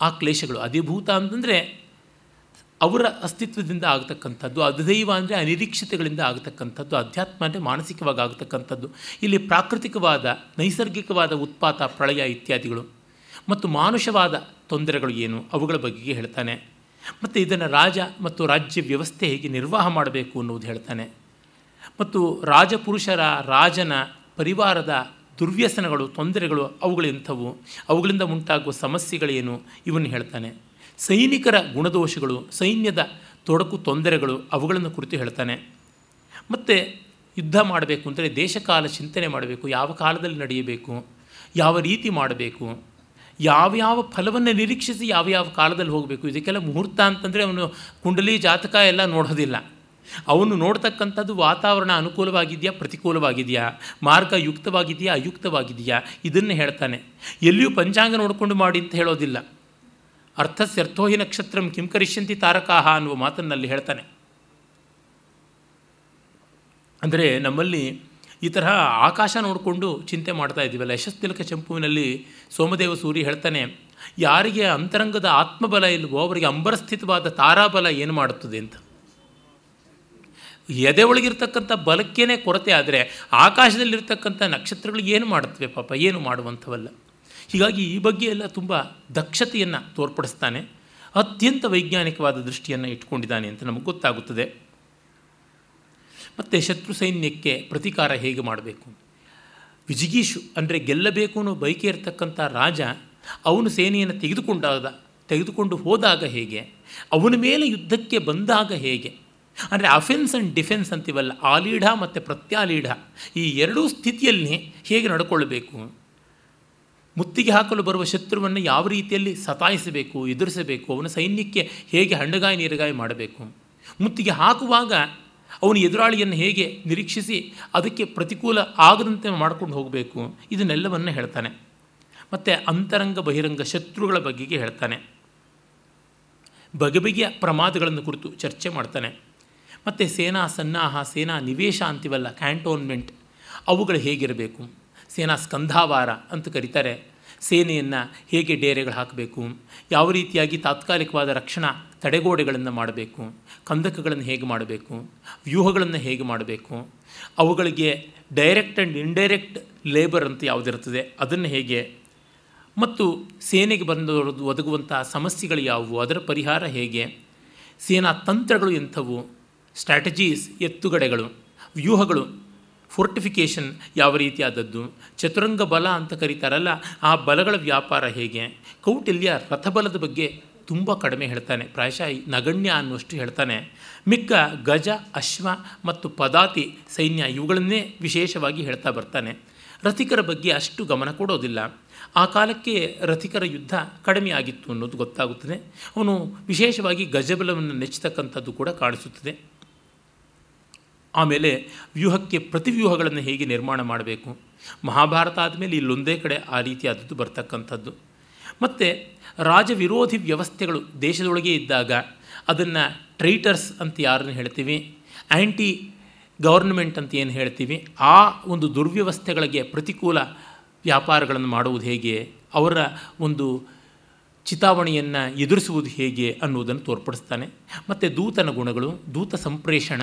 ಆ ಕ್ಲೇಶಗಳು ಅಧಿಭೂತ ಅಂತಂದರೆ ಅವರ ಅಸ್ತಿತ್ವದಿಂದ ಆಗತಕ್ಕಂಥದ್ದು, ಅಧಿದೈವ ಅಂದರೆ ಅನಿರೀಕ್ಷಿತಗಳಿಂದ ಆಗತಕ್ಕಂಥದ್ದು, ಅಧ್ಯಾತ್ಮ ಅಂದರೆ ಮಾನಸಿಕವಾಗಿ ಆಗತಕ್ಕಂಥದ್ದು, ಇಲ್ಲಿ ಪ್ರಾಕೃತಿಕವಾದ, ನೈಸರ್ಗಿಕವಾದ ಉತ್ಪಾತ, ಪ್ರಳಯ ಇತ್ಯಾದಿಗಳು ಮತ್ತು ಮಾನುಷವಾದ ತೊಂದರೆಗಳು ಏನು? ಅವುಗಳ ಬಗ್ಗೆ ಹೇಳ್ತಾನೆ. ಮತ್ತು ಇದನ್ನು ರಾಜ ಮತ್ತು ರಾಜ್ಯ ವ್ಯವಸ್ಥೆ ಹೇಗೆ ನಿರ್ವಾಹ ಮಾಡಬೇಕು ಅನ್ನುವುದು ಹೇಳ್ತಾನೆ. ಮತ್ತು ರಾಜಪುರುಷರ ರಾಜನ ಪರಿವಾರದ ದುರ್ವ್ಯಸನಗಳು, ತೊಂದರೆಗಳು ಅವುಗಳೆಂಥವು. ಅವುಗಳಿಂದ ಉಂಟಾಗುವ ಸಮಸ್ಯೆಗಳೇನು? ಇವನ್ನು ಹೇಳ್ತಾನೆ. ಸೈನಿಕರ ಗುಣದೋಷಗಳು, ಸೈನ್ಯದ ತೊಡಕು ತೊಂದರೆಗಳು ಅವುಗಳನ್ನು ಕುರಿತು ಹೇಳ್ತಾನೆ. ಮತ್ತು ಯುದ್ಧ ಮಾಡಬೇಕು ಅಂದರೆ ದೇಶಕಾಲ ಚಿಂತನೆ ಮಾಡಬೇಕು, ಯಾವ ಕಾಲದಲ್ಲಿ ನಡೆಯಬೇಕು, ಯಾವ ರೀತಿ ಮಾಡಬೇಕು, ಯಾವ್ಯಾವ ಫಲವನ್ನು ನಿರೀಕ್ಷಿಸಿ ಯಾವ ಯಾವ ಕಾಲದಲ್ಲಿ ಹೋಗಬೇಕು, ಇದಕ್ಕೆಲ್ಲ ಮುಹೂರ್ತ ಅಂತಂದರೆ ಅವನು ಕುಂಡಲಿ, ಜಾತಕ ಎಲ್ಲ ನೋಡೋದಿಲ್ಲ. ಅವನು ನೋಡ್ತಕ್ಕಂಥದ್ದು ವಾತಾವರಣ ಅನುಕೂಲವಾಗಿದೆಯಾ, ಪ್ರತಿಕೂಲವಾಗಿದೆಯಾ? ಮಾರ್ಗ ಯುಕ್ತವಾಗಿದೆಯಾ, ಅಯುಕ್ತವಾಗಿದೆಯಾ? ಇದನ್ನು ಹೇಳ್ತಾನೆ. ಎಲ್ಲಿಯೂ ಪಂಚಾಂಗ ನೋಡಿಕೊಂಡು ಮಾಡಿ ಅಂತ ಹೇಳೋದಿಲ್ಲ. ಅರ್ಥಸ್ಯರ್ಥೋಹಿ ನಕ್ಷತ್ರಂ ಕಿಂ ಕರಿಷ್ಯಂತಿ ತಾರಕಾಹ ಅನ್ನುವ ಮಾತನ್ನಲ್ಲಿ ಹೇಳ್ತಾನೆ. ಅಂದರೆ ನಮ್ಮಲ್ಲಿ ಈ ತರಹ ಆಕಾಶ ನೋಡಿಕೊಂಡು ಚಿಂತೆ ಮಾಡ್ತಾ ಇದ್ದೀವಲ್ಲ, ಯಶಸ್ತಿಲಕ ಚಂಪುವಿನಲ್ಲಿ ಸೋಮದೇವ ಸೂರಿ ಹೇಳ್ತಾನೆ, ಯಾರಿಗೆ ಅಂತರಂಗದ ಆತ್ಮಬಲ ಇಲ್ವೋ, ಅವರಿಗೆ ಅಂಬರಸ್ಥಿತವಾದ ತಾರಾಬಲ ಏನು ಮಾಡುತ್ತದೆ? ಅಂತ. ಎದೆ ಒಳಗಿರ್ತಕ್ಕಂಥ ಬಲಕ್ಕೇನೆ ಕೊರತೆ ಆದರೆ ಆಕಾಶದಲ್ಲಿರ್ತಕ್ಕಂಥ ನಕ್ಷತ್ರಗಳು ಏನು ಮಾಡುತ್ತವೆ ಪಾಪ? ಏನು ಮಾಡುವಂಥವಲ್ಲ. ಹೀಗಾಗಿ ಈ ಬಗ್ಗೆ ಎಲ್ಲ ತುಂಬ ದಕ್ಷತೆಯನ್ನು ತೋರ್ಪಡಿಸ್ತಾನೆ. ಅತ್ಯಂತ ವೈಜ್ಞಾನಿಕವಾದ ದೃಷ್ಟಿಯನ್ನು ಇಟ್ಕೊಂಡಿದ್ದಾನೆ ಅಂತ ನಮಗೆ ಗೊತ್ತಾಗುತ್ತದೆ. ಮತ್ತು ಶತ್ರು ಸೈನ್ಯಕ್ಕೆ ಪ್ರತೀಕಾರ ಹೇಗೆ ಮಾಡಬೇಕು? ವಿಜಿಗೀಶು ಅಂದರೆ ಗೆಲ್ಲಬೇಕು ಅನ್ನೋ ಬೈಕೆ ಇರತಕ್ಕಂಥ ರಾಜ ಅವನು ಸೇನೆಯನ್ನು ತೆಗೆದುಕೊಂಡಾದ ತೆಗೆದುಕೊಂಡು ಹೋದಾಗ ಹೇಗೆ? ಅವನ ಮೇಲೆ ಯುದ್ಧಕ್ಕೆ ಬಂದಾಗ ಹೇಗೆ? ಅಂದರೆ ಅಫೆನ್ಸ್ ಆ್ಯಂಡ್ ಡಿಫೆನ್ಸ್ ಅಂತೀವಲ್ಲ, ಆಲೀಢ ಮತ್ತು ಪ್ರತ್ಯಾಲೀಢ, ಈ ಎರಡೂ ಸ್ಥಿತಿಯಲ್ಲಿ ಹೇಗೆ ನಡ್ಕೊಳ್ಬೇಕು? ಮುತ್ತಿಗೆ ಹಾಕಲು ಬರುವ ಶತ್ರುವನ್ನು ಯಾವ ರೀತಿಯಲ್ಲಿ ಸತಾಯಿಸಬೇಕು, ಎದುರಿಸಬೇಕು, ಅವನ ಸೈನ್ಯಕ್ಕೆ ಹೇಗೆ ಹಣ್ಣಗಾಯಿ, ನೀರುಗಾಯಿ ಮಾಡಬೇಕು? ಮುತ್ತಿಗೆ ಹಾಕುವಾಗ ಅವನು ಎದುರಾಳಿಯನ್ನು ಹೇಗೆ ನಿರೀಕ್ಷಿಸಿ ಅದಕ್ಕೆ ಪ್ರತಿಕೂಲ ಆಗದಂತೆ ಮಾಡ್ಕೊಂಡು ಹೋಗಬೇಕು? ಇದನ್ನೆಲ್ಲವನ್ನು ಹೇಳ್ತಾನೆ. ಮತ್ತು ಅಂತರಂಗ, ಬಹಿರಂಗ ಶತ್ರುಗಳ ಬಗೆಗೆ ಹೇಳ್ತಾನೆ. ಬಗೆ ಬಗೆಯ ಪ್ರಮಾದಗಳನ್ನು ಕುರಿತು ಚರ್ಚೆ ಮಾಡ್ತಾನೆ. ಮತ್ತು ಸೇನಾ ಸನ್ನಾಹ, ಸೇನಾ ನಿವೇಶ ಅಂತೀವಲ್ಲ ಕ್ಯಾಂಟೋನ್ಮೆಂಟ್ ಅವುಗಳು ಹೇಗಿರಬೇಕು? ಸೇನಾ ಸ್ಕಂಧಾವಾರ ಅಂತ ಕರೀತಾರೆ. ಸೇನೆಯನ್ನು ಹೇಗೆ ಡೇರೆಗಳು ಹಾಕಬೇಕು? ಯಾವ ರೀತಿಯಾಗಿ ತಾತ್ಕಾಲಿಕವಾದ ರಕ್ಷಣಾ ತಡೆಗೋಡೆಗಳನ್ನು ಮಾಡಬೇಕು? ಕಂದಕಗಳನ್ನು ಹೇಗೆ ಮಾಡಬೇಕು? ವ್ಯೂಹಗಳನ್ನು ಹೇಗೆ ಮಾಡಬೇಕು? ಅವುಗಳಿಗೆ ಡೈರೆಕ್ಟ್ ಆ್ಯಂಡ್ ಇಂಡೈರೆಕ್ಟ್ ಲೇಬರ್ ಅಂತ ಯಾವುದಿರ್ತದೆ, ಅದನ್ನು ಹೇಗೆ? ಮತ್ತು ಸೇನೆಗೆ ಬಂದವರು ಒದಗುವಂತಹ ಸಮಸ್ಯೆಗಳು ಯಾವುವು? ಅದರ ಪರಿಹಾರ ಹೇಗೆ? ಸೇನಾ ತಂತ್ರಗಳು ಎಂಥವು? ಸ್ಟ್ರಾಟಜೀಸ್, ಎತ್ತುಗಡೆಗಳು, ವ್ಯೂಹಗಳು ಫೋರ್ಟಿಫಿಕೇಷನ್ ಯಾವ ರೀತಿಯಾದದ್ದು, ಚತುರಂಗ ಬಲ ಅಂತ ಕರೀತಾರಲ್ಲ, ಆ ಬಲಗಳ ವ್ಯಾಪಾರ ಹೇಗೆ? ಕೌಟಿಲ್ಯ ರಥಬಲದ ಬಗ್ಗೆ ತುಂಬ ಕಡಿಮೆ ಹೇಳ್ತಾನೆ. ಪ್ರಾಯಶಃ ನಗಣ್ಯ ಅನ್ನುವಷ್ಟು ಹೇಳ್ತಾನೆ. ಮಿಕ್ಕ ಗಜ, ಅಶ್ವ ಮತ್ತು ಪದಾತಿ ಸೈನ್ಯ ಇವುಗಳನ್ನೇ ವಿಶೇಷವಾಗಿ ಹೇಳ್ತಾ ಬರ್ತಾನೆ. ರಥಿಕರ ಬಗ್ಗೆ ಅಷ್ಟು ಗಮನ ಕೊಡೋದಿಲ್ಲ. ಆ ಕಾಲಕ್ಕೆ ರಥಿಕರ ಯುದ್ಧ ಕಡಿಮೆ ಆಗಿತ್ತು ಅನ್ನೋದು ಗೊತ್ತಾಗುತ್ತದೆ. ಅವನು ವಿಶೇಷವಾಗಿ ಗಜಬಲವನ್ನು ನೆಚ್ಚತಕ್ಕಂಥದ್ದು ಕೂಡ ಕಾಣಿಸುತ್ತದೆ. ಆಮೇಲೆ ವ್ಯೂಹಕ್ಕೆ ಪ್ರತಿವ್ಯೂಹಗಳನ್ನು ಹೇಗೆ ನಿರ್ಮಾಣ ಮಾಡಬೇಕು? ಮಹಾಭಾರತ ಆದಮೇಲೆ ಇಲ್ಲೊಂದೇ ಕಡೆ ಆ ರೀತಿಯಾದದ್ದು ಬರ್ತಕ್ಕಂಥದ್ದು. ಮತ್ತು ರಾಜವಿರೋಧಿ ವ್ಯವಸ್ಥೆಗಳು ದೇಶದೊಳಗೆ ಇದ್ದಾಗ ಅದನ್ನು ಟ್ರೈಟರ್ಸ್ ಅಂತ ಯಾರನ್ನು ಹೇಳ್ತೀವಿ? ಆ್ಯಂಟಿ ಗವರ್ನಮೆಂಟ್ ಅಂತ ಏನು ಹೇಳ್ತೀವಿ? ಆ ಒಂದು ದುರ್ವ್ಯವಸ್ಥೆಗಳಿಗೆ ಪ್ರತಿಕೂಲ ವ್ಯಾಪಾರಗಳನ್ನು ಮಾಡುವುದು ಹೇಗೆ? ಅವರ ಒಂದು ಚಿತಾವಣೆಯನ್ನು ಎದುರಿಸುವುದು ಹೇಗೆ ಅನ್ನುವುದನ್ನು ತೋರ್ಪಡಿಸ್ತಾನೆ. ಮತ್ತು ದೂತನ ಗುಣಗಳು, ದೂತ ಸಂಪ್ರೇಷಣ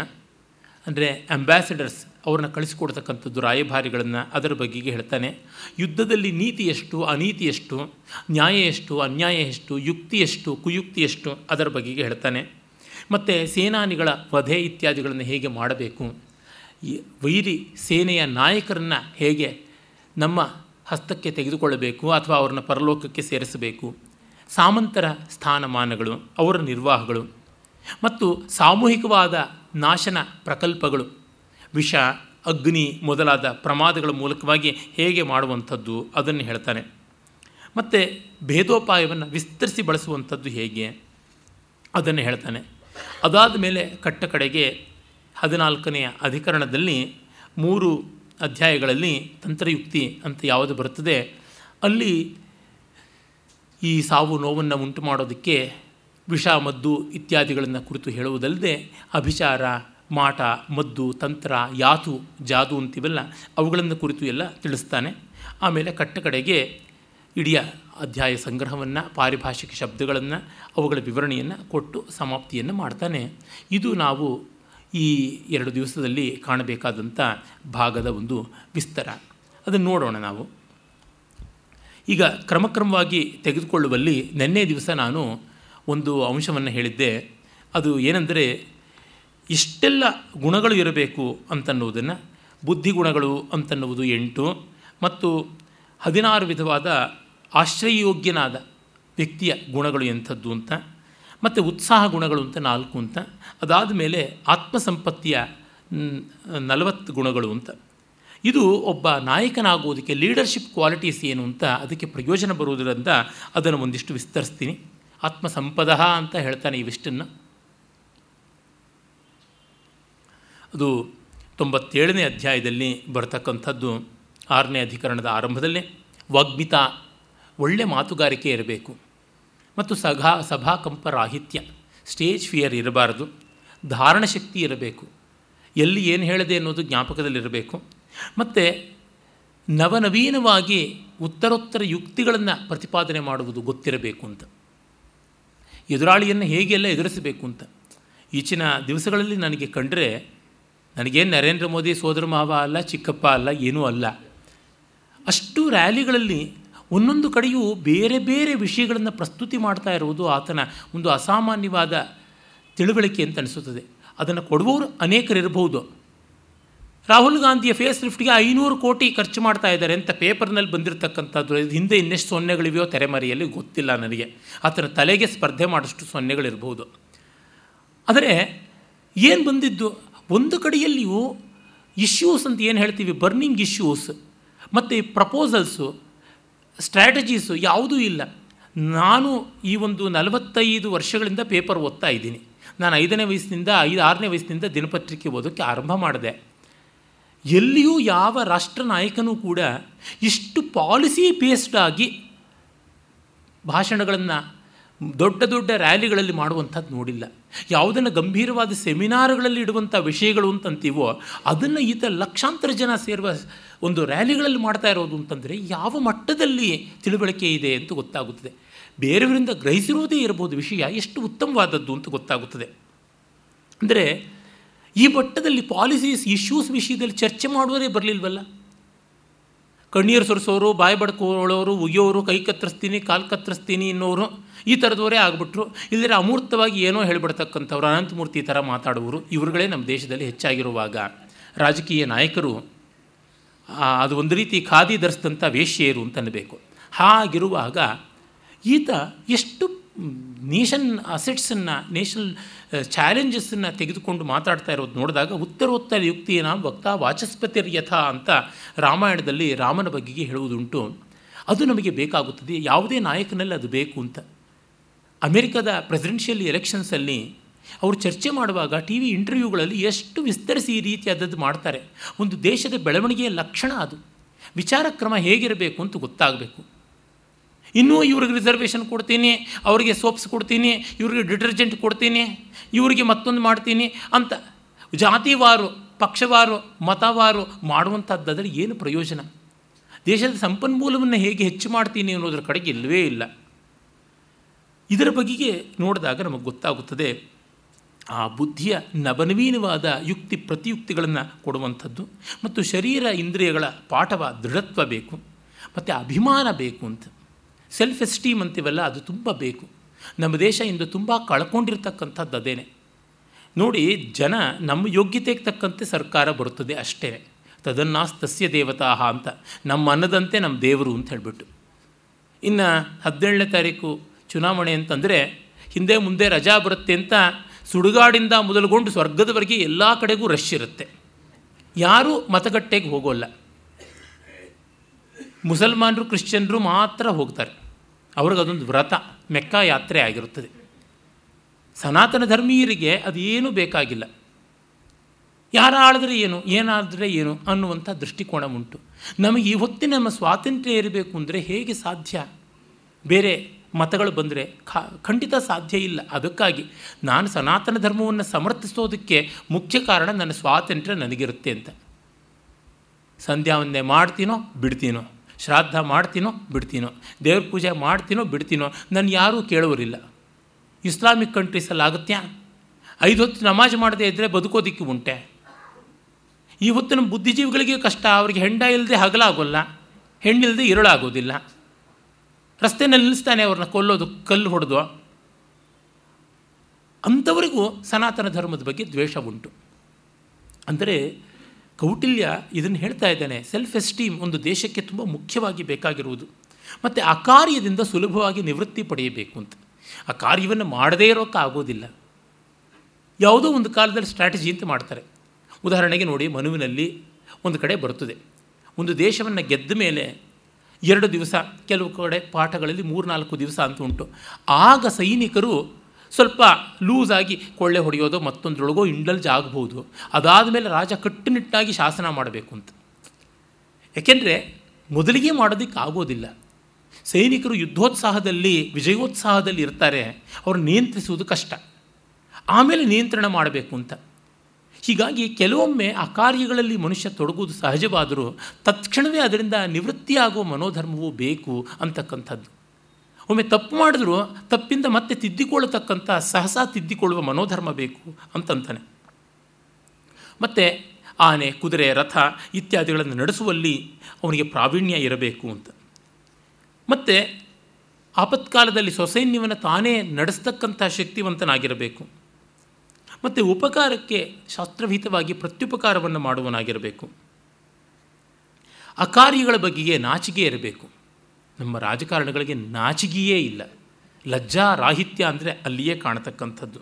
ಅಂದರೆ ಅಂಬಾಸಿಡರ್ಸ್ ಅವ್ರನ್ನ ಕಳಿಸಿಕೊಡ್ತಕ್ಕಂಥದ್ದು ರಾಯಭಾರಿಗಳನ್ನು ಅದರ ಬಗೆಗೆ ಹೇಳ್ತಾನೆ. ಯುದ್ಧದಲ್ಲಿ ನೀತಿ ಎಷ್ಟು, ಅನೀತಿ ಎಷ್ಟು, ನ್ಯಾಯ ಎಷ್ಟು, ಅನ್ಯಾಯ ಎಷ್ಟು, ಯುಕ್ತಿ ಎಷ್ಟು, ಕುಯುಕ್ತಿ ಎಷ್ಟು ಅದರ ಬಗೆಗೆ ಹೇಳ್ತಾನೆ. ಮತ್ತು ಸೇನಾನಿಗಳ ವಧೆ ಇತ್ಯಾದಿಗಳನ್ನು ಹೇಗೆ ಮಾಡಬೇಕು ವೈರಿ ಸೇನೆಯ ನಾಯಕರನ್ನು ಹೇಗೆ ನಮ್ಮ ಹಸ್ತಕ್ಕೆ ತೆಗೆದುಕೊಳ್ಳಬೇಕು ಅಥವಾ ಅವ್ರನ್ನ ಪರಲೋಕಕ್ಕೆ ಸೇರಿಸಬೇಕು, ಸಾಮಂತರ ಸ್ಥಾನಮಾನಗಳು, ಅವರ ನಿರ್ವಾಹಗಳು. ಮತ್ತು ಸಾಮೂಹಿಕವಾದ ನಾಶನ ಪ್ರಕಲ್ಪಗಳು. ವಿಷ, ಅಗ್ನಿ ಮೊದಲಾದ ಪ್ರಮಾದಗಳ ಮೂಲಕವಾಗಿ ಹೇಗೆ ಮಾಡುವಂಥದ್ದು ಅದನ್ನು ಹೇಳ್ತಾನೆ. ಮತ್ತು ಭೇದೋಪಾಯವನ್ನು ವಿಸ್ತರಿಸಿ ಬಳಸುವಂಥದ್ದು ಹೇಗೆ ಅದನ್ನು ಹೇಳ್ತಾನೆ. ಅದಾದ ಮೇಲೆ ಕಟ್ಟ ಕಡೆಗೆ ಹದಿನಾಲ್ಕನೆಯ ಅಧಿಕರಣದಲ್ಲಿ ಮೂರು ಅಧ್ಯಾಯಗಳಲ್ಲಿ ತಂತ್ರಯುಕ್ತಿ ಅಂತ ಯಾವುದು ಬರುತ್ತದೆ. ಅಲ್ಲಿ ಈ ಸಾವು ನೋವನ್ನು ಉಂಟು ಮಾಡೋದಕ್ಕೆ ವಿಷ ಮದ್ದು ಇತ್ಯಾದಿಗಳನ್ನು ಕುರಿತು ಹೇಳುವುದಲ್ಲದೆ ಅಭಿಚಾರ, ಮಾಟ, ಮದ್ದು, ತಂತ್ರ, ಯಾತು, ಜಾದು ಅಂತಿವೆಲ್ಲ ಅವುಗಳನ್ನು ಕುರಿತು ಎಲ್ಲ ತಿಳಿಸ್ತಾನೆ. ಆಮೇಲೆ ಕಟ್ಟ ಕಡೆಗೆ ಇಡೀ ಅಧ್ಯಾಯ ಸಂಗ್ರಹವನ್ನು, ಪಾರಿಭಾಷಿಕ ಶಬ್ದಗಳನ್ನು, ಅವುಗಳ ವಿವರಣೆಯನ್ನು ಕೊಟ್ಟು ಸಮಾಪ್ತಿಯನ್ನು ಮಾಡ್ತಾನೆ. ಇದು ನಾವು ಈ ಎರಡು ದಿವಸದಲ್ಲಿ ಕಾಣಬೇಕಾದಂಥ ಭಾಗದ ಒಂದು ವಿಸ್ತಾರ. ಅದನ್ನು ನೋಡೋಣ ನಾವು. ಈಗ ಕ್ರಮಕ್ರಮವಾಗಿ ತೆಗೆದುಕೊಳ್ಳುವಲ್ಲಿ ನಿನ್ನೆ ದಿವಸ ನಾನು ಒಂದು ಅಂಶವನ್ನು ಹೇಳಿದ್ದೆ. ಅದು ಏನೆಂದರೆ, ಇಷ್ಟೆಲ್ಲ ಗುಣಗಳು ಇರಬೇಕು ಅಂತನ್ನುವುದನ್ನು, ಬುದ್ಧಿಗುಣಗಳು ಅಂತನ್ನುವುದು ಎಂಟು. ಮತ್ತು ಹದಿನಾರು ವಿಧವಾದ ಆಶ್ರಯಯೋಗ್ಯನಾದ ವ್ಯಕ್ತಿಯ ಗುಣಗಳು ಎಂಥದ್ದು ಅಂತ, ಮತ್ತು ಉತ್ಸಾಹ ಗುಣಗಳು ಅಂತ ನಾಲ್ಕು ಅಂತ, ಅದಾದ ಮೇಲೆ ಆತ್ಮಸಂಪತ್ತಿಯ ನಲವತ್ತು ಗುಣಗಳು ಅಂತ. ಇದು ಒಬ್ಬ ನಾಯಕನಾಗುವುದಕ್ಕೆ ಲೀಡರ್ಶಿಪ್ ಕ್ವಾಲಿಟೀಸ್ ಏನು ಅಂತ ಅದಕ್ಕೆ ಪ್ರಯೋಜನ ಬರುವುದರಿಂದ ಅದನ್ನು ಒಂದಿಷ್ಟು ವಿಸ್ತರಿಸ್ತೀನಿ. ಆತ್ಮಸಂಪದ ಅಂತ ಹೇಳ್ತಾನೆ ಇವಿಷ್ಟನ್ನು ಅದು ತೊಂಬತ್ತೇಳನೇ ಅಧ್ಯಾಯದಲ್ಲಿ ಬರ್ತಕ್ಕಂಥದ್ದು ಆರನೇ ಅಧಿಕರಣದ ಆರಂಭದಲ್ಲೇ. ವಾಗ್ಮಿತ, ಒಳ್ಳೆ ಮಾತುಗಾರಿಕೆ ಇರಬೇಕು. ಮತ್ತು ಸಘಾ, ಸಭಾಕಂಪ ರಾಹಿತ್ಯ, ಸ್ಟೇಜ್ ಫಿಯರ್ ಇರಬಾರದು. ಧಾರಣ ಶಕ್ತಿ ಇರಬೇಕು. ಎಲ್ಲಿ ಏನು ಹೇಳಿದೆ ಅನ್ನೋದು ಜ್ಞಾಪಕದಲ್ಲಿರಬೇಕು. ಮತ್ತು ನವನವೀನವಾಗಿ ಉತ್ತರೋತ್ತರ ಯುಕ್ತಿಗಳನ್ನು ಪ್ರತಿಪಾದನೆ ಮಾಡುವುದು ಗೊತ್ತಿರಬೇಕು ಅಂತ. ಎದುರಾಳಿಯನ್ನು ಹೇಗೆಲ್ಲ ಎದುರಿಸಬೇಕು ಅಂತ. ಈಚಿನ ದಿವಸಗಳಲ್ಲಿ ನನಗೆ ಕಂಡರೆ, ನನಗೇನು ನರೇಂದ್ರ ಮೋದಿ ಸೋದರ ಮಾವ ಅಲ್ಲ, ಚಿಕ್ಕಪ್ಪ ಅಲ್ಲ, ಏನೂ ಅಲ್ಲ. ಅಷ್ಟು ರ್ಯಾಲಿಗಳಲ್ಲಿ ಒಂದೊಂದು ಕಡೆಯೂ ಬೇರೆ ಬೇರೆ ವಿಷಯಗಳನ್ನು ಪ್ರಸ್ತುತಿ ಮಾಡ್ತಾ ಇರುವುದು ಆತನ ಒಂದು ಅಸಾಮಾನ್ಯವಾದ ತಿಳುವಳಿಕೆ ಅಂತ ಅನಿಸುತ್ತದೆ. ಅದನ್ನು ಕೊಡುವವರು ಅನೇಕರಿರಬಹುದು ರಾಹುಲ್ ಗಾಂಧಿಯ ಫೇಸ್ ಲಿಫ್ಟ್ಗೆ ಐನೂರು ಕೋಟಿ ಖರ್ಚು ಮಾಡ್ತಾ ಇದ್ದಾರೆ ಅಂತ ಪೇಪರ್ನಲ್ಲಿ ಬಂದಿರತಕ್ಕಂಥದ್ದು. ಹಿಂದೆ ಇನ್ನೆಷ್ಟು ಸೊನ್ನೆಗಳಿವೆಯೋ ತೆರೆಮರೆಯಲ್ಲಿ ಗೊತ್ತಿಲ್ಲ ನನಗೆ. ಆತನ ತಲೆಗೆ ಸ್ಪರ್ಧೆ ಮಾಡೋಷ್ಟು ಸೊನ್ನೆಗಳಿರ್ಬೋದು. ಆದರೆ ಏನು ಬಂದಿದ್ದು? ಒಂದು ಕಡೆಯಲ್ಲಿಯೂ ಇಶ್ಯೂಸ್ ಅಂತ ಏನು ಹೇಳ್ತೀವಿ? ಬರ್ನಿಂಗ್ ಇಶ್ಯೂಸ್ ಮತ್ತು ಪ್ರಪೋಸಲ್ಸು ಸ್ಟ್ರಾಟಜೀಸು ಯಾವುದೂ ಇಲ್ಲ. ನಾನು ಈ ಒಂದು ನಲವತ್ತೈದು ವರ್ಷಗಳಿಂದ ಪೇಪರ್ ಓದ್ತಾ ಇದ್ದೀನಿ. ನಾನು ಐದನೇ ವಯಸ್ಸಿನಿಂದ ಐದು, ಆರನೇ ವಯಸ್ಸಿನಿಂದ ದಿನಪತ್ರಿಕೆ ಓದೋಕ್ಕೆ ಆರಂಭ ಮಾಡಿದೆ. ಎಲ್ಲಿಯೂ ಯಾವ ರಾಷ್ಟ್ರ ನಾಯಕನೂ ಕೂಡ ಇಷ್ಟು ಪಾಲಿಸಿ ಬೇಸ್ಡ್ ಆಗಿ ಭಾಷಣಗಳನ್ನು ದೊಡ್ಡ ದೊಡ್ಡ ರ್ಯಾಲಿಗಳಲ್ಲಿ ಮಾಡುವಂಥದ್ದು ನೋಡಿಲ್ಲ. ಯಾವುದನ್ನು ಗಂಭೀರವಾದ ಸೆಮಿನಾರ್ಗಳಲ್ಲಿ ಇಡುವಂಥ ವಿಷಯಗಳು ಅಂತಂತೀವೋ ಅದನ್ನು ಈತ ಲಕ್ಷಾಂತರ ಜನ ಸೇರುವ ಒಂದು ರ್ಯಾಲಿಗಳಲ್ಲಿ ಮಾಡ್ತಾ ಇರೋದು ಅಂತಂದರೆ ಯಾವ ಮಟ್ಟದಲ್ಲಿ ತಿಳುವಳಿಕೆ ಇದೆ ಅಂತ ಗೊತ್ತಾಗುತ್ತದೆ. ಬೇರೆಯವರಿಂದ ಗ್ರಹಿಸಿರುವುದೇ ಇರಬಹುದು ವಿಷಯ ಎಷ್ಟು ಉತ್ತಮವಾದದ್ದು ಅಂತ ಗೊತ್ತಾಗುತ್ತದೆ. ಅಂದರೆ ಈ ಮಟ್ಟದಲ್ಲಿ ಪಾಲಿಸೀಸ್ ಇಶ್ಯೂಸ್ ವಿಷಯದಲ್ಲಿ ಚರ್ಚೆ ಮಾಡುವರೇ ಬರಲಿಲ್ವಲ್ಲ? ಕಣ್ಣೀರು ಸುರಿಸೋರು, ಬಾಯಿ ಬಡ್ಕೊಳ್ಳೋರು, ಉಗಿಯೋರು, ಕೈ ಕತ್ತರಿಸ್ತೀನಿ, ಕಾಲು ಕತ್ತರಿಸ್ತೀನಿ ಅನ್ನೋರು ಈ ಥರದವರೇ ಆಗಿಬಿಟ್ರು. ಇಲ್ಲದ್ರೆ ಅಮೂರ್ತವಾಗಿ ಏನೋ ಹೇಳಿಬಿಡ್ತಕ್ಕಂಥವ್ರು, ಅನಂತಮೂರ್ತಿ ಥರ ಮಾತಾಡುವರು ಇವರುಗಳೇ ನಮ್ಮ ದೇಶದಲ್ಲಿ ಹೆಚ್ಚಾಗಿರುವಾಗ. ರಾಜಕೀಯ ನಾಯಕರು ಅದು ಒಂದು ರೀತಿ ಖಾದಿ ಧರಿಸಿದಂಥ ವೇಶ್ಯೆಯರು ಅಂತ ಅನ್ನಬೇಕು ಹಾಗಿರುವಾಗ ಈತ ಎಷ್ಟು ನೇಷನ್ ಅಸೆಟ್ಸನ್ನು ನೇಷನಲ್ ಚಾಲೆಂಜಸ್ಸನ್ನು ತೆಗೆದುಕೊಂಡು ಮಾತಾಡ್ತಾ ಇರೋದು ನೋಡಿದಾಗ ಉತ್ತರೋತ್ತರ ಯುಕ್ತಿಯನ್ನು ವಕ್ತಾ ವಾಚಸ್ಪತಿರ್ ಯಥ ಅಂತ ರಾಮಾಯಣದಲ್ಲಿ ರಾಮನ ಬಗೆಗೆ ಹೇಳುವುದುಂಟು. ಅದು ನಮಗೆ ಬೇಕಾಗುತ್ತದೆ. ಯಾವುದೇ ನಾಯಕನಲ್ಲಿ ಅದು ಬೇಕು ಅಂತ. ಅಮೆರಿಕದ ಪ್ರೆಸಿಡೆನ್ಷಿಯಲ್ ಎಲೆಕ್ಷನ್ಸಲ್ಲಿ ಅವರು ಚರ್ಚೆ ಮಾಡುವಾಗ ಟಿ ವಿ ಇಂಟರ್ವ್ಯೂಗಳಲ್ಲಿ ಎಷ್ಟು ವಿಸ್ತರಿಸಿ ಈ ರೀತಿಯಾದದ್ದು ಮಾಡ್ತಾರೆ. ಒಂದು ದೇಶದ ಬೆಳವಣಿಗೆಯ ಲಕ್ಷಣ ಅದು. ವಿಚಾರ ಕ್ರಮ ಹೇಗಿರಬೇಕು ಅಂತ ಗೊತ್ತಾಗಬೇಕು. ಇನ್ನೂ ಇವ್ರಿಗೆ ರಿಸರ್ವೇಷನ್ ಕೊಡ್ತೀನಿ, ಅವರಿಗೆ ಸೋಪ್ಸ್ ಕೊಡ್ತೀನಿ, ಇವ್ರಿಗೆ ಡಿಟರ್ಜೆಂಟ್ ಕೊಡ್ತೀನಿ, ಇವರಿಗೆ ಮತ್ತೊಂದು ಮಾಡ್ತೀನಿ ಅಂತ. ಜಾತಿವಾರು, ಪಕ್ಷವಾರು, ಮತವಾರು ಮಾಡುವಂಥದ್ದಾದರೆ ಏನು ಪ್ರಯೋಜನ? ದೇಶದ ಸಂಪನ್ಮೂಲವನ್ನು ಹೇಗೆ ಹೆಚ್ಚು ಮಾಡ್ತೀನಿ ಅನ್ನೋದ್ರ ಕಡೆಗೆ ಇಲ್ಲವೇ ಇಲ್ಲ. ಇದರ ಬಗೆಗೆ ನೋಡಿದಾಗ ನಮಗೆ ಗೊತ್ತಾಗುತ್ತದೆ, ಆ ಬುದ್ಧಿಯ ನವನವೀನವಾದ ಯುಕ್ತಿ ಪ್ರತಿಯುಕ್ತಿಗಳನ್ನು ಕೊಡುವಂಥದ್ದು ಮತ್ತು ಶರೀರ ಇಂದ್ರಿಯಗಳ ಪಾಠವ ದೃಢತ್ವ ಬೇಕು, ಮತ್ತು ಅಭಿಮಾನ ಬೇಕು ಅಂತ. ಸೆಲ್ಫ್ ಎಸ್ಟೀಮ್ ಅಂತೀವಲ್ಲ, ಅದು ತುಂಬ ಬೇಕು. ನಮ್ಮ ದೇಶ ಇಂದು ತುಂಬ ಕಳ್ಕೊಂಡಿರ್ತಕ್ಕಂಥದ್ದು ಅದೇನೆ. ನೋಡಿ, ಜನ ನಮ್ಮ ಯೋಗ್ಯತೆಗೆ ತಕ್ಕಂತೆ ಸರ್ಕಾರ ಬರುತ್ತದೆ ಅಷ್ಟೇ. ತದನ್ನಾಸ್ ತಸ್ಯ ದೇವತಾ ಅಂತ. ನಮ್ಮ ಅನ್ನದಂತೆ ನಮ್ಮ ದೇವರು ಅಂತ ಹೇಳಿಬಿಟ್ಟು. ಇನ್ನು ಹದಿನೇಳನೇ ತಾರೀಕು ಚುನಾವಣೆ ಅಂತಂದರೆ, ಹಿಂದೆ ಮುಂದೆ ರಜಾ ಬರುತ್ತೆ ಅಂತ ಸುಡುಗಾಡಿಂದ ಮೊದಲುಗೊಂಡು ಸ್ವರ್ಗದವರೆಗೆ ಎಲ್ಲ ಕಡೆಗೂ ರಶ್ ಇರುತ್ತೆ. ಯಾರೂ ಮತಗಟ್ಟೆಗೆ ಹೋಗೋಲ್ಲ. ಮುಸಲ್ಮಾನರು, ಕ್ರಿಶ್ಚಿಯನ್ರು ಮಾತ್ರ ಹೋಗ್ತಾರೆ. ಅವ್ರಿಗೆ ಅದೊಂದು ವ್ರತ ಮೆಕ್ಕ ಯಾತ್ರೆ ಆಗಿರುತ್ತದೆ. ಸನಾತನ ಧರ್ಮೀಯರಿಗೆ ಅದೇನೂ ಬೇಕಾಗಿಲ್ಲ. ಯಾರು ಆಳಿದ್ರೆ ಏನು, ಏನಾದರೆ ಏನು ಅನ್ನುವಂಥ ದೃಷ್ಟಿಕೋನ ಉಂಟು. ನಮಗೆ ಈ ಹೊತ್ತಿನ ನಮ್ಮ ಸ್ವಾತಂತ್ರ್ಯ ಇರಬೇಕು ಅಂದರೆ ಹೇಗೆ ಸಾಧ್ಯ? ಬೇರೆ ಮತಗಳು ಬಂದರೆ ಖಂಡಿತ ಸಾಧ್ಯ ಇಲ್ಲ. ಅದಕ್ಕಾಗಿ ನಾನು ಸನಾತನ ಧರ್ಮವನ್ನು ಸಮರ್ಥಿಸೋದಕ್ಕೆ ಮುಖ್ಯ ಕಾರಣ ನನ್ನ ಸ್ವಾತಂತ್ರ್ಯ ನನಗಿರುತ್ತೆ ಅಂತ. ಸಂಧ್ಯಾವಂದನೆ ಮಾಡ್ತೀನೋ, ಬಿಡ್ತೀನೋ? ಶ್ರಾದ್ದ ಮಾಡ್ತೀನೋ ಬಿಡ್ತೀನೋ, ದೇವ್ರ ಪೂಜೆ ಮಾಡ್ತೀನೋ ಬಿಡ್ತೀನೋ ನನ್ನ ಯಾರೂ ಕೇಳೋರಿಲ್ಲ. ಇಸ್ಲಾಮಿಕ್ ಕಂಟ್ರೀಸಲ್ಲಿ ಆಗುತ್ತೆ ಐದು ಹೊತ್ತು ನಮಾಜ್ ಮಾಡದೇ ಇದ್ದರೆ ಬದುಕೋದಿಕ್ಕೆ ಉಂಟೆ. ಈ ಹೊತ್ತು ನಮ್ಮ ಬುದ್ಧಿಜೀವಿಗಳಿಗೆ ಕಷ್ಟ, ಅವ್ರಿಗೆ ಹೆಂಡ ಇಲ್ಲದೆ ಹಗಲಾಗೋಲ್ಲ ಹೆಣ್ಣಿಲ್ಲದೆ ಇರಳಾಗೋದಿಲ್ಲ. ರಸ್ತೆನಲ್ಲಿ ನಿಲ್ಲಿಸ್ತಾನೆ ಅವ್ರನ್ನ ಕೊಲ್ಲೋದು, ಕಲ್ಲು ಹೊಡೆದು. ಅಂಥವರಿಗೂ ಸನಾತನ ಧರ್ಮದ ಬಗ್ಗೆ ದ್ವೇಷ ಉಂಟು. ಅಂದರೆ ಕೌಟಿಲ್ಯ ಇದನ್ನು ಹೇಳ್ತಾ ಇದ್ದಾನೆ ಸೆಲ್ಫ್ ಎಸ್ಟೀಮ್ ಒಂದು ದೇಶಕ್ಕೆ ತುಂಬ ಮುಖ್ಯವಾಗಿ ಬೇಕಾಗಿರುವುದು. ಮತ್ತು ಆ ಕಾರ್ಯದಿಂದ ಸುಲಭವಾಗಿ ನಿವೃತ್ತಿ ಪಡೆಯಬೇಕು ಅಂತ. ಆ ಕಾರ್ಯವನ್ನು ಮಾಡದೇ ಇರೋಕ್ಕೆ ಆಗೋದಿಲ್ಲ. ಯಾವುದೋ ಒಂದು ಕಾಲದಲ್ಲಿ ಸ್ಟ್ರಾಟಜಿ ಅಂತ ಮಾಡ್ತಾರೆ. ಉದಾಹರಣೆಗೆ ನೋಡಿ, ಮನುವಿನಲ್ಲಿ ಒಂದು ಕಡೆ ಬರುತ್ತದೆ. ಒಂದು ದೇಶವನ್ನು ಗೆದ್ದ ಮೇಲೆ ಎರಡು ದಿವಸ, ಕೆಲವು ಕಡೆ ಪಾಠಗಳಲ್ಲಿ ಮೂರು ನಾಲ್ಕು ದಿವಸ ಅಂತ ಉಂಟು. ಆಗ ಸೈನಿಕರು ಸ್ವಲ್ಪ ಲೂಸಾಗಿ ಕೊಳ್ಳೆ ಹೊಡೆಯೋದು ಮತ್ತೊಂದ್ರೊಳಗೋ ಇಂಡಲ್ಜ್ ಆಗ್ಬೋದು. ಅದಾದ ಮೇಲೆ ರಾಜ ಕಟ್ಟುನಿಟ್ಟಾಗಿ ಶಾಸನ ಮಾಡಬೇಕು ಅಂತ. ಯಾಕೆಂದರೆ ಮೊದಲಿಗೆ ಮಾಡೋದಕ್ಕೆ ಆಗೋದಿಲ್ಲ. ಸೈನಿಕರು ಯುದ್ಧೋತ್ಸಾಹದಲ್ಲಿ, ವಿಜಯೋತ್ಸಾಹದಲ್ಲಿ ಇರ್ತಾರೆ. ಅವ್ರು ನಿಯಂತ್ರಿಸುವುದು ಕಷ್ಟ. ಆಮೇಲೆ ನಿಯಂತ್ರಣ ಮಾಡಬೇಕು ಅಂತ. ಹೀಗಾಗಿ ಕೆಲವೊಮ್ಮೆ ಆ ಕಾರ್ಯಗಳಲ್ಲಿ ಮನುಷ್ಯ ತೊಡಗುವುದು ಸಹಜವಾದರೂ ತತ್ಕ್ಷಣವೇ ಅದರಿಂದ ನಿವೃತ್ತಿಯಾಗುವ ಮನೋಧರ್ಮವೂ ಬೇಕು ಅಂತಕ್ಕಂಥದ್ದು. ಒಮ್ಮೆ ತಪ್ಪು ಮಾಡಿದ್ರು ತಪ್ಪಿಂದ ಮತ್ತೆ ತಿದ್ದಿಕೊಳ್ಳತಕ್ಕಂಥ ಸಹಸಾ ತಿದ್ದಿಕೊಳ್ಳುವ ಮನೋಧರ್ಮ ಬೇಕು ಅಂತಂತಾನೆ. ಮತ್ತು ಆನೆ, ಕುದುರೆ, ರಥ ಇತ್ಯಾದಿಗಳನ್ನು ನಡೆಸುವಲ್ಲಿ ಅವನಿಗೆ ಪ್ರಾವೀಣ್ಯ ಇರಬೇಕು ಅಂತ. ಮತ್ತು ಆಪತ್ಕಾಲದಲ್ಲಿ ಸೊಸೈನ್ಯವನ್ನು ತಾನೇ ನಡೆಸ್ತಕ್ಕಂಥ ಶಕ್ತಿವಂತನಾಗಿರಬೇಕು. ಮತ್ತು ಉಪಕಾರಕ್ಕೆ ಶಾಸ್ತ್ರವಿಹಿತವಾಗಿ ಪ್ರತ್ಯುಪಕಾರವನ್ನು ಮಾಡುವನಾಗಿರಬೇಕು. ಅಕಾರ್ಯಗಳ ಬಗೆಗೆ ನಾಚಿಕೆ ಇರಬೇಕು. ನಮ್ಮ ರಾಜಕಾರಣಗಳಿಗೆ ನಾಚಿಗೆಯೇ ಇಲ್ಲ. ಲಜ್ಜಾ ರಾಹಿತ್ಯ ಅಂದರೆ ಅಲ್ಲಿಯೇ ಕಾಣತಕ್ಕಂಥದ್ದು.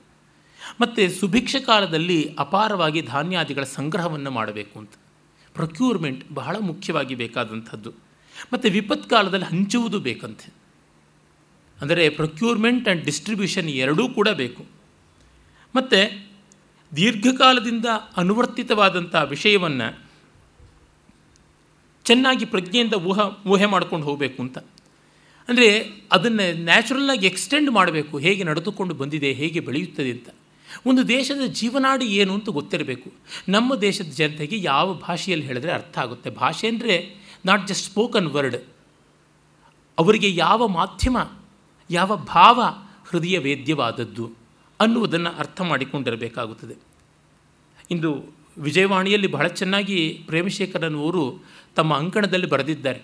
ಮತ್ತು ಸುಭಿಕ್ಷ ಕಾಲದಲ್ಲಿ ಅಪಾರವಾಗಿ ಧಾನ್ಯಾದಿಗಳ ಸಂಗ್ರಹವನ್ನು ಮಾಡಬೇಕು ಅಂತ. ಪ್ರೊಕ್ಯೂರ್ಮೆಂಟ್ ಬಹಳ ಮುಖ್ಯವಾಗಿ ಬೇಕಾದಂಥದ್ದು. ಮತ್ತು ವಿಪತ್ಕಾಲದಲ್ಲಿ ಹಂಚುವುದು ಬೇಕಂತೆ. ಅಂದರೆ ಪ್ರೊಕ್ಯೂರ್ಮೆಂಟ್ ಆ್ಯಂಡ್ ಡಿಸ್ಟ್ರಿಬ್ಯೂಷನ್ ಎರಡೂ ಕೂಡ ಬೇಕು. ಮತ್ತು ದೀರ್ಘಕಾಲದಿಂದ ಅನುವರ್ತಿತವಾದಂಥ ವಿಷಯವನ್ನು ಚೆನ್ನಾಗಿ ಪ್ರಜ್ಞೆಯಿಂದ ಊಹ, ಊಹೆ ಮಾಡ್ಕೊಂಡು ಹೋಗಬೇಕು ಅಂತ. ಅಂದರೆ ಅದನ್ನು ನ್ಯಾಚುರಲ್ಲಾಗಿ ಎಕ್ಸ್ಟೆಂಡ್ ಮಾಡಬೇಕು, ಹೇಗೆ ನಡೆದುಕೊಂಡು ಬಂದಿದೆ, ಹೇಗೆ ಬೆಳೆಯುತ್ತದೆ ಅಂತ. ಒಂದು ದೇಶದ ಜೀವನಾಡಿ ಏನು ಅಂತ ಗೊತ್ತಿರಬೇಕು. ನಮ್ಮ ದೇಶದ ಜನತೆಗೆ ಯಾವ ಭಾಷೆಯಲ್ಲಿ ಹೇಳಿದ್ರೆ ಅರ್ಥ ಆಗುತ್ತೆ. ಭಾಷೆ ಅಂದರೆ ನಾಟ್ ಜಸ್ಟ್ ಸ್ಪೋಕನ್ ವರ್ಡ್ ಅವರಿಗೆ ಯಾವ ಮಾಧ್ಯಮ, ಯಾವ ಭಾವ ಹೃದಯ ವೇದ್ಯವಾದದ್ದು ಅನ್ನುವುದನ್ನು ಅರ್ಥ ಮಾಡಿಕೊಂಡಿರಬೇಕಾಗುತ್ತದೆ. ಇಂದು ವಿಜಯವಾಣಿಯಲ್ಲಿ ಬಹಳ ಚೆನ್ನಾಗಿ ಪ್ರೇಮಶೇಖರನವರು ತಮ್ಮ ಅಂಕಣದಲ್ಲಿ ಬರೆದಿದ್ದಾರೆ.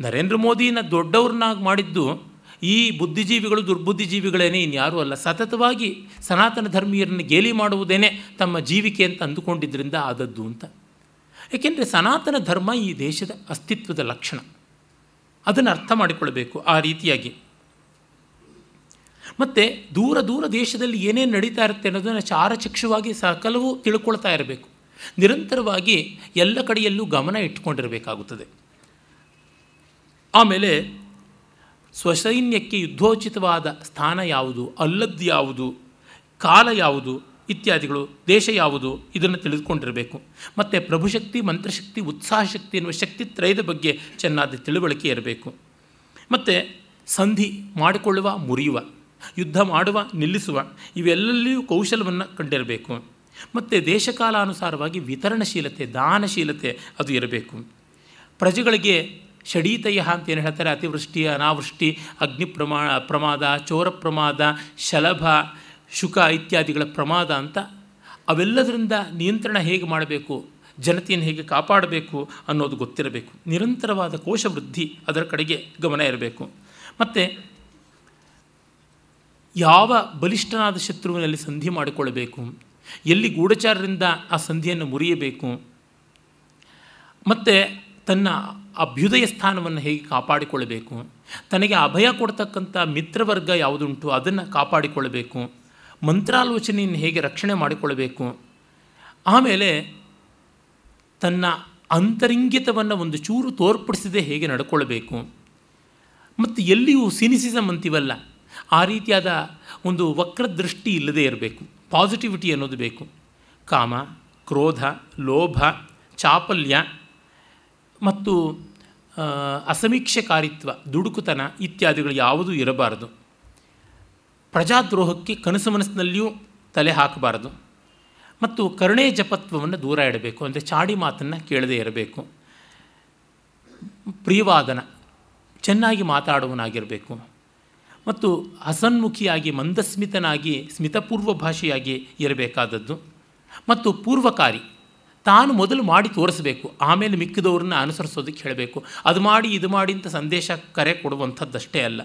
ನರೇಂದ್ರ ಮೋದಿನ ದೊಡ್ಡವ್ರನ್ನಾಗಿ ಮಾಡಿದ್ದು ಈ ಬುದ್ಧಿಜೀವಿಗಳು ದುರ್ಬುದ್ಧಿಜೀವಿಗಳೇನೇ, ಇನ್ಯಾರೂ ಅಲ್ಲ. ಸತತವಾಗಿ ಸನಾತನ ಧರ್ಮೀಯರನ್ನು ಗೇಲಿ ಮಾಡುವುದೇನೆ ತಮ್ಮ ಜೀವಿಕೆ ಅಂತ ಅಂದುಕೊಂಡಿದ್ದರಿಂದ ಆದದ್ದು ಅಂತ. ಏಕೆಂದರೆ ಸನಾತನ ಧರ್ಮ ಈ ದೇಶದ ಅಸ್ತಿತ್ವದ ಲಕ್ಷಣ. ಅದನ್ನು ಅರ್ಥ ಮಾಡಿಕೊಳ್ಬೇಕು ಆ ರೀತಿಯಾಗಿ. ಮತ್ತು ದೂರ ದೂರ ದೇಶದಲ್ಲಿ ಏನೇನು ನಡೀತಾ ಇರುತ್ತೆ ಅನ್ನೋದನ್ನು ಚಾರಚಕ್ಷವಾಗಿ ಸಕಲವೂ ತಿಳ್ಕೊಳ್ತಾ ಇರಬೇಕು. ನಿರಂತರವಾಗಿ ಎಲ್ಲ ಕಡೆಯಲ್ಲೂ ಗಮನ ಇಟ್ಟುಕೊಂಡಿರಬೇಕಾಗುತ್ತದೆ. ಆಮೇಲೆ ಸ್ವಸೈನ್ಯಕ್ಕೆ ಯುದ್ಧೋಚಿತವಾದ ಸ್ಥಾನ ಯಾವುದು, ಅಲ್ಲದ್ದು ಯಾವುದು, ಕಾಲ ಯಾವುದು ಇತ್ಯಾದಿಗಳು, ದೇಶ ಯಾವುದು ಇದನ್ನು ತಿಳಿದುಕೊಂಡಿರಬೇಕು. ಮತ್ತು ಪ್ರಭುಶಕ್ತಿ, ಮಂತ್ರಶಕ್ತಿ ಉತ್ಸಾಹ ಶಕ್ತಿ ಎನ್ನುವ ಶಕ್ತಿ ತ್ರಯದ ಬಗ್ಗೆ ಚೆನ್ನಾದ ತಿಳುವಳಿಕೆ ಇರಬೇಕು. ಮತ್ತು ಸಂಧಿ ಮಾಡಿಕೊಳ್ಳುವ, ಮುರಿಯುವ, ಯುದ್ಧ ಮಾಡುವ, ನಿಲ್ಲಿಸುವ ಇವೆಲ್ಲಲ್ಲಿಯೂ ಕೌಶಲವನ್ನು ಕಂಡಿರಬೇಕು. ಮತ್ತು ದೇಶಕಾಲಾನುಸಾರವಾಗಿ ವಿತರಣಶೀಲತೆ, ದಾನಶೀಲತೆ ಅದು ಇರಬೇಕು. ಪ್ರಜೆಗಳಿಗೆ ಷಡೀತಯ ಅಂತ ಏನು ಹೇಳ್ತಾರೆ? ಅತಿವೃಷ್ಟಿ ಅನಾವೃಷ್ಟಿ, ಅಗ್ನಿ ಪ್ರಮಾ, ಪ್ರಮಾದ, ಚೋರ ಪ್ರಮಾದ, ಶಲಭ, ಶುಕ ಇತ್ಯಾದಿಗಳ ಪ್ರಮಾದ ಅಂತ ಅವೆಲ್ಲದರಿಂದ ನಿಯಂತ್ರಣ ಹೇಗೆ ಮಾಡಬೇಕು? ಜನತೆಯನ್ನು ಹೇಗೆ ಕಾಪಾಡಬೇಕು ಅನ್ನೋದು ಗೊತ್ತಿರಬೇಕು. ನಿರಂತರವಾದ ಕೋಶ ವೃದ್ಧಿ ಅದರ ಕಡೆಗೆ ಗಮನ ಇರಬೇಕು. ಮತ್ತು ಯಾವ ಬಲಿಷ್ಠನಾದ ಶತ್ರುವಿನಲ್ಲಿ ಸಂಧಿ ಮಾಡಿಕೊಳ್ಳಬೇಕು? ಎಲ್ಲಿ ಗೂಢಚಾರರಿಂದ ಆ ಸಂಧಿಯನ್ನು ಮುರಿಯಬೇಕು? ಮತ್ತು ತನ್ನ ಅಭ್ಯುದಯ ಸ್ಥಾನವನ್ನು ಹೇಗೆ ಕಾಪಾಡಿಕೊಳ್ಳಬೇಕು? ತನಗೆ ಅಭಯ ಕೊಡ್ತಕ್ಕಂಥ ಮಿತ್ರವರ್ಗ ಯಾವುದುಂಟು, ಅದನ್ನು ಕಾಪಾಡಿಕೊಳ್ಳಬೇಕು. ಮಂತ್ರಾಲೋಚನೆಯನ್ನು ಹೇಗೆ ರಕ್ಷಣೆ ಮಾಡಿಕೊಳ್ಳಬೇಕು? ಆಮೇಲೆ ತನ್ನ ಅಂತರಿಂಗಿತವನ್ನು ಒಂದು ಚೂರು ತೋರ್ಪಡಿಸದೆ ಹೇಗೆ ನಡ್ಕೊಳ್ಬೇಕು? ಮತ್ತು ಎಲ್ಲಿಯೂ ಸಿನಿಸಿಸಮ್ ಅಂತೀವಲ್ಲ, ಆ ರೀತಿಯಾದ ಒಂದು ವಕ್ರದೃಷ್ಟಿ ಇಲ್ಲದೇ ಇರಬೇಕು. ಪಾಸಿಟಿವಿಟಿ ಅನ್ನೋದು ಬೇಕು. ಕಾಮ, ಕ್ರೋಧ, ಲೋಭ, ಚಾಪಲ್ಯ ಮತ್ತು ಅಸಮೀಕ್ಷಕಾರಿತ್ವ, ದುಡುಕುತನ ಇತ್ಯಾದಿಗಳು ಯಾವುದೂ ಇರಬಾರದು. ಪ್ರಜಾದ್ರೋಹಕ್ಕೆ ಕನಸು ಮನಸ್ಸಿನಲ್ಲಿಯೂ ತಲೆ ಹಾಕಬಾರದು. ಮತ್ತು ಕರುಣೆ ಜಪತ್ವವನ್ನು ದೂರ ಇಡಬೇಕು, ಅಂದರೆ ಚಾಡಿ ಮಾತನ್ನು ಕೇಳದೇ ಇರಬೇಕು. ಪ್ರಿಯವಾದನ, ಚೆನ್ನಾಗಿ ಮಾತಾಡುವನಾಗಿರಬೇಕು ಮತ್ತು ಹಸನ್ಮುಖಿಯಾಗಿ, ಮಂದಸ್ಮಿತನಾಗಿ, ಸ್ಮಿತಪೂರ್ವ ಭಾಷೆಯಾಗಿ ಇರಬೇಕಾದದ್ದು. ಮತ್ತು ಪೂರ್ವಕಾರಿ, ತಾನು ಮೊದಲು ಮಾಡಿ ತೋರಿಸಬೇಕು, ಆಮೇಲೆ ಮಿಕ್ಕಿದವ್ರನ್ನ ಅನುಸರಿಸೋದಕ್ಕೆ ಹೇಳಬೇಕು. ಅದು ಮಾಡಿ, ಇದು ಮಾಡಿ ಅಂತ ಸಂದೇಶ ಕರೆ ಕೊಡುವಂಥದ್ದಷ್ಟೇ ಅಲ್ಲ.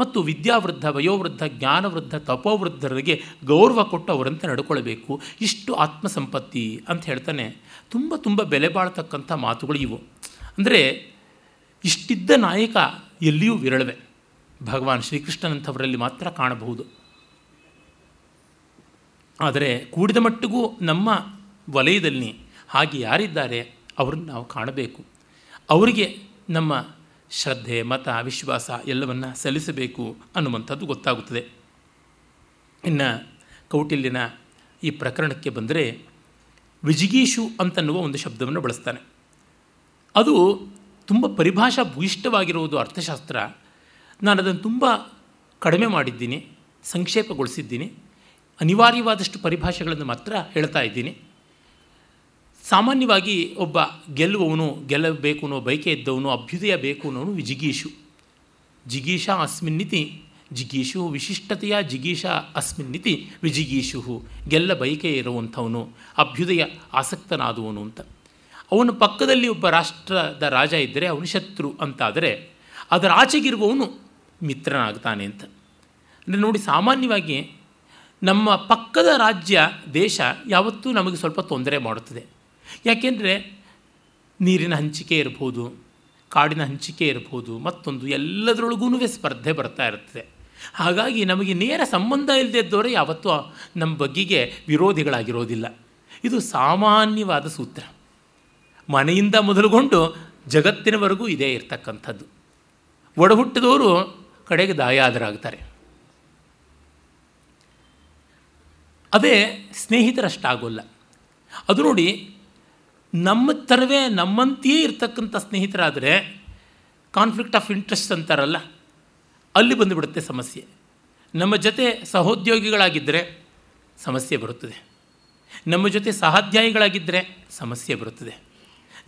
ಮತ್ತು ವಿದ್ಯಾವೃದ್ಧ, ವಯೋವೃದ್ಧ, ಜ್ಞಾನವೃದ್ಧ, ತಪೋವೃದ್ಧರಿಗೆ ಗೌರವ ಕೊಟ್ಟು ಅವರಂತೆ ನಡ್ಕೊಳ್ಬೇಕು. ಇಷ್ಟು ಆತ್ಮಸಂಪತ್ತಿ ಅಂತ ಹೇಳ್ತಾನೆ. ತುಂಬ ತುಂಬ ಬೆಲೆ ಬಾಳ್ತಕ್ಕಂಥ ಮಾತುಗಳು ಇವು. ಅಂದರೆ ಇಷ್ಟಿದ್ದ ನಾಯಕ ಎಲ್ಲಿಯೂ ವಿರಳವೆ. ಭಗವಾನ್ ಶ್ರೀಕೃಷ್ಣನಂಥವರಲ್ಲಿ ಮಾತ್ರ ಕಾಣಬಹುದು. ಆದರೆ ಕೂಡಿದ ಮಟ್ಟಿಗೂ ನಮ್ಮ ವಲಯದಲ್ಲಿ ಹಾಗೆ ಯಾರಿದ್ದಾರೆ ಅವರನ್ನು ನಾವು ಕಾಣಬೇಕು. ಅವರಿಗೆ ನಮ್ಮ ಶ್ರದ್ಧೆ, ಮತ, ವಿಶ್ವಾಸ ಎಲ್ಲವನ್ನು ಸಲ್ಲಿಸಬೇಕು ಅನ್ನುವಂಥದ್ದು ಗೊತ್ತಾಗುತ್ತದೆ. ಇನ್ನು ಕೌಟಿಲ್ಯನ ಈ ಪ್ರಕರಣಕ್ಕೆ ಬಂದರೆ ವಿಜಿಗೀಷು ಅಂತನ್ನುವ ಒಂದು ಶಬ್ದವನ್ನು ಬಳಸ್ತಾನೆ. ಅದು ತುಂಬ ಪರಿಭಾಷಾ ಭೂಯಿಷ್ಠವಾಗಿರುವುದು ಅರ್ಥಶಾಸ್ತ್ರ. ನಾನು ಅದನ್ನು ತುಂಬ ಕಡಿಮೆ ಮಾಡಿದ್ದೀನಿ, ಸಂಕ್ಷೇಪಗೊಳಿಸಿದ್ದೀನಿ, ಅನಿವಾರ್ಯವಾದಷ್ಟು ಪರಿಭಾಷೆಗಳನ್ನು ಮಾತ್ರ ಹೇಳ್ತಾ ಇದ್ದೀನಿ. ಸಾಮಾನ್ಯವಾಗಿ ಒಬ್ಬ ಗೆಲ್ಲುವವನು, ಗೆಲ್ಲಬೇಕು ಅನ್ನೋ ಬಯಕೆ ಇದ್ದವನು, ಅಭ್ಯುದಯ ಬೇಕು ಅನ್ನೋನು ವಿಜಿಗೀಷು ಜಿಗೀಷ ಅಸ್ಮಿನ್ನಿತಿ ಜಿಗೀಶು ವಿಶಿಷ್ಟತೆಯ ಜಿಗೀಷ ಅಸ್ಮಿನ್ನಿತಿ ವಿಜಿಗೀಶು. ಗೆಲ್ಲ ಬಯಕೆ ಇರುವಂಥವನು, ಅಭ್ಯುದಯ ಆಸಕ್ತನಾದವನು ಅಂತ. ಅವನ ಪಕ್ಕದಲ್ಲಿ ಒಬ್ಬ ರಾಷ್ಟ್ರದ ರಾಜ ಇದ್ದರೆ, ಅವನು ಶತ್ರು ಅಂತಾದರೆ, ಅದರ ಆಚೆಗಿರುವವನು ಮಿತ್ರನಾಗ್ತಾನೆ ಅಂತ. ಅಂದರೆ ನೋಡಿ ಸಾಮಾನ್ಯವಾಗಿ ನಮ್ಮ ಪಕ್ಕದ ರಾಜ್ಯ ದೇಶ ಯಾವತ್ತೂ ನಮಗೆ ಸ್ವಲ್ಪ ತೊಂದರೆ ಮಾಡುತ್ತದೆ. ಯಾಕೆಂದರೆ ನೀರಿನ ಹಂಚಿಕೆ ಇರ್ಬೋದು, ಕಾಡಿನ ಹಂಚಿಕೆ ಇರ್ಬೋದು, ಮತ್ತೊಂದು ಎಲ್ಲದರೊಳಗೂ ಸ್ಪರ್ಧೆ ಬರ್ತಾ ಇರ್ತದೆ. ಹಾಗಾಗಿ ನಮಗೆ ನೇರ ಸಂಬಂಧ ಇಲ್ಲದೆ ಇದ್ದವರೇ ಯಾವತ್ತೂ ನಮ್ಮ ಬಗ್ಗೆಗೆ ವಿರೋಧಿಗಳಾಗಿರೋದಿಲ್ಲ. ಇದು ಸಾಮಾನ್ಯವಾದ ಸೂತ್ರ. ಮನೆಯಿಂದ ಮೊದಲುಗೊಂಡು ಜಗತ್ತಿನವರೆಗೂ ಇದೇ ಇರ್ತಕ್ಕಂಥದ್ದು. ಒಡಹುಟ್ಟಿದವರು ಕಡೆಗೆ ದಾಯಾದರಾಗ್ತಾರೆ. ಅದೇ ಸ್ನೇಹಿತರಷ್ಟಾಗೋಲ್ಲ. ಅದು ನೋಡಿ, ನಮ್ಮ ಥರವೇ ನಮ್ಮಂತೆಯೇ ಇರ್ತಕ್ಕಂಥ ಸ್ನೇಹಿತರಾದರೆ ಕಾನ್ಫ್ಲಿಕ್ಟ್ ಆಫ್ ಇಂಟ್ರೆಸ್ಟ್ ಅಂತಾರಲ್ಲ, ಅಲ್ಲಿ ಬಂದುಬಿಡುತ್ತೆ ಸಮಸ್ಯೆ. ನಮ್ಮ ಜೊತೆ ಸಹೋದ್ಯೋಗಿಗಳಾಗಿದ್ದರೆ ಸಮಸ್ಯೆ ಬರುತ್ತದೆ. ನಮ್ಮ ಜೊತೆ ಸಹಾಧ್ಯಾಯಿಗಳಾಗಿದ್ದರೆ ಸಮಸ್ಯೆ ಬರುತ್ತದೆ.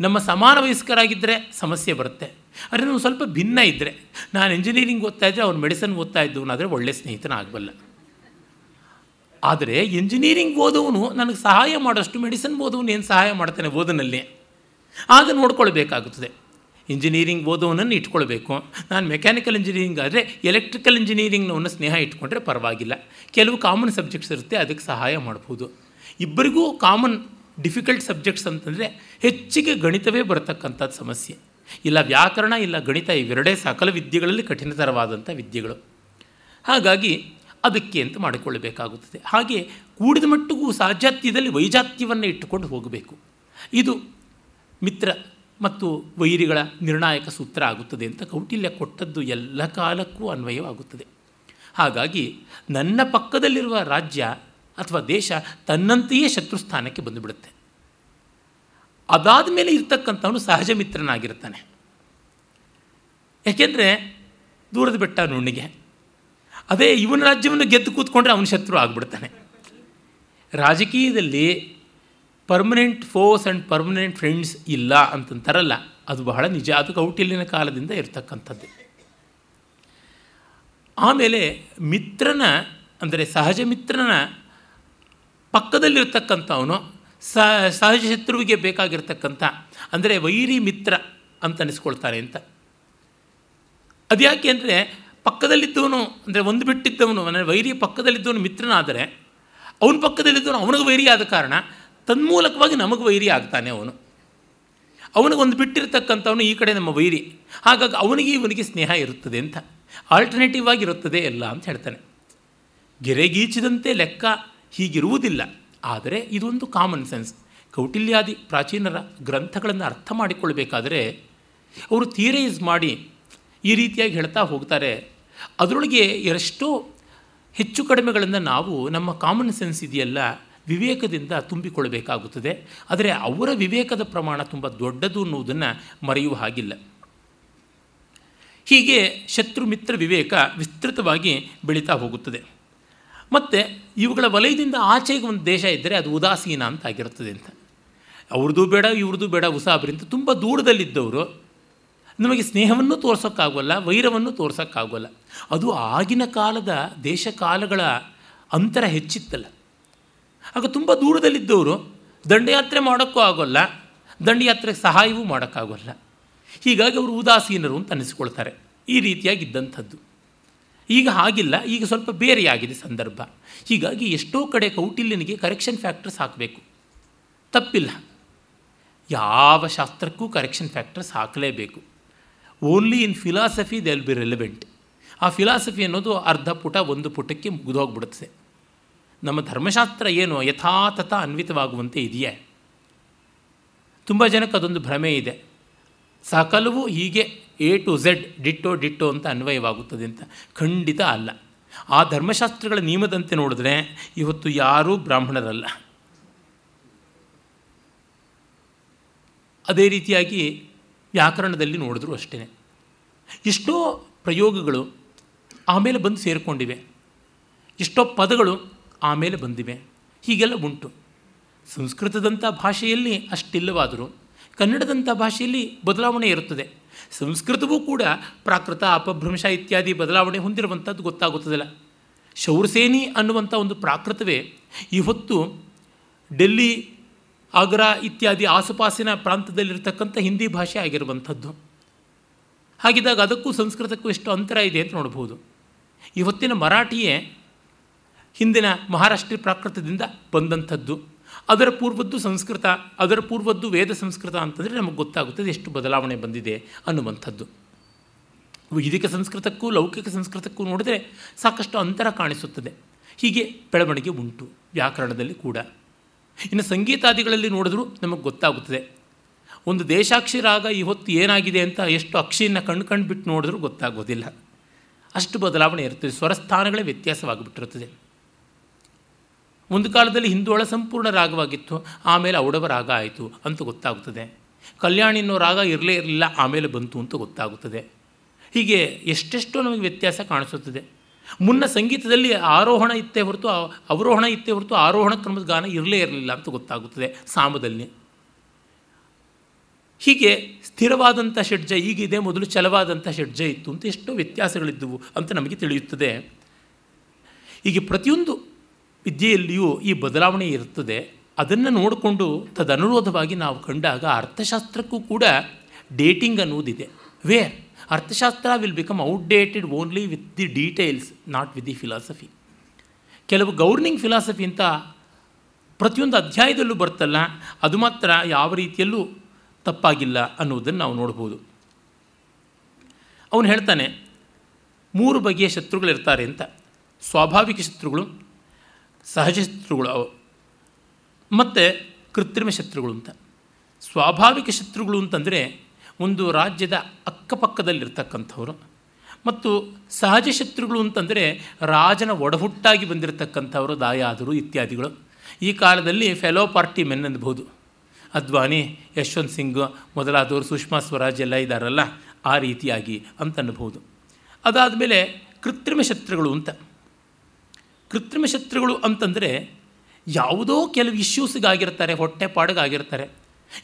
ನಮ್ಮ ಸಮಾನ ವಯಸ್ಕರಾಗಿದ್ದರೆ ಸಮಸ್ಯೆ ಬರುತ್ತೆ. ಆದರೆ ನಾವು ಸ್ವಲ್ಪ ಭಿನ್ನ ಇದ್ದರೆ ನಾನು ಇಂಜಿನಿಯರಿಂಗ್ ಓದ್ತಾ ಇದ್ದರೆ ಅವ್ನು ಮೆಡಿಸನ್ ಓದ್ತಾ ಇದ್ದವನಾದರೆ ಒಳ್ಳೆ ಸ್ನೇಹಿತನ ಆಗಬಲ್ಲ ಆದರೆ ಇಂಜಿನಿಯರಿಂಗ್ ಓದೋನು ನನಗೆ ಸಹಾಯ ಮಾಡೋಷ್ಟು ಮೆಡಿಸಿನ್ ಓದೋನು ಏನು ಸಹಾಯ ಮಾಡ್ತಾನೆ ಓದನಲ್ಲಿ? ಆಗ ನೋಡ್ಕೊಳ್ಬೇಕಾಗುತ್ತದೆ. ಇಂಜಿನಿಯರಿಂಗ್ ಓದೋನನ್ನು ಇಟ್ಕೊಳ್ಬೇಕು. ನಾನು ಮೆಕ್ಯಾನಿಕಲ್ ಇಂಜಿನಿಯರಿಂಗ್ ಆದರೆ ಎಲೆಕ್ಟ್ರಿಕಲ್ ಇಂಜಿನಿಯರಿಂಗ್ನವನ್ನ ಸ್ನೇಹ ಇಟ್ಕೊಂಡ್ರೆ ಪರವಾಗಿಲ್ಲ. ಕೆಲವು ಕಾಮನ್ ಸಬ್ಜೆಕ್ಟ್ಸ್ ಇರುತ್ತೆ, ಅದಕ್ಕೆ ಸಹಾಯ ಮಾಡ್ಬೋದು. ಇಬ್ಬರಿಗೂ ಕಾಮನ್ ಡಿಫಿಕಲ್ಟ್ ಸಬ್ಜೆಕ್ಟ್ಸ್ ಅಂತಂದರೆ ಹೆಚ್ಚಿಗೆ ಗಣಿತವೇ ಬರತಕ್ಕಂಥದ್ದು ಸಮಸ್ಯೆ. ಇಲ್ಲ ವ್ಯಾಕರಣ, ಇಲ್ಲ ಗಣಿತ ಇವೆರಡೇ ಸಕಲ ವಿದ್ಯೆಗಳಲ್ಲಿ ಕಠಿಣತರವಾದಂಥ ವಿದ್ಯೆಗಳು. ಹಾಗಾಗಿ ಅದಕ್ಕೆ ಅಂತ ಮಾಡಿಕೊಳ್ಳಬೇಕಾಗುತ್ತದೆ. ಹಾಗೆ ಕೂಡಿದ ಮಟ್ಟಿಗೂ ಸಾಜಾತ್ಯದಲ್ಲಿ ವೈಜಾತ್ಯವನ್ನು ಇಟ್ಟುಕೊಂಡು ಹೋಗಬೇಕು. ಇದು ಮಿತ್ರ ಮತ್ತು ವೈರಿಗಳ ನಿರ್ಣಾಯಕ ಸೂತ್ರ ಆಗುತ್ತದೆ ಅಂತ ಕೌಟಿಲ್ಯ ಕೊಟ್ಟದ್ದು ಎಲ್ಲ ಕಾಲಕ್ಕೂ ಅನ್ವಯವಾಗುತ್ತದೆ. ಹಾಗಾಗಿ ನನ್ನ ಪಕ್ಕದಲ್ಲಿರುವ ರಾಜ್ಯ ಅಥವಾ ದೇಶ ತನ್ನಂತೆಯೇ ಶತ್ರು ಸ್ಥಾನಕ್ಕೆ ಬಂದುಬಿಡುತ್ತೆ. ಅದಾದ ಮೇಲೆ ಇರ್ತಕ್ಕಂಥವನು ಸಹಜ ಮಿತ್ರನಾಗಿರ್ತಾನೆ. ಯಾಕೆಂದರೆ ದೂರದ ಬೆಟ್ಟ ನುಣ್ಣಿಗೆ. ಅದೇ ಇವನ ರಾಜ್ಯವನ್ನು ಗೆದ್ದು ಕೂತ್ಕೊಂಡ್ರೆ ಅವನ ಶತ್ರು ಆಗಿಬಿಡ್ತಾನೆ. ರಾಜಕೀಯದಲ್ಲಿ permanent foes and permanent friends ಇಲ್ಲ ಅಂತಂತಾರಲ್ಲ, ಅದು ಬಹಳ ನಿಜ, ಅದು ಕೌಟಿಲ್ಯನ ಕಾಲದಿಂದ ಇರತಕ್ಕಂಥದ್ದು. ಆಮೇಲೆ ಮಿತ್ರನ, ಅಂದರೆ ಸಹಜ ಮಿತ್ರನ ಪಕ್ಕದಲ್ಲಿರ್ತಕ್ಕಂಥವನು ಸಹಜ ಶತ್ರುವಿಗೆ ಬೇಕಾಗಿರ್ತಕ್ಕಂಥ, ಅಂದರೆ ವೈರಿ ಮಿತ್ರ ಅಂತ ಅನಿಸ್ಕೊಳ್ತಾರೆ ಅಂತ. ಅದ್ಯಾಕೆ ಅಂದರೆ ಪಕ್ಕದಲ್ಲಿದ್ದವನು, ಅಂದರೆ ಒಂದು ಬಿಟ್ಟಿದ್ದವನು, ಅಂದರೆ ವೈರಿ ಪಕ್ಕದಲ್ಲಿದ್ದವನು ಮಿತ್ರನಾದರೆ, ಅವನ ಪಕ್ಕದಲ್ಲಿದ್ದವನು ಅವನಿಗೆ ವೈರಿ ಆದ ಕಾರಣ ತನ್ಮೂಲಕವಾಗಿ ನಮಗೆ ವೈರಿ ಆಗ್ತಾನೆ ಅವನು. ಅವನಿಗೊಂದು ಬಿಟ್ಟಿರ್ತಕ್ಕಂಥವನು ಈ ಕಡೆ ನಮ್ಮ ವೈರಿ. ಹಾಗಾಗಿ ಅವನಿಗೆ ಇವನಿಗೆ ಸ್ನೇಹ ಇರುತ್ತದೆ ಅಂತ. ಆಲ್ಟರ್ನೇಟಿವ್ ಆಗಿರುತ್ತದೆ ಎಲ್ಲ ಅಂತ ಹೇಳ್ತಾನೆ. ಗೆರೆಗೀಚಿದಂತೆ ಲೆಕ್ಕ ಹೀಗಿರುವುದಿಲ್ಲ. ಆದರೆ ಇದೊಂದು ಕಾಮನ್ ಸೆನ್ಸ್ ಕೌಟಿಲ್ಯಾದಿ ಪ್ರಾಚೀನರ ಗ್ರಂಥಗಳನ್ನು ಅರ್ಥ ಮಾಡಿಕೊಳ್ಬೇಕಾದರೆ ಅವರು ಥಿಯರೈಸ್ ಮಾಡಿ ಈ ರೀತಿಯಾಗಿ ಹೇಳ್ತಾ ಹೋಗ್ತಾರೆ, ಅದರೊಳಗೆ ಎಷ್ಟೋ ಹೆಚ್ಚು ಕಡಿಮೆಗಳನ್ನು ನಾವು ನಮ್ಮ ಕಾಮನ್ ಸೆನ್ಸ್ ಇದೆಯಲ್ಲ ವಿವೇಕದಿಂದ ತುಂಬಿಕೊಳ್ಳಬೇಕಾಗುತ್ತದೆ. ಆದರೆ ಅವರ ವಿವೇಕದ ಪ್ರಮಾಣ ತುಂಬ ದೊಡ್ಡದು ಅನ್ನುವುದನ್ನು ಮರೆಯುವ ಹಾಗಿಲ್ಲ. ಹೀಗೆ ಶತ್ರು ಮಿತ್ರ ವಿವೇಕ ವಿಸ್ತೃತವಾಗಿ ಬೆಳೀತಾ ಹೋಗುತ್ತದೆ. ಮತ್ತು ಇವುಗಳ ವಲಯದಿಂದ ಆಚೆಗೆ ಒಂದು ದೇಶ ಇದ್ದರೆ ಅದು ಉದಾಸೀನ ಅಂತ ಆಗಿರುತ್ತದೆ ಅಂತ. ಅವ್ರದ್ದು ಬೇಡ, ಇವ್ರದ್ದು ಬೇಡ ಉಸಾಬರಿಂದ ತುಂಬ ದೂರದಲ್ಲಿದ್ದವರು. ನಮಗೆ ಸ್ನೇಹವನ್ನು ತೋರ್ಸೋಕ್ಕಾಗೋಲ್ಲ, ವೈರವನ್ನು ತೋರ್ಸೋಕ್ಕಾಗೋಲ್ಲ. ಅದು ಆಗಿನ ಕಾಲದ ದೇಶ ಕಾಲಗಳ ಅಂತರ ಹೆಚ್ಚಿತ್ತಲ್ಲ. ಆಗ ತುಂಬ ದೂರದಲ್ಲಿದ್ದವರು ದಂಡಯಾತ್ರೆ ಮಾಡೋಕ್ಕೂ ಆಗೋಲ್ಲ ದಂಡಯಾತ್ರೆಗೆ ಸಹಾಯವೂ ಮಾಡೋಕ್ಕಾಗೋಲ್ಲ. ಹೀಗಾಗಿ ಅವರು ಉದಾಸೀನರು ಅಂತ ಅನ್ನಿಸ್ಕೊಳ್ತಾರೆ. ಈ ರೀತಿಯಾಗಿದ್ದಂಥದ್ದು. ಈಗ ಹಾಗಿಲ್ಲ, ಈಗ ಸ್ವಲ್ಪ ಬೇರೆಯಾಗಿದೆ ಸಂದರ್ಭ. ಹೀಗಾಗಿ ಎಷ್ಟೋ ಕಡೆ ಕೌಟಿಲ್ಯನಿಗೆ ಕರೆಕ್ಷನ್ ಫ್ಯಾಕ್ಟರ್ಸ್ ಹಾಕಬೇಕು. ತಪ್ಪಿಲ್ಲ. ಯಾವ ಶಾಸ್ತ್ರಕ್ಕೂ correction factors ಹಾಕಲೇಬೇಕು. Only in philosophy they will be relevant ಆ ಫಿಲಾಸಫಿ ಅನ್ನೋದು ಅರ್ಧ ಪುಟ, ಒಂದು ಪುಟಕ್ಕೆ ಮುಗಿದೋಗ್ಬಿಡುತ್ತೆ. ನಮ್ಮ ಧರ್ಮಶಾಸ್ತ್ರ ಏನು ಯಥಾತಥ ಅನ್ವಿತವಾಗುವಂತೆ ಇದೆಯೇ? ತುಂಬ ಜನಕ್ಕೆ ಅದೊಂದು ಭ್ರಮೆ ಇದೆ. ಸಕಲವು ಹೀಗೆ A to Z ditto ditto ಅಂತ ಅನ್ವಯವಾಗುತ್ತದೆ ಅಂತ ಖಂಡಿತ ಅಲ್ಲ. ಆ ಧರ್ಮಶಾಸ್ತ್ರಗಳ ನಿಯಮದಂತೆ ನೋಡಿದ್ರೆ ಇವತ್ತು ಯಾರೂ ಬ್ರಾಹ್ಮಣರಲ್ಲ. ಅದೇ ರೀತಿಯಾಗಿ ವ್ಯಾಕರಣದಲ್ಲಿ ನೋಡಿದ್ರು ಅಷ್ಟೇ. ಎಷ್ಟೋ ಪ್ರಯೋಗಗಳು ಆಮೇಲೆ ಬಂದು ಸೇರಿಕೊಂಡಿವೆ. ಎಷ್ಟೋ ಪದಗಳು ಆಮೇಲೆ ಬಂದಿವೆ. ಹೀಗೆಲ್ಲ ಉಂಟು. ಸಂಸ್ಕೃತದಂಥ ಭಾಷೆಯಲ್ಲಿ ಅಷ್ಟಿಲ್ಲವಾದರೂ ಕನ್ನಡದಂಥ ಭಾಷೆಯಲ್ಲಿ ಬದಲಾವಣೆ ಇರುತ್ತದೆ. ಸಂಸ್ಕೃತವೂ ಕೂಡ ಪ್ರಾಕೃತ, ಅಪಭ್ರಂಶ ಇತ್ಯಾದಿ ಬದಲಾವಣೆ ಹೊಂದಿರುವಂಥದ್ದು ಗೊತ್ತಾಗುತ್ತದಲ್ಲ. ಶೌರಸೇನಿ ಅನ್ನುವಂಥ ಒಂದು ಪ್ರಾಕೃತವೇ ಇವತ್ತು ಡೆಲ್ಲಿ, ಆಗ್ರಾ ಇತ್ಯಾದಿ ಆಸುಪಾಸಿನ ಪ್ರಾಂತದಲ್ಲಿರತಕ್ಕಂಥ ಹಿಂದಿ ಭಾಷೆ ಆಗಿರುವಂಥದ್ದು. ಹಾಗಿದ್ದಾಗ ಅದಕ್ಕೂ ಸಂಸ್ಕೃತಕ್ಕೂ ಎಷ್ಟು ಅಂತರ ಇದೆ ಅಂತ ನೋಡ್ಬೋದು ಇವತ್ತಿನ ಮರಾಠಿಯೇ ಹಿಂದಿನ ಮಹಾರಾಷ್ಟ್ರೀಯ ಪ್ರಾಕೃತದಿಂದ ಬಂದಂಥದ್ದು. ಅದರ ಪೂರ್ವದ್ದು ಸಂಸ್ಕೃತ, ಅದರ ಪೂರ್ವದ್ದು ವೇದ ಸಂಸ್ಕೃತ ಅಂತಂದರೆ ನಮಗೆ ಗೊತ್ತಾಗುತ್ತದೆ ಎಷ್ಟು ಬದಲಾವಣೆ ಬಂದಿದೆ ಅನ್ನುವಂಥದ್ದು. ವೈದಿಕ ಸಂಸ್ಕೃತಕ್ಕೂ ಲೌಕಿಕ ಸಂಸ್ಕೃತಕ್ಕೂ ನೋಡಿದರೆ ಸಾಕಷ್ಟು ಅಂತರ ಕಾಣಿಸುತ್ತದೆ. ಹೀಗೆ ಬೆಳವಣಿಗೆ ಉಂಟು, ವ್ಯಾಕರಣದಲ್ಲಿ ಕೂಡ. ಇನ್ನು ಸಂಗೀತಾದಿಗಳಲ್ಲಿ ನೋಡಿದ್ರೂ ನಮಗೆ ಗೊತ್ತಾಗುತ್ತದೆ. ಒಂದು ದೇಶಾಕ್ಷಿ ರಾಗ ಇವತ್ತು ಏನಾಗಿದೆ ಅಂತ ಎಷ್ಟು ಅಕ್ಷಿಯನ್ನು ಕಣ್ಣು ಕಣ್ಣು ಬಿಟ್ಟು ನೋಡಿದ್ರೂ ಗೊತ್ತಾಗೋದಿಲ್ಲ. ಅಷ್ಟು ಬದಲಾವಣೆ ಇರ್ತದೆ ಸ್ವರಸ್ಥಾನಗಳೇ ವ್ಯತ್ಯಾಸವಾಗಿಬಿಟ್ಟಿರುತ್ತದೆ ಒಂದು ಕಾಲದಲ್ಲಿ ಹಿಂದೋಳ ಸಂಪೂರ್ಣ ರಾಗವಾಗಿತ್ತು, ಆಮೇಲೆ ಔಡವ ರಾಗ ಆಯಿತು ಅಂತ ಗೊತ್ತಾಗುತ್ತದೆ. ಕಲ್ಯಾಣಿ ಅನ್ನೋ ರಾಗ ಇರಲೇ ಇರಲಿಲ್ಲ, ಆಮೇಲೆ ಬಂತು ಅಂತ ಗೊತ್ತಾಗುತ್ತದೆ. ಹೀಗೆ ಎಷ್ಟೆಷ್ಟೋ ನಮಗೆ ವ್ಯತ್ಯಾಸ ಕಾಣಿಸುತ್ತದೆ. ಮುನ್ನ ಸಂಗೀತದಲ್ಲಿ ಆರೋಹಣ ಇತ್ತೇ ಹೊರತು, ಅವರೋಹಣ ಇತ್ತೇ ಹೊರತು ಆರೋಹಣ ಕ್ರಮದ ಗಾನ ಇರಲೇ ಇರಲಿಲ್ಲ ಅಂತ ಗೊತ್ತಾಗುತ್ತದೆ ಸಾಮದಲ್ಲಿ. ಹೀಗೆ ಸ್ಥಿರವಾದಂಥ ಷಡ್ಜ ಈಗಿದೆ ಮೊದಲು ಛಲವಾದಂಥ ಷಡ್ಜ ಇತ್ತು ಅಂತ ಎಷ್ಟೋ ವ್ಯತ್ಯಾಸಗಳಿದ್ದವು ಅಂತ ನಮಗೆ ತಿಳಿಯುತ್ತದೆ. ಹೀಗೆ ಪ್ರತಿಯೊಂದು ವಿದ್ಯೆಯಲ್ಲಿಯೂ ಈ ಬದಲಾವಣೆ ಇರುತ್ತದೆ. ಅದನ್ನು ನೋಡಿಕೊಂಡು ತದನುರೋಧವಾಗಿ ನಾವು ಕಂಡಾಗ ಅರ್ಥಶಾಸ್ತ್ರಕ್ಕೂ ಕೂಡ ಡೇಟಿಂಗ್ ಅನ್ನುವುದಿದೆ ವೇರ್? ಅರ್ಥಶಾಸ್ತ್ರ will become outdated only with the details not with the philosophy ಕೆಲವು ಗೌರ್ನಿಂಗ್ ಫಿಲಾಸಫಿ ಅಂತ ಪ್ರತಿಯೊಂದು ಅಧ್ಯಾಯದಲ್ಲೂ ಬರ್ತಲ್ಲ ಅದು ಮಾತ್ರ ಯಾವ ರೀತಿಯಲ್ಲೂ ತಪ್ಪಾಗಿಲ್ಲ ಅನ್ನುವುದನ್ನು ನಾವು ನೋಡ್ಬೋದು. ಅವನು ಹೇಳ್ತಾನೆ, ಮೂರು ಬಗೆಯ ಶತ್ರುಗಳಿರ್ತಾರೆ ಅಂತ. ಸ್ವಾಭಾವಿಕ ಶತ್ರುಗಳು ಸಹಜ ಶತ್ರುಗಳು ಅವು. ಮತ್ತು ಕೃತ್ರಿಮ ಶತ್ರುಗಳು ಅಂತ. ಸ್ವಾಭಾವಿಕ ಶತ್ರುಗಳು ಅಂತಂದರೆ ಒಂದು ರಾಜ್ಯದ ಅಕ್ಕಪಕ್ಕದಲ್ಲಿರ್ತಕ್ಕಂಥವ್ರು. ಮತ್ತು ಸಹಜ ಶತ್ರುಗಳು ಅಂತಂದರೆ ರಾಜನ ಒಡಹುಟ್ಟಾಗಿ ಬಂದಿರತಕ್ಕಂಥವರು, ದಾಯಾದರು ಇತ್ಯಾದಿಗಳು. ಈ ಕಾಲದಲ್ಲಿ ಫೆಲೋ ಪಾರ್ಟಿ ಮೆನ್ ಅನ್ಬೋದು. ಅದ್ವಾನಿ, ಯಶವಂತ್ ಸಿಂಗ್ ಮೊದಲಾದವರು, ಸುಷ್ಮಾ ಸ್ವರಾಜ್ ಎಲ್ಲ ಇದ್ದಾರಲ್ಲ ಆ ರೀತಿಯಾಗಿ ಅಂತ ಅನ್ಬೋದು. ಅದಾದಮೇಲೆ ಕೃತ್ರಿಮ ಶತ್ರುಗಳು ಅಂತ. ಕೃತ್ರಿಮ ಶತ್ರುಗಳು ಅಂತಂದರೆ ಯಾವುದೋ ಕೆಲವು ಇಶ್ಯೂಸ್ಗಾಗಿರ್ತಾರೆ, ಹೊಟ್ಟೆಪಾಡಿಗಾಗಿರ್ತಾರೆ.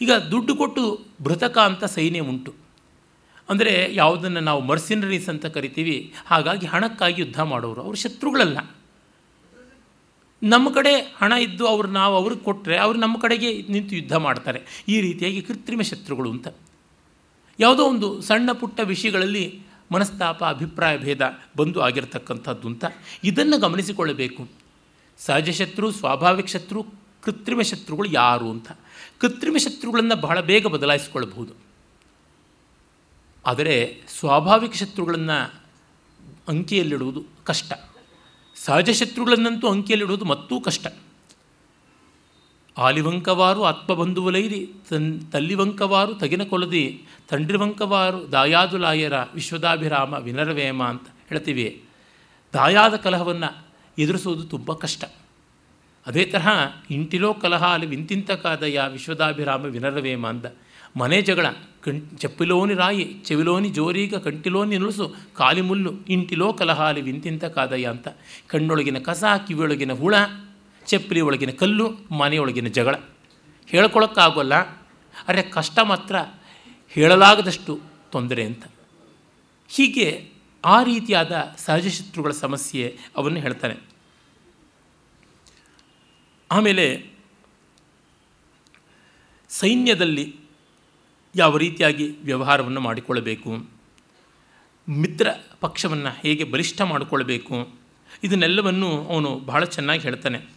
ಈಗ ದುಡ್ಡು ಕೊಟ್ಟು ಭೃತಕ ಅಂತ ಸೈನ್ಯ ಉಂಟು. ಅಂದರೆ ಯಾವುದನ್ನು ನಾವು ಮರ್ಸಿನರೀಸ್ ಅಂತ ಕರಿತೀವಿ, ಹಾಗಾಗಿ ಹಣಕ್ಕಾಗಿ ಯುದ್ಧ ಮಾಡೋರು. ಅವರು ಶತ್ರುಗಳಲ್ಲ. ನಮ್ಮ ಕಡೆ ಹಣ ಇದ್ದು ಅವ್ರು ನಾವು ಅವ್ರಿಗೆ ಕೊಟ್ಟರೆ ಅವರು ನಮ್ಮ ಕಡೆಗೆ ನಿಂತು ಯುದ್ಧ ಮಾಡ್ತಾರೆ. ಈ ರೀತಿಯಾಗಿ ಕೃತ್ರಿಮ ಶತ್ರುಗಳು ಅಂತ. ಯಾವುದೋ ಒಂದು ಸಣ್ಣ ಪುಟ್ಟ ವಿಷಯಗಳಲ್ಲಿ ಮನಸ್ತಾಪ, ಅಭಿಪ್ರಾಯ ಭೇದ ಬಂದು ಆಗಿರ್ತಕ್ಕಂಥದ್ದು ಅಂತ ಇದನ್ನು ಗಮನಿಸಿಕೊಳ್ಳಬೇಕು. ಸಹಜ ಶತ್ರು, ಸ್ವಾಭಾವಿಕ ಶತ್ರು, ಕೃತ್ರಿಮ ಶತ್ರುಗಳು ಯಾರು ಅಂತ. ಕೃತ್ರಿಮ ಶತ್ರುಗಳನ್ನು ಬಹಳ ಬೇಗ ಬದಲಾಯಿಸಿಕೊಳ್ಳಬಹುದು. ಆದರೆ ಸ್ವಾಭಾವಿಕ ಶತ್ರುಗಳನ್ನು ಅಂಕಿಯಲ್ಲಿಡುವುದು ಕಷ್ಟ. ಸಹಜ ಶತ್ರುಗಳನ್ನಂತೂ ಅಂಕಿಯಲ್ಲಿಡುವುದು ಮತ್ತೂ ಕಷ್ಟ. ಆಲಿವಂಕವಾರು ಆತ್ಮಬಂಧುವಲೈರಿ, ತನ್ ತಲ್ಲಿವಂಕವಾರು ತಗಿನ ಕೊಳದಿ ತಂಡ್ರಿವಂಕವಾರು ದಾಯಾದುಲಾಯರ ವಿಶ್ವದಾಭಿರಾಮ ವಿನರವೇಮ ಅಂತ ಹೇಳ್ತೀವಿ. ದಾಯಾದ ಕಲಹವನ್ನು ಎದುರಿಸೋದು ತುಂಬ ಕಷ್ಟ. ಅದೇ ತರಹ ಇಂಟಿಲೋ ಕಲಹ ಅಲ್ಲಿ ವಿಂತಿಂತ ಕಾದಯ್ಯ ವಿಶ್ವದಾಭಿರಾಮ ವಿನರವೇಮ ಅಂದ. ಮನೆ ಜಗಳ, ಕಣ್ ಚಪ್ಪಿಲೋನಿ ರಾಯಿ, ಚೆವಿಲೋನಿ ಜೋರೀಗ, ಕಂಟಿಲೋನಿ ನುಳುಸು ಕಾಲಿಮುಲ್ಲು, ಇಂಟಿಲೋ ಕಲಹ ಅಲ್ಲಿ ವಿಂತಿಂತ ಕಾದಯ್ಯ ಅಂತ. ಕಣ್ಣೊಳಗಿನ ಕಸ, ಕಿವಿಯೊಳಗಿನ ಹುಳ ಚಪ್ಪಲಿ ಒಳಗಿನ ಕಲ್ಲು, ಮನೆಯೊಳಗಿನ ಜಗಳ. ಹೇಳ್ಕೊಳಕ್ಕಾಗೋಲ್ಲ. ಆದರೆ ಕಷ್ಟ ಮಾತ್ರ ಹೇಳಲಾಗದಷ್ಟು ತೊಂದರೆ ಅಂತ. ಹೀಗೆ ಆ ರೀತಿಯಾದ ಸಹಜ ಶತ್ರುಗಳ ಸಮಸ್ಯೆ ಅವನ್ನು ಹೇಳ್ತಾನೆ. ಆಮೇಲೆ ಸೈನ್ಯದಲ್ಲಿ ಯಾವ ರೀತಿಯಾಗಿ ವ್ಯವಹಾರವನ್ನು ಮಾಡಿಕೊಳ್ಳಬೇಕು? ಮಿತ್ರ ಪಕ್ಷವನ್ನು ಹೇಗೆ ಬಲಿಷ್ಠ ಮಾಡಿಕೊಳ್ಬೇಕು ಇದನ್ನೆಲ್ಲವನ್ನು ಅವನು ಬಹಳ ಚೆನ್ನಾಗಿ ಹೇಳ್ತಾನೆ.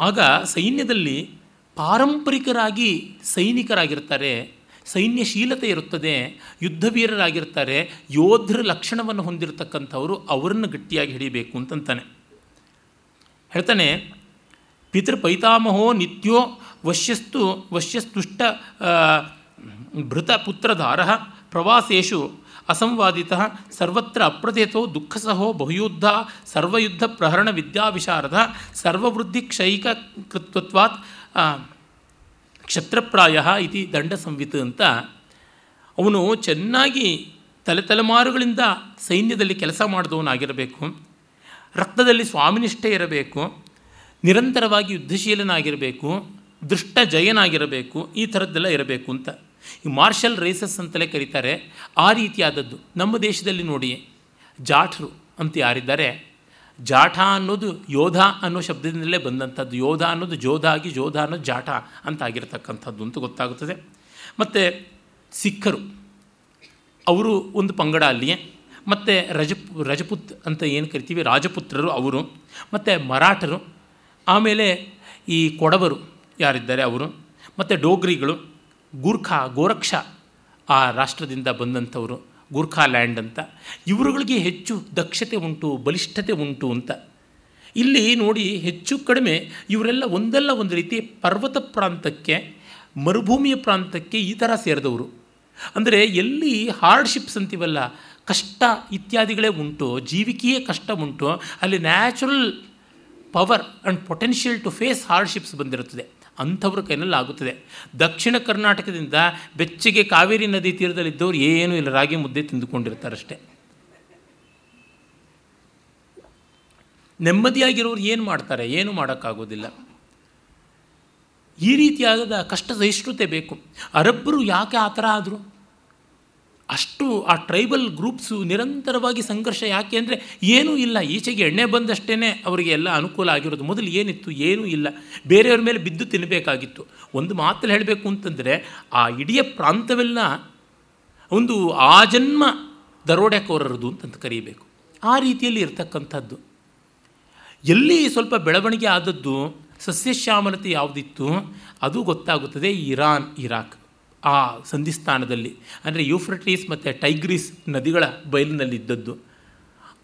ಆಗ ಸೈನ್ಯದಲ್ಲಿ ಪಾರಂಪರಿಕರಾಗಿ ಸೈನಿಕರಾಗಿರ್ತಾರೆ, ಸೈನ್ಯಶೀಲತೆ ಇರುತ್ತದೆ, ಯುದ್ಧವೀರರಾಗಿರ್ತಾರೆ, ಯೋಧರ ಲಕ್ಷಣವನ್ನು ಹೊಂದಿರತಕ್ಕಂಥವರು ಅವರನ್ನು ಗಟ್ಟಿಯಾಗಿ ಹಿಡಿಬೇಕು ಅಂತಂತಾನೆ. ಹೇಳ್ತಾನೆ ಪಿತೃಪೈತಾಮಹೋ ನಿತ್ಯೋ ವಶ್ಯಸ್ತು, ವಶ್ಯಸ್ತುಷ್ಟ ಭೃತ ಪುತ್ರಧಾರ ಪ್ರವಾಸೇಶು ಅಸಂವಾದಿತ ಸರ್ವತ್ರ ಅಪ್ರತಿತೋ ದುಃಖಸಹೋ ಬಹುಯುದ್ಧ, ಸರ್ವಯುದ್ಧ ಪ್ರಹರಣ ವಿದ್ಯಾವಿಶಾರದ, ಸರ್ವವೃದ್ಧಿ ಕ್ಷಯಿಕ ಕೃತ್ವತ್ವಾತ್ ಕ್ಷತ್ರಪ್ರಾಯ ಇತಿ ದಂಡ ಸಂವಿತ ಅಂತ. ಅವನು ಚೆನ್ನಾಗಿ ತಲೆ ತಲೆಮಾರುಗಳಿಂದ ಸೈನ್ಯದಲ್ಲಿ ಕೆಲಸ ಮಾಡಿದವನಾಗಿರಬೇಕು, ರಕ್ತದಲ್ಲಿ ಸ್ವಾಮಿನಿಷ್ಠೆ ಇರಬೇಕು, ನಿರಂತರವಾಗಿ ಯುದ್ಧಶೀಲನಾಗಿರಬೇಕು, ದೃಷ್ಟ ಜಯನಾಗಿರಬೇಕು, ಈ ಥರದ್ದೆಲ್ಲ ಇರಬೇಕು ಅಂತ. ಈ ಮಾರ್ಷಲ್ ರೇಸಸ್ ಅಂತಲೇ ಕರೀತಾರೆ. ಆ ರೀತಿಯಾದದ್ದು. ನಮ್ಮ ದೇಶದಲ್ಲಿ ನೋಡಿ ಜಾಠರು ಅಂತ ಯಾರಿದ್ದಾರೆ? ಜಾಠ ಅನ್ನೋದು ಯೋಧ ಅನ್ನೋ ಶಬ್ದದಿಂದಲೇ ಬಂದಂಥದ್ದು. ಯೋಧ ಅನ್ನೋದು ಜೋಧ ಆಗಿ ಜೋಧ ಅನ್ನೋದು ಜಾಠ ಅಂತ ಆಗಿರತಕ್ಕಂಥದ್ದು ಅಂತ ಗೊತ್ತಾಗುತ್ತದೆ. ಮತ್ತು ಸಿಖ್ಖರು, ಅವರು ಒಂದು ಪಂಗಡ ಅಲ್ಲಿಯೇ. ಮತ್ತು ರಜ, ರಜಪುತ್ ಅಂತ ಏನು ಕರಿತೀವಿ? ರಾಜಪುತ್ರರು ಅವರು. ಮತ್ತು ಮರಾಠರು, ಆಮೇಲೆ ಈ ಕೊಡವರು ಯಾರಿದ್ದಾರೆ ಅವರು? ಮತ್ತು ಡೋಗ್ರಿಗಳು ಗೂರ್ಖಾ, ಗೋರಕ್ಷ ಆ ರಾಷ್ಟ್ರದಿಂದ ಬಂದಂಥವರು. ಗೂರ್ಖಾ ಲ್ಯಾಂಡ್ ಅಂತ. ಇವರುಗಳಿಗೆ ಹೆಚ್ಚು ದಕ್ಷತೆ ಉಂಟು, ಬಲಿಷ್ಠತೆ ಉಂಟು ಅಂತ. ಇಲ್ಲಿ ನೋಡಿ ಹೆಚ್ಚು ಕಡಿಮೆ ಇವರೆಲ್ಲ ಒಂದಲ್ಲ ಒಂದು ರೀತಿ ಪರ್ವತ ಪ್ರಾಂತಕ್ಕೆ, ಮರುಭೂಮಿಯ ಪ್ರಾಂತಕ್ಕೆ ಈ ಥರ ಸೇರಿದವರು. ಅಂದರೆ ಎಲ್ಲಿ ಹಾರ್ಡ್ಶಿಪ್ಸ್ ಅಂತೀವಲ್ಲ, ಕಷ್ಟ ಇತ್ಯಾದಿಗಳೇ ಉಂಟು, ಜೀವಿಕೆಯೇ ಕಷ್ಟ ಉಂಟು, ಅಲ್ಲಿ natural power and potential to face hardships ಬಂದಿರುತ್ತದೆ. ಅಂಥವ್ರ ಕೈನಲ್ಲಿ ಆಗುತ್ತದೆ. ದಕ್ಷಿಣ ಕರ್ನಾಟಕದಿಂದ ಬೆಚ್ಚಗೆ ಕಾವೇರಿ ನದಿ ತೀರದಲ್ಲಿದ್ದವ್ರು ಏನೂ ಇಲ್ಲ. ರಾಗಿ ಮುದ್ದೆ ತಿಂದುಕೊಂಡಿರ್ತಾರಷ್ಟೇ. ನೆಮ್ಮದಿಯಾಗಿರೋರು ಏನು ಮಾಡ್ತಾರೆ? ಏನು ಮಾಡೋಕ್ಕಾಗೋದಿಲ್ಲ. ಈ ರೀತಿಯಾದ ಕಷ್ಟ ಸಹಿಷ್ಣುತೆ ಬೇಕು. ಅರಬ್ಬರು ಯಾಕೆ ಆ ಥರ ಆದರು? ಅಷ್ಟು ಆ ಟ್ರೈಬಲ್ ಗ್ರೂಪ್ಸು ನಿರಂತರವಾಗಿ ಸಂಘರ್ಷ ಯಾಕೆ ಅಂದರೆ ಏನೂ ಇಲ್ಲ. ಈಚೆಗೆ ಎಣ್ಣೆ ಬಂದಷ್ಟೇ ಅವರಿಗೆ ಎಲ್ಲ ಅನುಕೂಲ ಆಗಿರೋದು. ಮೊದಲು ಏನಿತ್ತು? ಏನೂ ಇಲ್ಲ. ಬೇರೆಯವ್ರ ಮೇಲೆ ಬಿದ್ದು ತಿನ್ನಬೇಕಾಗಿತ್ತು ಒಂದು ಮಾತಲ್ಲಿ ಹೇಳಬೇಕು ಅಂತಂದರೆ ಆ ಇಡೀ ಪ್ರಾಂತವೆಲ್ಲ ಒಂದು ಆ ಜನ್ಮ ದರೋಡೆಕೋರರದು ಅಂತ ಕರೀಬೇಕು. ಆ ರೀತಿಯಲ್ಲಿ ಇರ್ತಕ್ಕಂಥದ್ದು. ಎಲ್ಲಿ ಸ್ವಲ್ಪ ಬೆಳವಣಿಗೆ ಆದದ್ದು ಸಸ್ಯಶ್ಯಾಮಲತೆ ಯಾವುದಿತ್ತು? ಅದು ಗೊತ್ತಾಗುತ್ತದೆ ಇರಾನ್, ಇರಾಕ್. ಆ ಸಂಧಿಸ್ಥಾನದಲ್ಲಿ, ಅಂದರೆ ಯೂಫ್ರಟೀಸ್ ಮತ್ತು ಟೈಗ್ರೀಸ್ ನದಿಗಳ ಬಯಲಿನಲ್ಲಿದ್ದದ್ದು.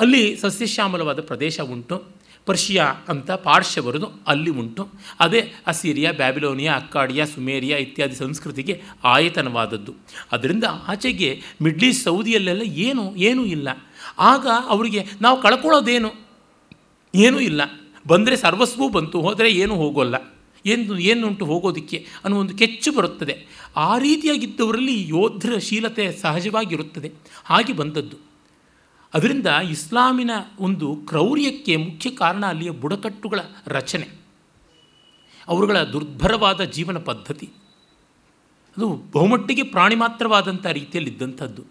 ಅಲ್ಲಿ ಸಸ್ಯಶ್ಯಾಮಲವಾದ ಪ್ರದೇಶ ಉಂಟು. ಪರ್ಷಿಯಾ ಅಂತ ಪಾರ್ಶ್ಯ ಬರೆದು ಅಲ್ಲಿ ಉಂಟು. ಅದೇ ಅಸಿರಿಯಾ, ಬ್ಯಾಬಿಲೋನಿಯಾ, ಅಕ್ಕಾಡಿಯಾ, ಸುಮೇರಿಯಾ ಇತ್ಯಾದಿ ಸಂಸ್ಕೃತಿಗೆ ಆಯತನವಾದದ್ದು. ಅದರಿಂದ ಆಚೆಗೆ ಈಸ್ಟ್ ಸೌದಿಯಲ್ಲೆಲ್ಲ ಏನು, ಏನೂ ಇಲ್ಲ. ಆಗ ಅವರಿಗೆ ನಾವು ಕಳ್ಕೊಳ್ಳೋದೇನು? ಏನೂ ಇಲ್ಲ. ಬಂದರೆ ಸರ್ವಸ್ವೂ ಬಂತು, ಹೋದರೆ ಏನೂ ಹೋಗೋಲ್ಲ. ಏನು ಏನುಂಟು ಹೋಗೋದಕ್ಕೆ ಅನ್ನೋ ಒಂದು ಕೆಚ್ಚು ಬರುತ್ತದೆ. ಆ ರೀತಿಯಾಗಿದ್ದವರಲ್ಲಿ ಯೋಧರ ಶೀಲತೆ ಸಹಜವಾಗಿರುತ್ತದೆ. ಹಾಗೆ ಬಂದದ್ದು. ಅದರಿಂದ ಇಸ್ಲಾಮಿನ ಒಂದು ಕ್ರೌರ್ಯಕ್ಕೆ ಮುಖ್ಯ ಕಾರಣ ಅಲ್ಲಿಯ ಬುಡಕಟ್ಟುಗಳ ರಚನೆ. ಅವರುಗಳ ದುರ್ಭರವಾದ ಜೀವನ ಪದ್ಧತಿ. ಅದು ಬಹುಮಟ್ಟಿಗೆ ಪ್ರಾಣಿ ಮಾತ್ರವಾದಂಥ ರೀತಿಯಲ್ಲಿದ್ದಂಥದ್ದು.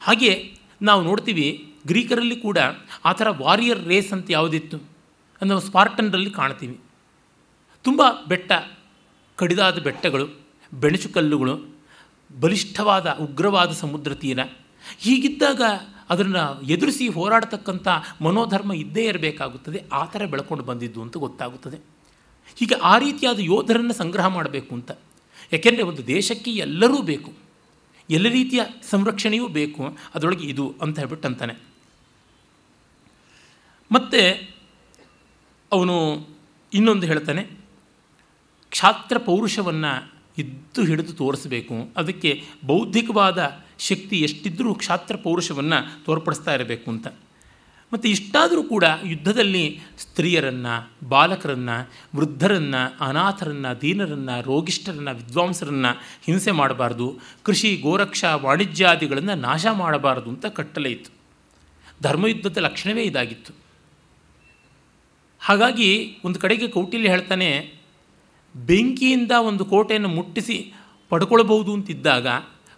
ಹಾಗೆ ನಾವು ನೋಡ್ತೀವಿ ಗ್ರೀಕರಲ್ಲಿ ಕೂಡ ಆ ಥರ ವಾರಿಯರ್ ರೇಸ್ ಅಂತ ಯಾವುದಿತ್ತು ಅಂದರೆ ಸ್ಪಾರ್ಟನ್ರಲ್ಲಿ ಕಾಣ್ತೀವಿ. ತುಂಬ ಬೆಟ್ಟ, ಕಡಿದಾದ ಬೆಟ್ಟಗಳು, ಬೆಣಚುಕಲ್ಲುಗಳು, ಬಲಿಷ್ಠವಾದ ಉಗ್ರವಾದ ಸಮುದ್ರ ತೀರ. ಹೀಗಿದ್ದಾಗ ಅದನ್ನು ಎದುರಿಸಿ ಹೋರಾಡತಕ್ಕಂಥ ಮನೋಧರ್ಮ ಇದ್ದೇ ಇರಬೇಕಾಗುತ್ತದೆ, ಆ ಥರ ಬೆಳ್ಕೊಂಡು ಬಂದಿದ್ದು ಅಂತ ಗೊತ್ತಾಗುತ್ತದೆ. ಹೀಗೆ ಆ ರೀತಿಯಾದ ಯೋಧರನ್ನು ಸಂಗ್ರಹ ಮಾಡಬೇಕು ಅಂತ. ಯಾಕೆಂದರೆ ಒಂದು ದೇಶಕ್ಕೆ ಎಲ್ಲರೂ ಬೇಕು. ಎಲ್ಲ ರೀತಿಯ ಸಂರಕ್ಷಣೆಯೂ ಬೇಕು. ಅದರೊಳಗೆ ಇದು ಅಂತ ಹೇಳ್ಬಿಟ್ಟು ಅಂತಾನೆ. ಮತ್ತು ಅವನು ಇನ್ನೊಂದು ಹೇಳ್ತಾನೆ ಕ್ಷಾತ್ರ ಪೌರುಷವನ್ನು ಇದ್ದು ಹಿಡಿದು ತೋರಿಸಬೇಕು. ಅದಕ್ಕೆ ಬೌದ್ಧಿಕವಾದ ಶಕ್ತಿ ಎಷ್ಟಿದ್ದರೂ ಕ್ಷಾತ್ರ ಪೌರುಷವನ್ನು ತೋರ್ಪಡಿಸ್ತಾ ಇರಬೇಕು ಅಂತ. ಮತ್ತು ಇಷ್ಟಾದರೂ ಕೂಡ ಯುದ್ಧದಲ್ಲಿ ಸ್ತ್ರೀಯರನ್ನು, ಬಾಲಕರನ್ನು, ವೃದ್ಧರನ್ನು, ಅನಾಥರನ್ನು, ದೀನರನ್ನು, ರೋಗಿಷ್ಠರನ್ನು, ವಿದ್ವಾಂಸರನ್ನು ಹಿಂಸೆ ಮಾಡಬಾರ್ದು. ಕೃಷಿ, ಗೋರಕ್ಷಾ, ವಾಣಿಜ್ಯಾದಿಗಳನ್ನು ನಾಶ ಮಾಡಬಾರದು ಅಂತ ಕಟ್ಟಲೇ ಇತ್ತು. ಧರ್ಮಯುದ್ಧದ ಲಕ್ಷಣವೇ ಇದಾಗಿತ್ತು. ಹಾಗಾಗಿ ಒಂದು ಕಡೆಗೆ ಕೌಟಿಲ್ಯ ಹೇಳ್ತಾನೆ ಬೆಂಕಿಯಿಂದ ಒಂದು ಕೋಟೆಯನ್ನು ಮುಟ್ಟಿಸಿ ಪಡ್ಕೊಳ್ಬಹುದು ಅಂತಿದ್ದಾಗ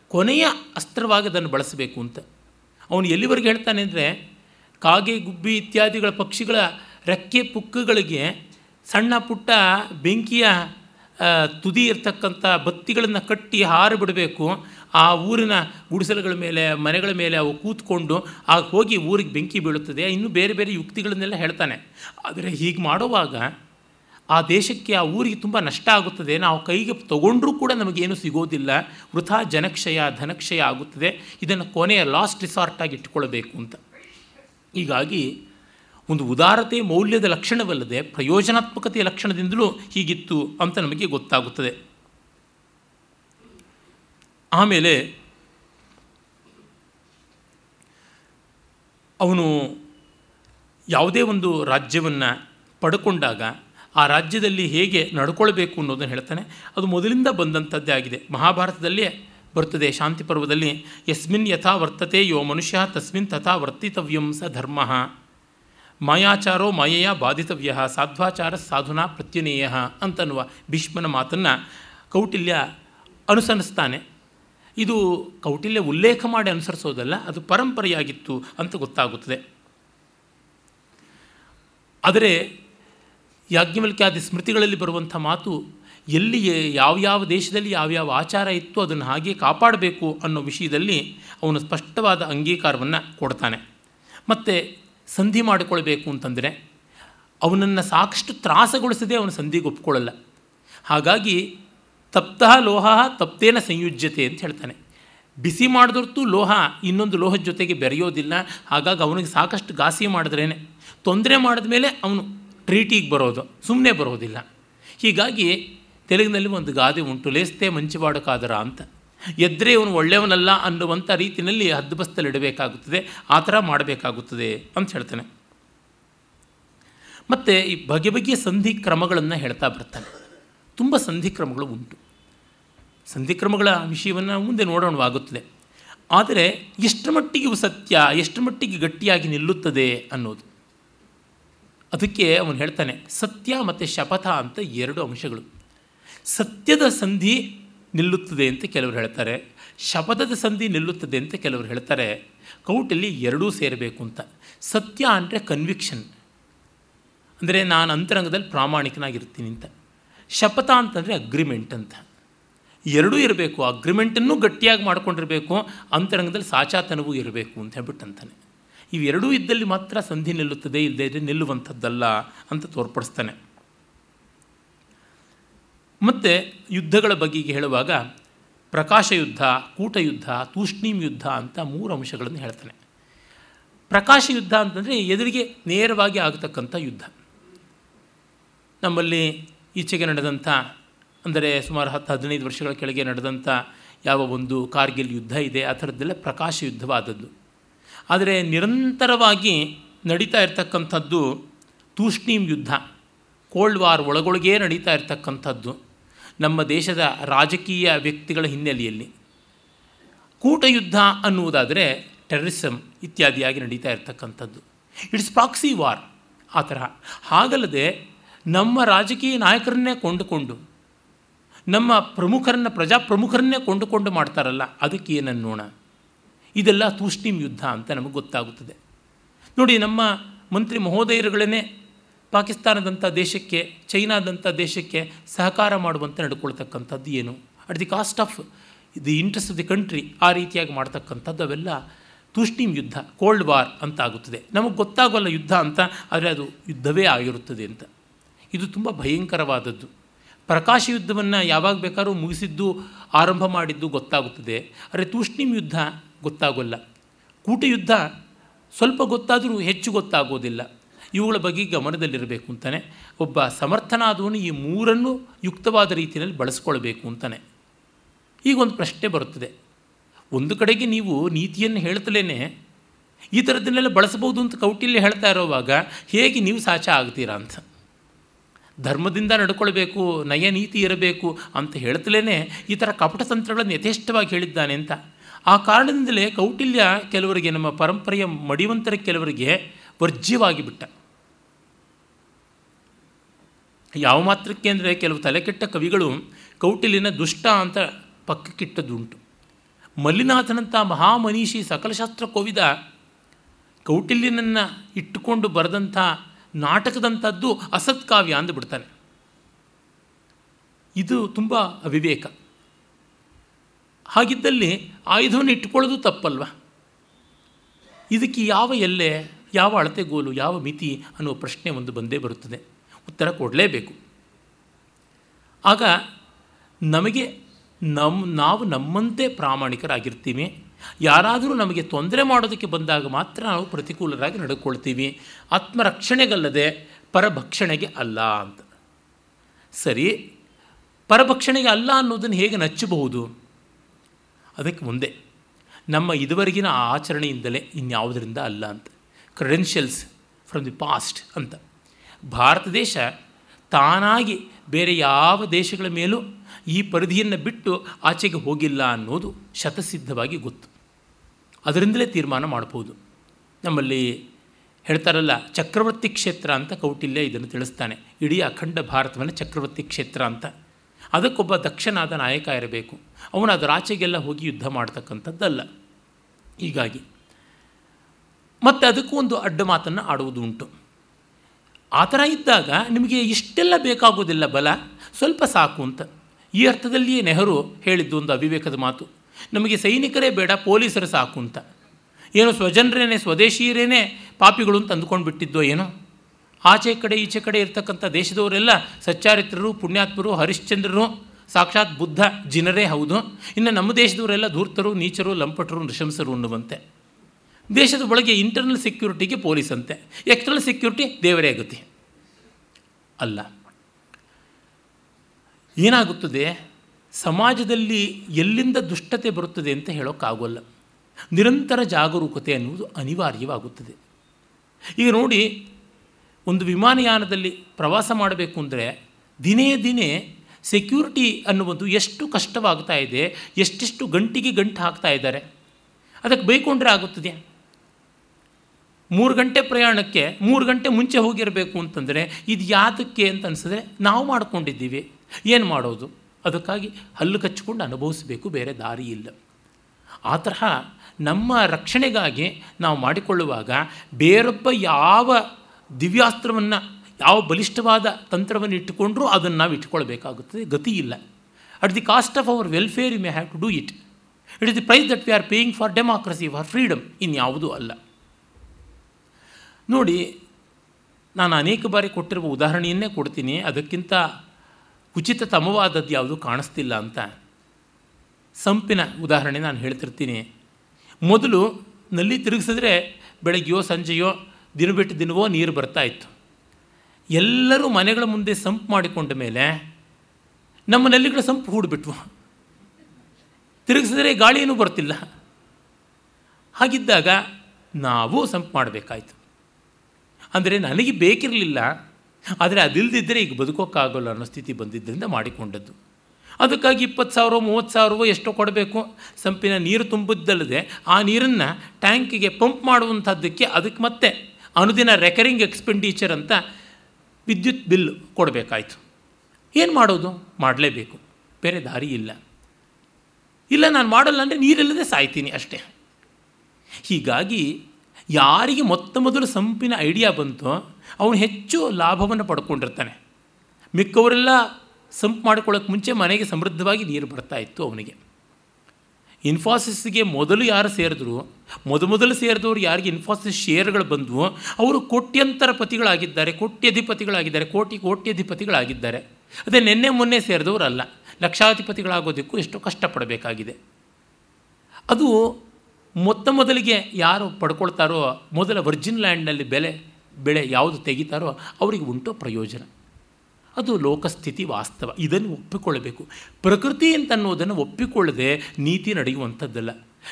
ಕೊನೆಯ ಅಸ್ತ್ರವಾಗಿ ಅದನ್ನು ಬಳಸಬೇಕು ಅಂತ. ಅವನು ಎಲ್ಲಿವರೆಗೆ ಹೇಳ್ತಾನೆ ಅಂದರೆ ಕಾಗೆ, ಗುಬ್ಬಿ ಇತ್ಯಾದಿಗಳ ಪಕ್ಷಿಗಳ ರೆಕ್ಕೆ ಪುಕ್ಕಗಳಿಗೆ ಸಣ್ಣ ಪುಟ್ಟ ಬೆಂಕಿಯ ತುದಿ ಇರ್ತಕ್ಕಂಥ ಬತ್ತಿಗಳನ್ನು ಕಟ್ಟಿ ಹಾರು ಬಿಡಬೇಕು. ಆ ಊರಿನ ಗುಡಿಸಲುಗಳ ಮೇಲೆ, ಮನೆಗಳ ಮೇಲೆ ಅವು ಕೂತ್ಕೊಂಡು ಆಗ ಹೋಗಿ ಊರಿಗೆ ಬೆಂಕಿ ಬೀಳುತ್ತದೆ. ಇನ್ನೂ ಬೇರೆ ಬೇರೆ ಯುಕ್ತಿಗಳನ್ನೆಲ್ಲ ಹೇಳ್ತಾನೆ. ಆದರೆ ಹೀಗೆ ಮಾಡುವಾಗ ಆ ದೇಶಕ್ಕೆ ಆ ಊರಿಗೆ ತುಂಬ ನಷ್ಟ ಆಗುತ್ತದೆ. ನಾವು ಕೈಗೆ ತಗೊಂಡ್ರೂ ಕೂಡ ನಮಗೇನು ಸಿಗೋದಿಲ್ಲ. ವೃಥಾ ಜನಕ್ಷಯ, ಧನಕ್ಷಯ ಆಗುತ್ತದೆ. ಇದನ್ನು ಕೊನೆಯ ಲಾಸ್ಟ್ ರಿಸಾರ್ಟಾಗಿ ಇಟ್ಕೊಳ್ಬೇಕು ಅಂತ. ಹೀಗಾಗಿ ಒಂದು ಉದಾರತೆ, ಮೌಲ್ಯದ ಲಕ್ಷಣವಲ್ಲದೆ ಪ್ರಯೋಜನಾತ್ಮಕತೆಯ ಲಕ್ಷಣದಿಂದಲೂ ಹೀಗಿತ್ತು ಅಂತ ನಮಗೆ ಗೊತ್ತಾಗುತ್ತದೆ. ಆಮೇಲೆ ಅವನು ಯಾವುದೇ ಒಂದು ರಾಜ್ಯವನ್ನು ಪಡ್ಕೊಂಡಾಗ ಆ ರಾಜ್ಯದಲ್ಲಿ ಹೇಗೆ ನಡ್ಕೊಳ್ಬೇಕು ಅನ್ನೋದನ್ನು ಹೇಳ್ತಾನೆ. ಅದು ಮೊದಲಿಂದ ಬಂದಂಥದ್ದೇ ಆಗಿದೆ. ಮಹಾಭಾರತದಲ್ಲಿಯೇ ಬರ್ತದೆ, ಶಾಂತಿ ಪರ್ವದಲ್ಲಿ ಯಸ್ಮಿನ್ ಯಥಾ ವರ್ತತೆ ಯೋ ಮನುಷ್ಯ, ತಸ್ಮಿನ್ ತಥಾ ವರ್ತಿತವ್ಯಂ ಸ ಧರ್ಮ. ಮಾಯಾಚಾರೋ ಮಾಯೆಯ ಬಾಧಿತವ್ಯ, ಸಾಧ್ವಾಚಾರ ಸಾಧುನಾ ಪ್ರತ್ಯನೇಯ ಅಂತನ್ನುವ ಭೀಷ್ಮನ ಮಾತನ್ನು ಕೌಟಿಲ್ಯ ಅನುಸರಿಸ್ತಾನೆ. ಇದು ಕೌಟಿಲ್ಯ ಉಲ್ಲೇಖ ಮಾಡಿ ಅನುಸರಿಸೋದಲ್ಲ, ಅದು ಪರಂಪರೆಯಾಗಿತ್ತು ಅಂತ ಗೊತ್ತಾಗುತ್ತದೆ. ಆದರೆ ಯಾಜ್ಞವಲ್ಕ್ಯಾದಿ ಸ್ಮೃತಿಗಳಲ್ಲಿ ಬರುವಂಥ ಮಾತು ಎಲ್ಲಿ ಯಾವ್ಯಾವ ದೇಶದಲ್ಲಿ ಯಾವ್ಯಾವ ಆಚಾರ ಇತ್ತು ಅದನ್ನು ಹಾಗೆ ಕಾಪಾಡಬೇಕು ಅನ್ನೋ ವಿಷಯದಲ್ಲಿ ಅವನು ಸ್ಪಷ್ಟವಾದ ಅಂಗೀಕಾರವನ್ನು ಕೊಡ್ತಾನೆ. ಮತ್ತು ಸಂಧಿ ಮಾಡಿಕೊಳ್ಬೇಕು ಅಂತಂದರೆ ಅವನನ್ನು ಸಾಕಷ್ಟು ತ್ರಾಸಗೊಳಿಸದೆ ಅವನು ಸಂಧಿಗೆ ಒಪ್ಕೊಳ್ಳಲ್ಲ. ಹಾಗಾಗಿ ತಪ್ತಃ ಲೋಹ ತಪ್ತೇನ ಸಂಯುಜ್ಯತೆ ಅಂತ ಹೇಳ್ತಾನೆ. ಬಿಸಿ ಮಾಡಿದೊರ್ತು ಲೋಹ ಇನ್ನೊಂದು ಲೋಹದ ಜೊತೆಗೆ ಬೆರೆಯೋದಿಲ್ಲ. ಹಾಗಾಗಿ ಅವನಿಗೆ ಸಾಕಷ್ಟು ಘಾಸಿ ಮಾಡಿದ್ರೇ ತೊಂದರೆ ಮಾಡಿದ ಮೇಲೆ ಅವನು ಟ್ರೀಟಿಗೆ ಬರೋದು ಸುಮ್ಮನೆ ಬರೋದಿಲ್ಲ. ಹೀಗಾಗಿ ತೆಲುಗಿನಲ್ಲಿ ಒಂದು ಗಾದೆ ಉಂಟು, ಲೇಸ್ತೆ ಮಂಚಿವಾಡಕಾದರ ಅಂತ. ಎದ್ರೆ ಇವನು ಒಳ್ಳೆಯವನಲ್ಲ ಅನ್ನುವಂಥ ರೀತಿಯಲ್ಲಿ ಹದ್ದುಬಸ್ತಲ್ಲಿ ಇಡಬೇಕಾಗುತ್ತದೆ ಆ ಥರ ಮಾಡಬೇಕಾಗುತ್ತದೆ ಅಂತ ಹೇಳ್ತಾನೆ. ಮತ್ತು ಈ ಬಗೆ ಬಗೆಯ ಸಂಧಿ ಕ್ರಮಗಳನ್ನು ಹೇಳ್ತಾ ಬರ್ತಾನೆ. ತುಂಬ ಸಂಧಿ ಕ್ರಮಗಳು ಉಂಟು. ಸಂಧಿಕ್ರಮಗಳ ವಿಷಯವನ್ನು ಮುಂದೆ ನೋಡೋಣವಾಗುತ್ತದೆ. ಆದರೆ ಎಷ್ಟು ಮಟ್ಟಿಗೆ ಸತ್ಯ ಎಷ್ಟು ಮಟ್ಟಿಗೆ ಗಟ್ಟಿಯಾಗಿ ನಿಲ್ಲುತ್ತದೆ ಅನ್ನೋದು. ಅದಕ್ಕೆ ಅವನು ಹೇಳ್ತಾನೆ, ಸತ್ಯ ಮತ್ತು ಶಪಥ ಅಂತ ಎರಡು ಅಂಶಗಳು. ಸತ್ಯದ ಸಂಧಿ ನಿಲ್ಲುತ್ತದೆ ಅಂತ ಕೆಲವರು ಹೇಳ್ತಾರೆ, ಶಪಥದ ಸಂಧಿ ನಿಲ್ಲುತ್ತದೆ ಅಂತ ಕೆಲವರು ಹೇಳ್ತಾರೆ, ಕೌಟಲ್ಲಿ ಎರಡೂ ಸೇರಬೇಕು ಅಂತ. ಸತ್ಯ ಅಂದರೆ ಕನ್ವಿಕ್ಷನ್ ಅಂದರೆ ನಾನು ಅಂತರಂಗದಲ್ಲಿ ಪ್ರಾಮಾಣಿಕನಾಗಿರ್ತೀನಿ ಅಂತ. ಶಪಥ ಅಂತಂದರೆ ಅಗ್ರಿಮೆಂಟ್ ಅಂತ. ಎರಡೂ ಇರಬೇಕು ಅಗ್ರಿಮೆಂಟನ್ನು ಗಟ್ಟಿಯಾಗಿ ಮಾಡ್ಕೊಂಡಿರಬೇಕು, ಅಂತರಂಗದಲ್ಲಿ ಸಾಚಾತನವೂ ಇರಬೇಕು ಅಂತ ಹೇಳ್ಬಿಟ್ಟು ಅಂತಾನೆ ಇವೆರಡೂ ಇದ್ದಲ್ಲಿ ಮಾತ್ರ ಸಂಧಿ ನಿಲ್ಲುತ್ತದೆ ಇಲ್ಲದೇ ಇದ್ದರೆ ನಿಲ್ಲುವಂಥದ್ದಲ್ಲ ಅಂತ ತೋರ್ಪಡಿಸ್ತಾನೆ. ಮತ್ತು ಯುದ್ಧಗಳ ಬಗೆಗೆ ಹೇಳುವಾಗ ಪ್ರಕಾಶ ಯುದ್ಧ ಕೂಟ ಯುದ್ಧ ತೂಷ್ಣೀಂ ಯುದ್ಧ ಅಂತ ಮೂರು ಅಂಶಗಳನ್ನು ಹೇಳ್ತಾನೆ. ಪ್ರಕಾಶ ಯುದ್ಧ ಅಂತಂದರೆ ಎದುರಿಗೆ ನೇರವಾಗಿ ಆಗತಕ್ಕಂಥ ಯುದ್ಧ. ನಮ್ಮಲ್ಲಿ ಈಚೆಗೆ ನಡೆದಂಥ, ಅಂದರೆ ಸುಮಾರು ಹತ್ತು, ಹದಿನೈದು ವರ್ಷಗಳ ಕೆಳಗೆ ನಡೆದಂಥ ಯಾವ ಒಂದು ಕಾರ್ಗಿಲ್ ಯುದ್ಧ ಇದೆ, ಆ ಥರದ್ದೆಲ್ಲ ಪ್ರಕಾಶ ಯುದ್ಧವಾದದ್ದು ಆದರೆ ನಿರಂತರವಾಗಿ ನಡೀತಾ ಇರ್ತಕ್ಕಂಥದ್ದು ತೂಷ್ಣೀಂ ಯುದ್ಧ. ಕೋಲ್ಡ್ ವಾರ್ ಒಳಗೊಳಗೇ ನಡೀತಾ ಇರ್ತಕ್ಕಂಥದ್ದು ನಮ್ಮ ದೇಶದ ರಾಜಕೀಯ ವ್ಯಕ್ತಿಗಳ ಹಿನ್ನೆಲೆಯಲ್ಲಿ. ಕೂಟ ಯುದ್ಧ ಅನ್ನುವುದಾದರೆ ಟೆರರಿಸಮ್ ಇತ್ಯಾದಿಯಾಗಿ ನಡೀತಾ ಇರ್ತಕ್ಕಂಥದ್ದು. ಇಟ್ಸ್ ಪ್ರಾಕ್ಸಿ ವಾರ್ ಆ ತರಹ. ಹಾಗಲ್ಲದೆ ನಮ್ಮ ರಾಜಕೀಯ ನಾಯಕರನ್ನೇ ಕೊಂಡುಕೊಂಡು, ನಮ್ಮ ಪ್ರಮುಖರನ್ನ ಪ್ರಜಾಪ್ರಮುಖರನ್ನೇ ಕೊಂಡುಕೊಂಡು ಮಾಡ್ತಾರಲ್ಲ, ಅದಕ್ಕೆ ಏನನ್ನೋಣ? ಇದೆಲ್ಲ ತೂಷ್ಣಿಮ್ ಯುದ್ಧ ಅಂತ ನಮಗೆ ಗೊತ್ತಾಗುತ್ತದೆ. ನೋಡಿ, ನಮ್ಮ ಮಂತ್ರಿ ಮಹೋದಯರುಗಳೇ ಪಾಕಿಸ್ತಾನದಂಥ ದೇಶಕ್ಕೆ, ಚೈನಾದಂಥ ದೇಶಕ್ಕೆ ಸಹಕಾರ ಮಾಡುವಂತೆ ನಡ್ಕೊಳ್ತಕ್ಕಂಥದ್ದು ಏನು? At the cost of the interest of the country ಆ ರೀತಿಯಾಗಿ ಮಾಡ್ತಕ್ಕಂಥದ್ದು ಅವೆಲ್ಲ ತೂಷ್ಣಿಮ್ ಯುದ್ಧ ಕೋಲ್ಡ್ ವಾರ್ ಅಂತ ಆಗುತ್ತದೆ ನಮಗೆ ಗೊತ್ತಾಗೋಲ್ಲ ಯುದ್ಧ ಅಂತ, ಆದರೆ ಅದು ಯುದ್ಧವೇ ಆಗಿರುತ್ತದೆ ಅಂತ. ಇದು ತುಂಬ ಭಯಂಕರವಾದದ್ದು. ಪ್ರಕಾಶ ಯುದ್ಧವನ್ನು ಯಾವಾಗ ಬೇಕಾದ್ರೂ ಮುಗಿಸಿದ್ದು, ಆರಂಭ ಮಾಡಿದ್ದು ಗೊತ್ತಾಗುತ್ತದೆ. ಆದರೆ ತೂಷ್ಣೀಂ ಯುದ್ಧ ಗೊತ್ತಾಗೋಲ್ಲ. ಕೂಟ ಯುದ್ಧ ಸ್ವಲ್ಪ ಗೊತ್ತಾದರೂ ಹೆಚ್ಚು ಗೊತ್ತಾಗೋದಿಲ್ಲ. ಇವುಗಳ ಬಗ್ಗೆ ಗಮನದಲ್ಲಿರಬೇಕು ಅಂತಾನೆ. ಒಬ್ಬ ಸಮರ್ಥನಾದವನು ಈ ಮೂರನ್ನು ಯುಕ್ತವಾದ ರೀತಿಯಲ್ಲಿ ಬಳಸ್ಕೊಳ್ಬೇಕು ಈಗ ಒಂದು ಪ್ರಶ್ನೆ ಬರುತ್ತದೆ. ಒಂದು ಕಡೆಗೆ ನೀವು ನೀತಿಯನ್ನು ಹೇಳ್ತಲೇ ಈ ಥರದ್ದನ್ನೆಲ್ಲ ಬಳಸ್ಬೋದು ಅಂತ ಕೌಟಿಲ್ಯ ಹೇಳ್ತಾ ಇರೋವಾಗ ಹೇಗೆ ನೀವು ಸಾಚ ಆಗ್ತೀರಾ ಅಂತ. ಧರ್ಮದಿಂದ ನಡ್ಕೊಳ್ಬೇಕು ನಯ ನೀತಿ ಇರಬೇಕು ಅಂತ ಹೇಳ್ತಲೇ ಈ ಥರ ಕಪಟ ತಂತ್ರಗಳನ್ನು ಯಥೇಷ್ಟವಾಗಿ ಹೇಳಿದ್ದಾನೆ ಅಂತ. ಆ ಕಾರಣದಿಂದಲೇ ಕೌಟಿಲ್ಯ ಕೆಲವರಿಗೆ, ನಮ್ಮ ಪರಂಪರೆಯ ಮಡಿವಂತರ ಕೆಲವರಿಗೆ ವರ್ಜ್ಯವಾಗಿ ಬಿಟ್ಟ. ಯಾವ ಮಾತ್ರಕ್ಕೆ ಅಂದರೆ ಕೆಲವು ತಲೆಕೆಟ್ಟ ಕವಿಗಳು ಕೌಟಿಲ್ಯನ ದುಷ್ಟ ಅಂತ ಪಕ್ಕಕ್ಕಿಟ್ಟದ್ದುಂಟು. ಮಲ್ಲಿನಾಥನಂಥ ಮಹಾಮನೀಷಿ ಸಕಲಶಾಸ್ತ್ರ ಕೋವಿದ ಕೌಟಿಲ್ಯನನ್ನು ಇಟ್ಟುಕೊಂಡು ಬರೆದಂಥ ನಾಟಕದಂಥದ್ದು ಅಸತ್ಕಾವ್ಯ ಅಂದುಬಿಡ್ತಾನೆ. ಇದು ತುಂಬ ಅವಿವೇಕ. ಹಾಗಿದ್ದಲ್ಲಿ ಆಯುಧವನ್ನು ಇಟ್ಟುಕೊಳ್ಳೋದು ತಪ್ಪಲ್ವ? ಇದಕ್ಕೆ ಯಾವ ಎಲ್ಲೆ ಯಾವ ಅಳತೆಗೋಲು ಯಾವ ಮಿತಿ ಅನ್ನುವ ಪ್ರಶ್ನೆ ಒಂದು ಬಂದೇ ಬರುತ್ತದೆ. ಉತ್ತರ ಕೊಡಲೇಬೇಕು. ಆಗ ನಮಗೆ ನಮ್ಮ ನಾವು ನಮ್ಮಂತೆ ಪ್ರಾಮಾಣಿಕರಾಗಿರ್ತೀವಿ. ಯಾರಾದರೂ ನಮಗೆ ತೊಂದರೆ ಮಾಡೋದಕ್ಕೆ ಬಂದಾಗ ಮಾತ್ರ ನಾವು ಪ್ರತಿಕೂಲರಾಗಿ ನಡ್ಕೊಳ್ತೀವಿ. ಆತ್ಮರಕ್ಷಣೆಗಲ್ಲದೆ ಪರಭಕ್ಷಣೆಗೆ ಅಲ್ಲ ಅಂತ. ಸರಿ, ಪರಭಕ್ಷಣೆಗೆ ಅಲ್ಲ ಅನ್ನೋದನ್ನು ಹೇಗೆ ನಚ್ಚಬಹುದು? ಅದಕ್ಕೆ ಮುಂದೆ, ನಮ್ಮ ಇದುವರೆಗಿನ ಆಚರಣೆಯಿಂದಲೇ ಇನ್ಯಾವುದರಿಂದ ಅಲ್ಲ ಅಂತ. ಕ್ರೆಡೆನ್ಷಿಯಲ್ಸ್ ಫ್ರಮ್ ದಿ ಪಾಸ್ಟ್ ಅಂತ. ಭಾರತ ದೇಶ ತಾನಾಗಿ ಬೇರೆ ಯಾವ ದೇಶಗಳ ಮೇಲೂ ಈ ಪರಿಧಿಯನ್ನು ಬಿಟ್ಟು ಆಚೆಗೆ ಹೋಗಿಲ್ಲ ಅನ್ನೋದು ಶತಸಿದ್ಧವಾಗಿ ಗೊತ್ತು. ಅದರಿಂದಲೇ ತೀರ್ಮಾನ ಮಾಡ್ಬೋದು. ನಮ್ಮಲ್ಲಿ ಹೇಳ್ತಾರಲ್ಲ, ಚಕ್ರವರ್ತಿ ಕ್ಷೇತ್ರ ಅಂತ ಕೌಟಿಲ್ಯ ಇದನ್ನು ತಿಳಿಸ್ತಾನೆ. ಇಡೀ ಅಖಂಡ ಭಾರತವನ್ನು ಚಕ್ರವರ್ತಿ ಕ್ಷೇತ್ರ ಅಂತ. ಅದಕ್ಕೊಬ್ಬ ದಕ್ಷನಾದ ನಾಯಕ ಇರಬೇಕು. ಅವನು ಅದರ ಆಚೆಗೆಲ್ಲ ಹೋಗಿ ಯುದ್ಧ ಮಾಡ್ತಕ್ಕಂಥದ್ದಲ್ಲ. ಹೀಗಾಗಿ ಮತ್ತು ಅದಕ್ಕೂ ಒಂದು ಅಡ್ಡ ಮಾತನ್ನು ಆಡುವುದು ಉಂಟು. ಆ ಥರ ಇದ್ದಾಗ ನಿಮಗೆ ಇಷ್ಟೆಲ್ಲ ಬೇಕಾಗೋದಿಲ್ಲ ಬಲ, ಸ್ವಲ್ಪ ಸಾಕು ಅಂತ. ಈ ಅರ್ಥದಲ್ಲಿಯೇ ನೆಹರು ಹೇಳಿದ್ದು ಒಂದು ಅವಿವೇಕದ ಮಾತು. ನಮಗೆ ಸೈನಿಕರೇ ಬೇಡ, ಪೊಲೀಸರು ಸಾಕು ಅಂತ. ಏನೋ ಸ್ವಜನರೇನೆ, ಸ್ವದೇಶೀಯರೇನೇ ಪಾಪಿಗಳು ಅಂತ ಅಂದ್ಕೊಂಡು ಬಿಟ್ಟಿದ್ದೋ ಏನೋ? ಆಚೆ ಕಡೆ, ಈಚೆ ಕಡೆ ಇರ್ತಕ್ಕಂಥ ದೇಶದವರೆಲ್ಲ ಸಚ್ಚಾರಿತ್ರರು ಪುಣ್ಯಾತ್ಮರು, ಹರಿಶ್ಚಂದ್ರರು, ಸಾಕ್ಷಾತ್ ಬುದ್ಧ ಜಿನರೇ ಹೌದು. ಇನ್ನು ನಮ್ಮ ದೇಶದವರೆಲ್ಲ ಧೂರ್ತರು, ನೀಚರು, ಲಂಪಟರು, ನೃಶಂಸರು ಅನ್ನುವಂತೆ. ದೇಶದ ಒಳಗೆ ಇಂಟರ್ನಲ್ ಸೆಕ್ಯೂರಿಟಿಗೆ ಪೊಲೀಸ್ ಅಂತೆ ಎಕ್ಸ್ಟರ್ನಲ್ ಸೆಕ್ಯೂರಿಟಿ ದೇವರೇ ಗತಿ. ಅಲ್ಲ. ಏನಾಗುತ್ತದೆ? ಸಮಾಜದಲ್ಲಿ ಎಲ್ಲಿಂದ ದುಷ್ಟತೆ ಬರುತ್ತದೆ ಅಂತ ಹೇಳೋಕ್ಕಾಗೋಲ್ಲ. ನಿರಂತರ ಜಾಗರೂಕತೆ ಅನ್ನುವುದು ಅನಿವಾರ್ಯವಾಗುತ್ತದೆ. ಈಗ ನೋಡಿ ಒಂದು ವಿಮಾನಯಾನದಲ್ಲಿ ಪ್ರವಾಸ ಮಾಡಬೇಕು ಅಂದರೆ ದಿನೇ ದಿನೇ ಸೆಕ್ಯೂರಿಟಿ ಅನ್ನುವುದು ಎಷ್ಟು ಕಷ್ಟವಾಗ್ತಾ ಇದೆ, ಎಷ್ಟೆಷ್ಟು ಗಂಟಿಗೆ ಗಂಟು ಹಾಕ್ತಾ ಇದ್ದಾರೆ, ಅದಕ್ಕೆ ಬೈಕೊಂಡ್ರೆ ಆಗುತ್ತದೆ ಮೂರು ಗಂಟೆ ಪ್ರಯಾಣಕ್ಕೆ ಮೂರು ಗಂಟೆ ಮುಂಚೆ ಹೋಗಿರಬೇಕು ಅಂತಂದರೆ ಇದು ಯಾತಕ್ಕೆ ಅಂತ ಅನಿಸಿದ್ರೆ ನಾವು ಮಾಡ್ಕೊಂಡಿದ್ದೀವಿ. ಏನು ಮಾಡೋದು? ಅದಕ್ಕಾಗಿ ಹಲ್ಲು ಕಚ್ಚಿಕೊಂಡು ಅನುಭವಿಸಬೇಕು, ಬೇರೆ ದಾರಿ ಇಲ್ಲ. ಆ ತರಹ ನಮ್ಮ ರಕ್ಷಣೆಗಾಗಿ ನಾವು ಮಾಡಿಕೊಳ್ಳುವಾಗ ಬೇರೊಬ್ಬ ಯಾವ ದಿವ್ಯಾಸ್ತ್ರವನ್ನು ಯಾವ ಬಲಿಷ್ಠವಾದ ತಂತ್ರವನ್ನು ಇಟ್ಟುಕೊಂಡ್ರೂ ಅದನ್ನು ನಾವು ಇಟ್ಕೊಳ್ಬೇಕಾಗುತ್ತದೆ ಗತಿ ಇಲ್ಲ. At the cost of our welfare you may have to do it it is the price that we are paying for democracy for freedom ಇನ್ಯಾವುದೂ ಅಲ್ಲ. ನೋಡಿ, ನಾನು ಅನೇಕ ಬಾರಿ ಕೊಟ್ಟಿರುವ ಉದಾಹರಣೆಯನ್ನೇ ಕೊಡ್ತೀನಿ. ಅದಕ್ಕಿಂತ ಉಚಿತತಮವಾದದ್ದು ಯಾವುದು ಕಾಣಿಸ್ತಿಲ್ಲ ಅಂತ. ಸಂಪಿನ ಉದಾಹರಣೆ ನಾನು ಹೇಳ್ತಿರ್ತೀನಿ. ಮೊದಲು ನಲ್ಲಿ ತಿರುಗಿಸಿದ್ರೆ ಬೆಳಗ್ಗೆಯೋ ಸಂಜೆಯೋ ದಿನ ಬಿಟ್ಟು ದಿನವೋ ನೀರು ಬರ್ತಾ ಇತ್ತು. ಎಲ್ಲರೂ ಮನೆಗಳ ಮುಂದೆ ಸಂಪ್ ಮಾಡಿಕೊಂಡ ಮೇಲೆ ನಮ್ಮ ನಲ್ಲಿಗಳ ಸಂಪು ಹೂಡಿಬಿಟ್ವು. ತಿರುಗಿಸಿದ್ರೆ ಗಾಳಿಯೂ ಬರ್ತಿಲ್ಲ. ಹಾಗಿದ್ದಾಗ ನಾವು ಸಂಪ್ ಮಾಡಬೇಕಾಯ್ತು. ಅಂದರೆ ನನಗೆ ಬೇಕಿರಲಿಲ್ಲ, ಆದರೆ ಅದಿಲ್ಲದಿದ್ದರೆ ಈಗ ಬದುಕೋಕ್ಕಾಗಲ್ಲ ಅನ್ನೋ ಸ್ಥಿತಿ ಬಂದಿದ್ದರಿಂದ ಮಾಡಿಕೊಂಡದ್ದು. ಅದಕ್ಕಾಗಿ ಇಪ್ಪತ್ತು ಸಾವಿರ ಮೂವತ್ತು ಸಾವಿರವೋ ಎಷ್ಟೋ ಕೊಡಬೇಕು. ಸಂಪಿನ ನೀರು ತುಂಬಿದ್ದಲ್ಲದೆ ಆ ನೀರನ್ನು ಟ್ಯಾಂಕಿಗೆ ಪಂಪ್ ಮಾಡುವಂಥದ್ದಕ್ಕೆ ಅದಕ್ಕೆ ಮತ್ತೆ ಅನುದಿನ ರೆಕರಿಂಗ್ ಎಕ್ಸ್ಪೆಂಡಿಚರ್ ಅಂತ ವಿದ್ಯುತ್ ಬಿಲ್ ಕೊಡಬೇಕಾಯಿತು. ಏನು ಮಾಡೋದು? ಮಾಡಲೇಬೇಕು. ಬೇರೆ ದಾರಿ ಇಲ್ಲ. ಇಲ್ಲ, ನಾನು ಮಾಡಲ್ಲ ಅಂದರೆ ನೀರಿಲ್ಲದೆ ಸಾಯ್ತೀನಿ ಅಷ್ಟೇ. ಹೀಗಾಗಿ ಯಾರಿಗೆ ಮೊತ್ತ ಮೊದಲು ಸಂಪಿನ ಐಡಿಯಾ ಬಂತೋ, ಅವನು ಹೆಚ್ಚು ಲಾಭವನ್ನು ಪಡ್ಕೊಂಡಿರ್ತಾನೆ. ಮಿಕ್ಕವರೆಲ್ಲ ಸಂಪ್ ಮಾಡ್ಕೊಳ್ಳೋಕ್ಕೆ ಮುಂಚೆ ಮನೆಗೆ ಸಮೃದ್ಧವಾಗಿ ನೀರು ಬರ್ತಾ ಇತ್ತು ಅವನಿಗೆ. ಇನ್ಫಾಸಿಸ್ಗೆ ಮೊದಲು ಯಾರು ಸೇರಿದ್ರು, ಮೊದ ಮೊದಲು ಸೇರಿದವರು ಯಾರಿಗೆ ಇನ್ಫೋಸಿಸ್ ಶೇರ್ಗಳು ಬಂದವು, ಅವರು ಕೋಟ್ಯಂತರ ಪತಿಗಳಾಗಿದ್ದಾರೆ, ಕೋಟ್ಯಧಿಪತಿಗಳಾಗಿದ್ದಾರೆ, ಕೋಟಿ ಕೋಟ್ಯಧಿಪತಿಗಳಾಗಿದ್ದಾರೆ. ಅದೇ ನಿನ್ನೆ ಮೊನ್ನೆ ಸೇರಿದವರಲ್ಲ, ಲಕ್ಷಾಧಿಪತಿಗಳಾಗೋದಕ್ಕೂ ಎಷ್ಟೋ ಕಷ್ಟಪಡಬೇಕಾಗಿದೆ. ಅದು ಮೊತ್ತ ಮೊದಲಿಗೆ ಯಾರು ಪಡ್ಕೊಳ್ತಾರೋ, ಮೊದಲ ವರ್ಜಿನ್ ಲ್ಯಾಂಡ್ನಲ್ಲಿ ಬೆಲೆ, ಬೆಳೆ ಯಾವುದು ತೆಗಿತಾರೋ, ಅವರಿಗೆ ಉಂಟು ಪ್ರಯೋಜನ. ಅದು ಲೋಕಸ್ಥಿತಿ ವಾಸ್ತವ. ಇದನ್ನು ಒಪ್ಪಿಕೊಳ್ಳಬೇಕು. ಪ್ರಕೃತಿ ಅಂತ ಅನ್ನೋದನ್ನು ಒಪ್ಪಿಕೊಳ್ಳದೆ ನೀತಿ ನಡೆಯುವಂಥದ್ದಲ್ಲ.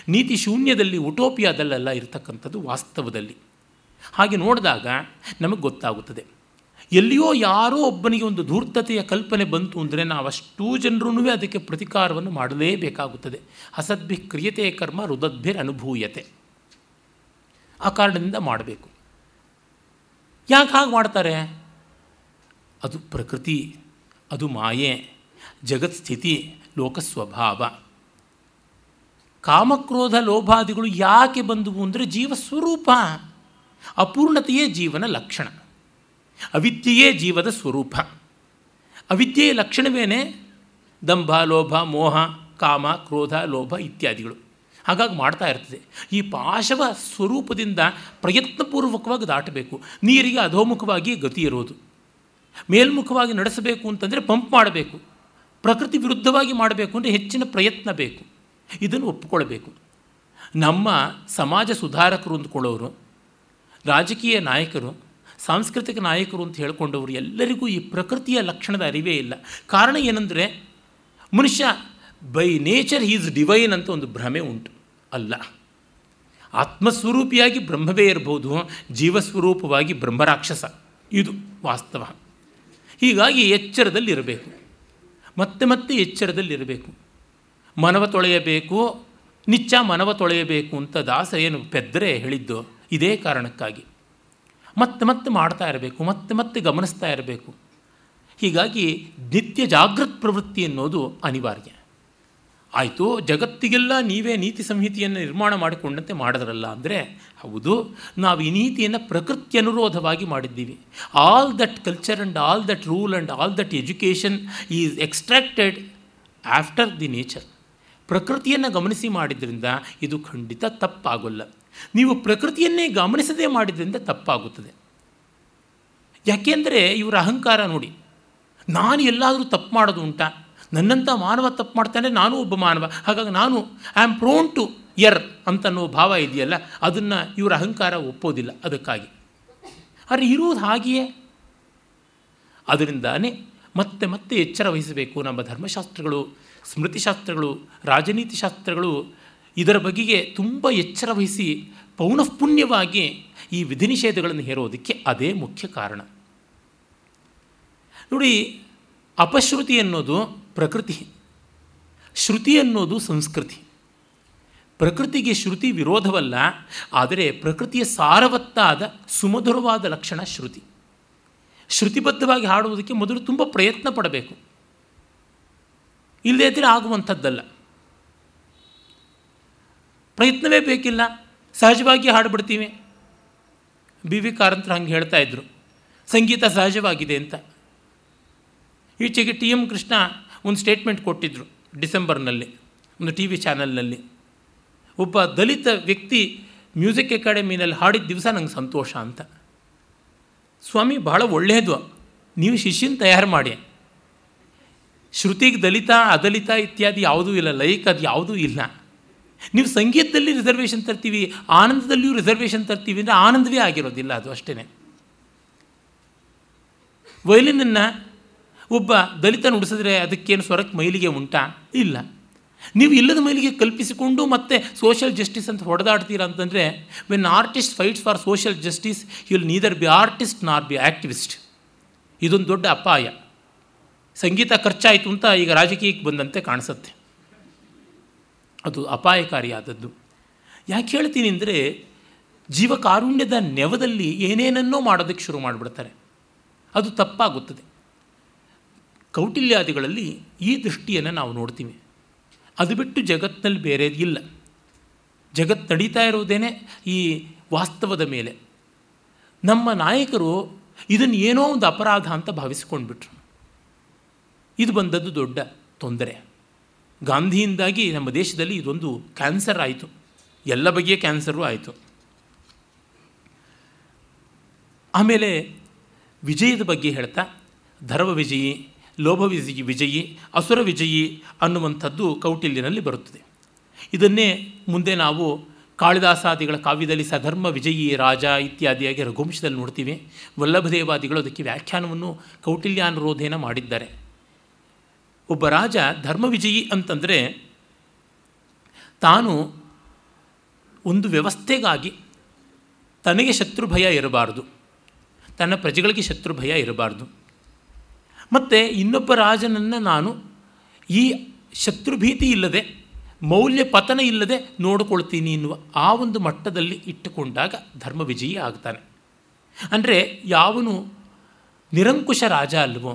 ನೀತಿ ಶೂನ್ಯದಲ್ಲಿ ಉಟೋಪಿಯಾದಲ್ಲೆಲ್ಲ ಇರತಕ್ಕಂಥದ್ದು ವಾಸ್ತವದಲ್ಲಿ. ಹಾಗೆ ನೋಡಿದಾಗ ನಮಗೆ ಗೊತ್ತಾಗುತ್ತದೆ. ಎಲ್ಲಿಯೋ ಯಾರೋ ಒಬ್ಬನಿಗೆ ಒಂದು ಧೂರ್ತತೆಯ ಕಲ್ಪನೆ ಬಂತು ಅಂದರೆ ನಾವು ಅಷ್ಟೂ ಜನರೂ ಅದಕ್ಕೆ ಪ್ರತಿಕಾರವನ್ನು ಮಾಡಲೇಬೇಕಾಗುತ್ತದೆ. ಅಸದ್ಭಿ ಕ್ರಿಯತೆ ಕರ್ಮ ರುದದ್ಭಿರ್ ಅನುಭೂಯತೆ ಆ ಕಾರಣದಿಂದ ಮಾಡಬೇಕು. ಯಾಕೆ ಹಾಗೆ ಮಾಡ್ತಾರೆ? ಅದು ಪ್ರಕೃತಿ, ಅದು ಮಾಯೆ, ಜಗತ್ ಸ್ಥಿತಿ, ಲೋಕ ಸ್ವಭಾವ. ಕಾಮಕ್ರೋಧ ಲೋಭಾದಿಗಳು ಯಾಕೆ ಬಂದವು ಅಂದರೆ ಜೀವ ಸ್ವರೂಪ, ಅಪೂರ್ಣತೆಯೇ ಜೀವನ ಲಕ್ಷಣ, ಅವಿದ್ಯೆಯೇ ಜೀವದ ಸ್ವರೂಪ. ಅವಿದ್ಯೆಯ ಲಕ್ಷಣವೇನೆ ದಂಭ, ಲೋಭ, ಮೋಹ, ಕಾಮ, ಕ್ರೋಧ, ಲೋಭ ಇತ್ಯಾದಿಗಳು. ಹಾಗಾಗಿ ಮಾಡ್ತಾ ಇರ್ತದೆ. ಈ ಪಾಶವ ಸ್ವರೂಪದಿಂದ ಪ್ರಯತ್ನಪೂರ್ವಕವಾಗಿ ದಾಟಬೇಕು. ನೀರಿಗೆ ಅಧೋಮುಖವಾಗಿ ಗತಿ ಇರೋದು. ಮೇಲ್ಮುಖವಾಗಿ ನಡೆಸಬೇಕು ಅಂತಂದರೆ ಪಂಪ್ ಮಾಡಬೇಕು. ಪ್ರಕೃತಿ ವಿರುದ್ಧವಾಗಿ ಮಾಡಬೇಕು ಅಂದರೆ ಹೆಚ್ಚಿನ ಪ್ರಯತ್ನ ಬೇಕು. ಇದನ್ನು ಒಪ್ಪಿಕೊಳ್ಬೇಕು ನಮ್ಮ ಸಮಾಜ ಸುಧಾರಕರು ಅಂದ್ಕೊಳ್ಳೋರು ರಾಜಕೀಯ ನಾಯಕರು, ಸಾಂಸ್ಕೃತಿಕ ನಾಯಕರು ಅಂತ ಹೇಳ್ಕೊಂಡವರು ಎಲ್ಲರಿಗೂ ಈ ಪ್ರಕೃತಿಯ ಲಕ್ಷಣದ ಅರಿವೇ ಇಲ್ಲ. ಕಾರಣ ಏನಂದರೆ ಮನುಷ್ಯ ಬೈ ನೇಚರ್ ಈಸ್ ಡಿವೈನ್ ಅಂತ ಒಂದು ಭ್ರಮೆ ಉಂಟು. ಅಲ್ಲ. ಆತ್ಮಸ್ವರೂಪಿಯಾಗಿ ಬ್ರಹ್ಮವೇ ಇರಬಹುದು ಜೀವಸ್ವರೂಪವಾಗಿ ಬ್ರಹ್ಮರಾಕ್ಷಸ. ಇದು ವಾಸ್ತವ. ಹೀಗಾಗಿ ಎಚ್ಚರದಲ್ಲಿರಬೇಕು. ಮತ್ತೆ ಮತ್ತೆ ಎಚ್ಚರದಲ್ಲಿರಬೇಕು. ಮನವ ತೊಳೆಯಬೇಕು, ನಿಚ್ಚ ಮನವ ತೊಳೆಯಬೇಕು ಅಂತ ದಾಸ ಏನು ಪೆದ್ದರೆ ಹೇಳಿದ್ದು ಇದೇ ಕಾರಣಕ್ಕಾಗಿ. ಮತ್ತೆ ಮತ್ತೆ ಮಾಡ್ತಾ ಇರಬೇಕು, ಮತ್ತೆ ಮತ್ತೆ ಗಮನಿಸ್ತಾ ಇರಬೇಕು. ಹೀಗಾಗಿ ನಿತ್ಯ ಜಾಗೃತ್ ಪ್ರವೃತ್ತಿ ಅನ್ನೋದು ಅನಿವಾರ್ಯ. ಆಯಿತು, ಜಗತ್ತಿಗೆಲ್ಲ ನೀವೇ ನೀತಿ ಸಂಹಿತೆಯನ್ನು ನಿರ್ಮಾಣ ಮಾಡಿಕೊಂಡಂತೆ ಮಾಡಿದ್ರಲ್ಲ ಅಂದರೆ ಹೌದು, ನಾವು ಈ ನೀತಿಯನ್ನು ಪ್ರಕೃತಿ ಅನುರೋಧವಾಗಿ ಮಾಡಿದ್ದೀವಿ. All that culture and all that rule and all that education is extracted after the nature ಪ್ರಕೃತಿಯನ್ನು ಗಮನಿಸಿ ಮಾಡಿದ್ರಿಂದ ಇದು ಖಂಡಿತ ತಪ್ಪಾಗಲ್ಲ. ನೀವು ಪ್ರಕೃತಿಯನ್ನೇ ಗಮನಿಸದೇ ಮಾಡಿದ್ರಿಂದ ತಪ್ಪಾಗುತ್ತದೆ. ಯಾಕೆಂದರೆ ಇವರ ಅಹಂಕಾರ ನೋಡಿ, ನಾನು ಎಲ್ಲಾದರೂ ತಪ್ಪು ಮಾಡೋದು ಉಂಟಾ? ನನ್ನಂಥ ಮಾನವ ತಪ್ಪು ಮಾಡ್ತಾನೆ, ನಾನು ಒಬ್ಬ ಮಾನವ. ಹಾಗಾಗಿ ನಾನು I am prone to err ಅಂತನ್ನೋ ಭಾವ ಇದೆಯಲ್ಲ, ಅದನ್ನು ಇವರ ಅಹಂಕಾರ ಒಪ್ಪೋದಿಲ್ಲ ಅದಕ್ಕಾಗಿ. ಆದರೆ ಇರುವುದು ಹಾಗೆಯೇ. ಅದರಿಂದಾನೇ ಮತ್ತೆ ಮತ್ತೆ ಎಚ್ಚರ ವಹಿಸಬೇಕು ನಮ್ಮ ಧರ್ಮಶಾಸ್ತ್ರಗಳು, ಸ್ಮೃತಿಶಾಸ್ತ್ರಗಳು, ರಾಜನೀತಿ ಶಾಸ್ತ್ರಗಳು, ಇದರ ಬಗೆಗೆ ತುಂಬ ಎಚ್ಚರ ವಹಿಸಿ ಪೌನಃಪುಣ್ಯವಾಗಿ ಈ ವಿಧಿ ನಿಷೇಧಗಳನ್ನು ಹೇರೋದಕ್ಕೆ ಅದೇ ಮುಖ್ಯ ಕಾರಣ. ನೋಡಿ, ಅಪಶ್ರುತಿ ಅನ್ನೋದು ಪ್ರಕೃತಿ, ಶ್ರುತಿ ಅನ್ನೋದು ಸಂಸ್ಕೃತಿ. ಪ್ರಕೃತಿಗೆ ಶ್ರುತಿ ವಿರೋಧವಲ್ಲ, ಆದರೆ ಪ್ರಕೃತಿಯ ಸಾರವತ್ತಾದ ಸುಮಧುರವಾದ ಲಕ್ಷಣ ಶ್ರುತಿ. ಶ್ರುತಿಬದ್ಧವಾಗಿ ಹಾಡುವುದಕ್ಕೆ ಮೊದಲು ತುಂಬ ಪ್ರಯತ್ನ ಪಡಬೇಕು. ಇಲ್ಲದೇ ಇದ್ದರೆ ಆಗುವಂಥದ್ದಲ್ಲ. ಪ್ರಯತ್ನವೇ ಬೇಕಿಲ್ಲ, ಸಹಜವಾಗಿ ಹಾಡುಬಿಡ್ತೀವಿ. ಬಿ ವಿ ಕಾರಂತರು ಹಂಗೆ ಹೇಳ್ತಾ ಇದ್ದರು ಸಂಗೀತ ಸಹಜವಾಗಿದೆ ಅಂತ. ಈಚೆಗೆ ಟಿ ಎಂ ಕೃಷ್ಣ ಒಂದು ಸ್ಟೇಟ್ಮೆಂಟ್ ಕೊಟ್ಟಿದ್ದರು ಡಿಸೆಂಬರ್ನಲ್ಲಿ, ಒಂದು ಟಿ ವಿ ಚಾನಲ್ನಲ್ಲಿ. ಒಬ್ಬ ದಲಿತ ವ್ಯಕ್ತಿ ಮ್ಯೂಸಿಕ್ ಅಕಾಡೆಮಿನಲ್ಲಿ ಹಾಡಿದ ದಿವಸ ನಂಗೆ ಸಂತೋಷ ಅಂತ. ಸ್ವಾಮಿ, ಬಹಳ ಒಳ್ಳೆಯದು ನೀವು ಶಿಷ್ಯನ ತಯಾರು ಮಾಡಿ. ಶ್ರುತಿಗೆ ದಲಿತ, ಅದಲಿತ ಇತ್ಯಾದಿ ಯಾವುದೂ ಇಲ್ಲ, ಲೈಕ್ ಅದು ಯಾವುದೂ ಇಲ್ಲ. ನೀವು ಸಂಗೀತದಲ್ಲಿ ರಿಸರ್ವೇಷನ್ ತರ್ತೀವಿ, ಆನಂದದಲ್ಲಿಯೂ ರಿಸರ್ವೇಷನ್ ತರ್ತೀವಿ ಅಂದರೆ ಆನಂದವೇ ಆಗಿರೋದಿಲ್ಲ ಅದು ಅಷ್ಟೇ ವಯಲಿನನ್ನು ಒಬ್ಬ ದಲಿತ ನುಡಿಸಿದ್ರೆ ಅದಕ್ಕೇನು ಸ್ವರಕ್ಕೆ ಮೈಲಿಗೆ ಉಂಟಾ? ಇಲ್ಲ. ನೀವು ಇಲ್ಲದ ಮೈಲಿಗೆ ಕಲ್ಪಿಸಿಕೊಂಡು ಮತ್ತೆ ಸೋಷಿಯಲ್ ಜಸ್ಟಿಸ್ ಅಂತ ಹೊಡೆದಾಡ್ತೀರಾ ಅಂತಂದರೆ when artist fights for social justice will neither be artist nor be activist ಇದೊಂದು ದೊಡ್ಡ ಅಪಾಯ. ಸಂಗೀತ ಖರ್ಚಾಯಿತು ಅಂತ ಈಗ ರಾಜಕೀಯಕ್ಕೆ ಬಂದಂತೆ ಕಾಣಿಸುತ್ತೆ. ಅದು ಅಪಾಯಕಾರಿಯಾದದ್ದು. ಯಾಕೆ ಹೇಳ್ತೀನಿ ಅಂದರೆ ಜೀವಕಾರುಣ್ಯದ ನೆವದಲ್ಲಿ ಏನೇನನ್ನೋ ಮಾಡೋದಕ್ಕೆ ಶುರು ಮಾಡಿಬಿಡ್ತಾರೆ. ಅದು ತಪ್ಪಾಗುತ್ತದೆ. ಕೌಟಿಲ್ಯಾದಿಗಳಲ್ಲಿ ಈ ದೃಷ್ಟಿಯನ್ನು ನಾವು ನೋಡ್ತೀವಿ. ಅದು ಬಿಟ್ಟು ಜಗತ್ತಿನಲ್ಲಿ ಬೇರೆ ಇಲ್ಲ. ಜಗತ್ತು ನಡೀತಾ ಇರುವುದೇನೆ ಈ ವಾಸ್ತವದ ಮೇಲೆ. ನಮ್ಮ ನಾಯಕರು ಇದನ್ನು ಏನೋ ಒಂದು ಅಪರಾಧ ಅಂತ ಭಾವಿಸಿಕೊಂಡ್ಬಿಟ್ರು. ಇದು ಬಂದದ್ದು ದೊಡ್ಡ ತೊಂದರೆ. ಗಾಂಧಿಯಿಂದಾಗಿ ನಮ್ಮ ದೇಶದಲ್ಲಿ ಇದೊಂದು ಕ್ಯಾನ್ಸರ್ ಆಯಿತು. ಎಲ್ಲ ಬಗೆಯ ಕ್ಯಾನ್ಸರು ಆಯಿತು. ಆಮೇಲೆ ವಿಜಯದ ಬಗ್ಗೆ ಹೇಳ್ತಾ, ಧರ್ಮ ವಿಜಯಿ ಲೋಭ ವಿಜಯಿ ವಿಜಯಿ ಅಸುರ ವಿಜಯಿ ಅನ್ನುವಂಥದ್ದು ಕೌಟಿಲ್ಯನಲ್ಲಿ ಬರುತ್ತದೆ. ಇದನ್ನೇ ಮುಂದೆ ನಾವು ಕಾಳಿದಾಸಾದಿಗಳ ಕಾವ್ಯದಲ್ಲಿ ಸಧರ್ಮ ವಿಜಯಿ, ರಾಜ ಇತ್ಯಾದಿಯಾಗಿ ರಘುವಂಶದಲ್ಲಿ ನೋಡ್ತೀವಿ. ವಲ್ಲಭದೇವಾದಿಗಳು ಅದಕ್ಕೆ ವ್ಯಾಖ್ಯಾನವನ್ನು ಕೌಟಿಲ್ಯಾನುರೋಧೇನ ಮಾಡಿದ್ದಾರೆ. ಒಬ್ಬ ರಾಜ ಧರ್ಮ ವಿಜಯಿ ಅಂತಂದರೆ ತಾನು ಒಂದು ವ್ಯವಸ್ಥೆಗಾಗಿ ತನಗೆ ಶತ್ರು ಭಯ ಇರಬಾರ್ದು. ತನ್ನ ಪ್ರಜೆಗಳಿಗೆ ಶತ್ರು ಭಯ ಇರಬಾರ್ದು. ಮತ್ತು ಇನ್ನೊಬ್ಬ ರಾಜನನ್ನು ನಾನು ಈ ಶತ್ರುಭೀತಿ ಇಲ್ಲದೆ, ಮೌಲ್ಯ ಪತನ ಇಲ್ಲದೆ ನೋಡಿಕೊಳ್ತೀನಿ ಎನ್ನುವ ಆ ಒಂದು ಮಟ್ಟದಲ್ಲಿ ಇಟ್ಟುಕೊಂಡಾಗ ಧರ್ಮ ವಿಜಯಿ ಆಗ್ತಾನೆ. ಅಂದರೆ ಯಾವನು ನಿರಂಕುಶ ರಾಜ ಅಲ್ವೋ,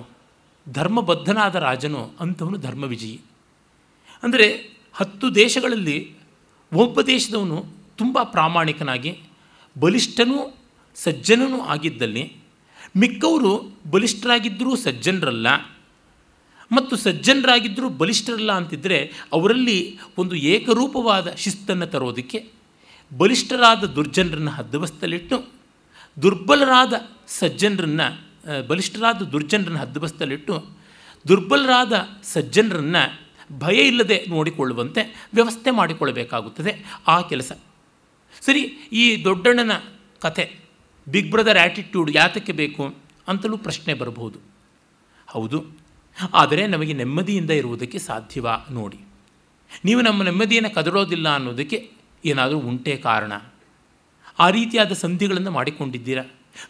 ಧರ್ಮಬದ್ಧನಾದ ರಾಜನೋ ಅಂಥವನು ಧರ್ಮ ವಿಜಯಿ ಅಂದರೆ ಹತ್ತು ದೇಶಗಳಲ್ಲಿ ಒಬ್ಬ ದೇಶದವನು ತುಂಬ ಪ್ರಾಮಾಣಿಕನಾಗಿ, ಬಲಿಷ್ಠನೂ ಸಜ್ಜನನೂ ಆಗಿದ್ದಲ್ಲಿ ಮಿಕ್ಕವರು ಬಲಿಷ್ಠರಾಗಿದ್ದರೂ ಸಜ್ಜನರಲ್ಲ ಮತ್ತು ಸಜ್ಜನರಾಗಿದ್ದರೂ ಬಲಿಷ್ಠರಲ್ಲ ಅಂತಿದ್ದರೆ ಅವರಲ್ಲಿ ಒಂದು ಏಕರೂಪವಾದ ಶಿಸ್ತನ್ನು ತರೋದಕ್ಕೆ ಬಲಿಷ್ಠರಾದ ದುರ್ಜನರನ್ನು ಹದ್ದುಬಸ್ತಲಿಟ್ಟು ದುರ್ಬಲರಾದ ಸಜ್ಜನರನ್ನು ಬಲಿಷ್ಠರಾದ ದುರ್ಜನರನ್ನು ಹದ್ದುಬಸ್ತಲಿಟ್ಟು ದುರ್ಬಲರಾದ ಸಜ್ಜನರನ್ನು ಭಯ ಇಲ್ಲದೆ ನೋಡಿಕೊಳ್ಳುವಂತೆ ವ್ಯವಸ್ಥೆ ಮಾಡಿಕೊಳ್ಳಬೇಕಾಗುತ್ತದೆ ಆ ಕೆಲಸ. ಸರಿ, ಈ ದೊಡ್ಡಣ್ಣನ ಕಥೆ. ಬಿಗ್ ಬ್ರದರ್ ಆ್ಯಟಿಟ್ಯೂಡ್ ಯಾತಕ್ಕೆ ಬೇಕು ಅಂತಲೂ ಪ್ರಶ್ನೆ ಬರಬಹುದು. ಹೌದು. ಆದರೆ ನಮಗೆ ನೆಮ್ಮದಿಯಿಂದ ಇರುವುದಕ್ಕೆ ಸಾಧ್ಯವಾ ನೋಡಿ. ನೀವು ನಮ್ಮ ನೆಮ್ಮದಿಯನ್ನು ಕದಡೋದಿಲ್ಲ ಅನ್ನೋದಕ್ಕೆ ಏನಾದರೂ ಉಂಟೇ ಕಾರಣ. ಆ ರೀತಿಯಾದ ಸಂಧಿಗಳನ್ನು ಮಾಡಿಕೊಂಡಿದ್ದೀರಾ?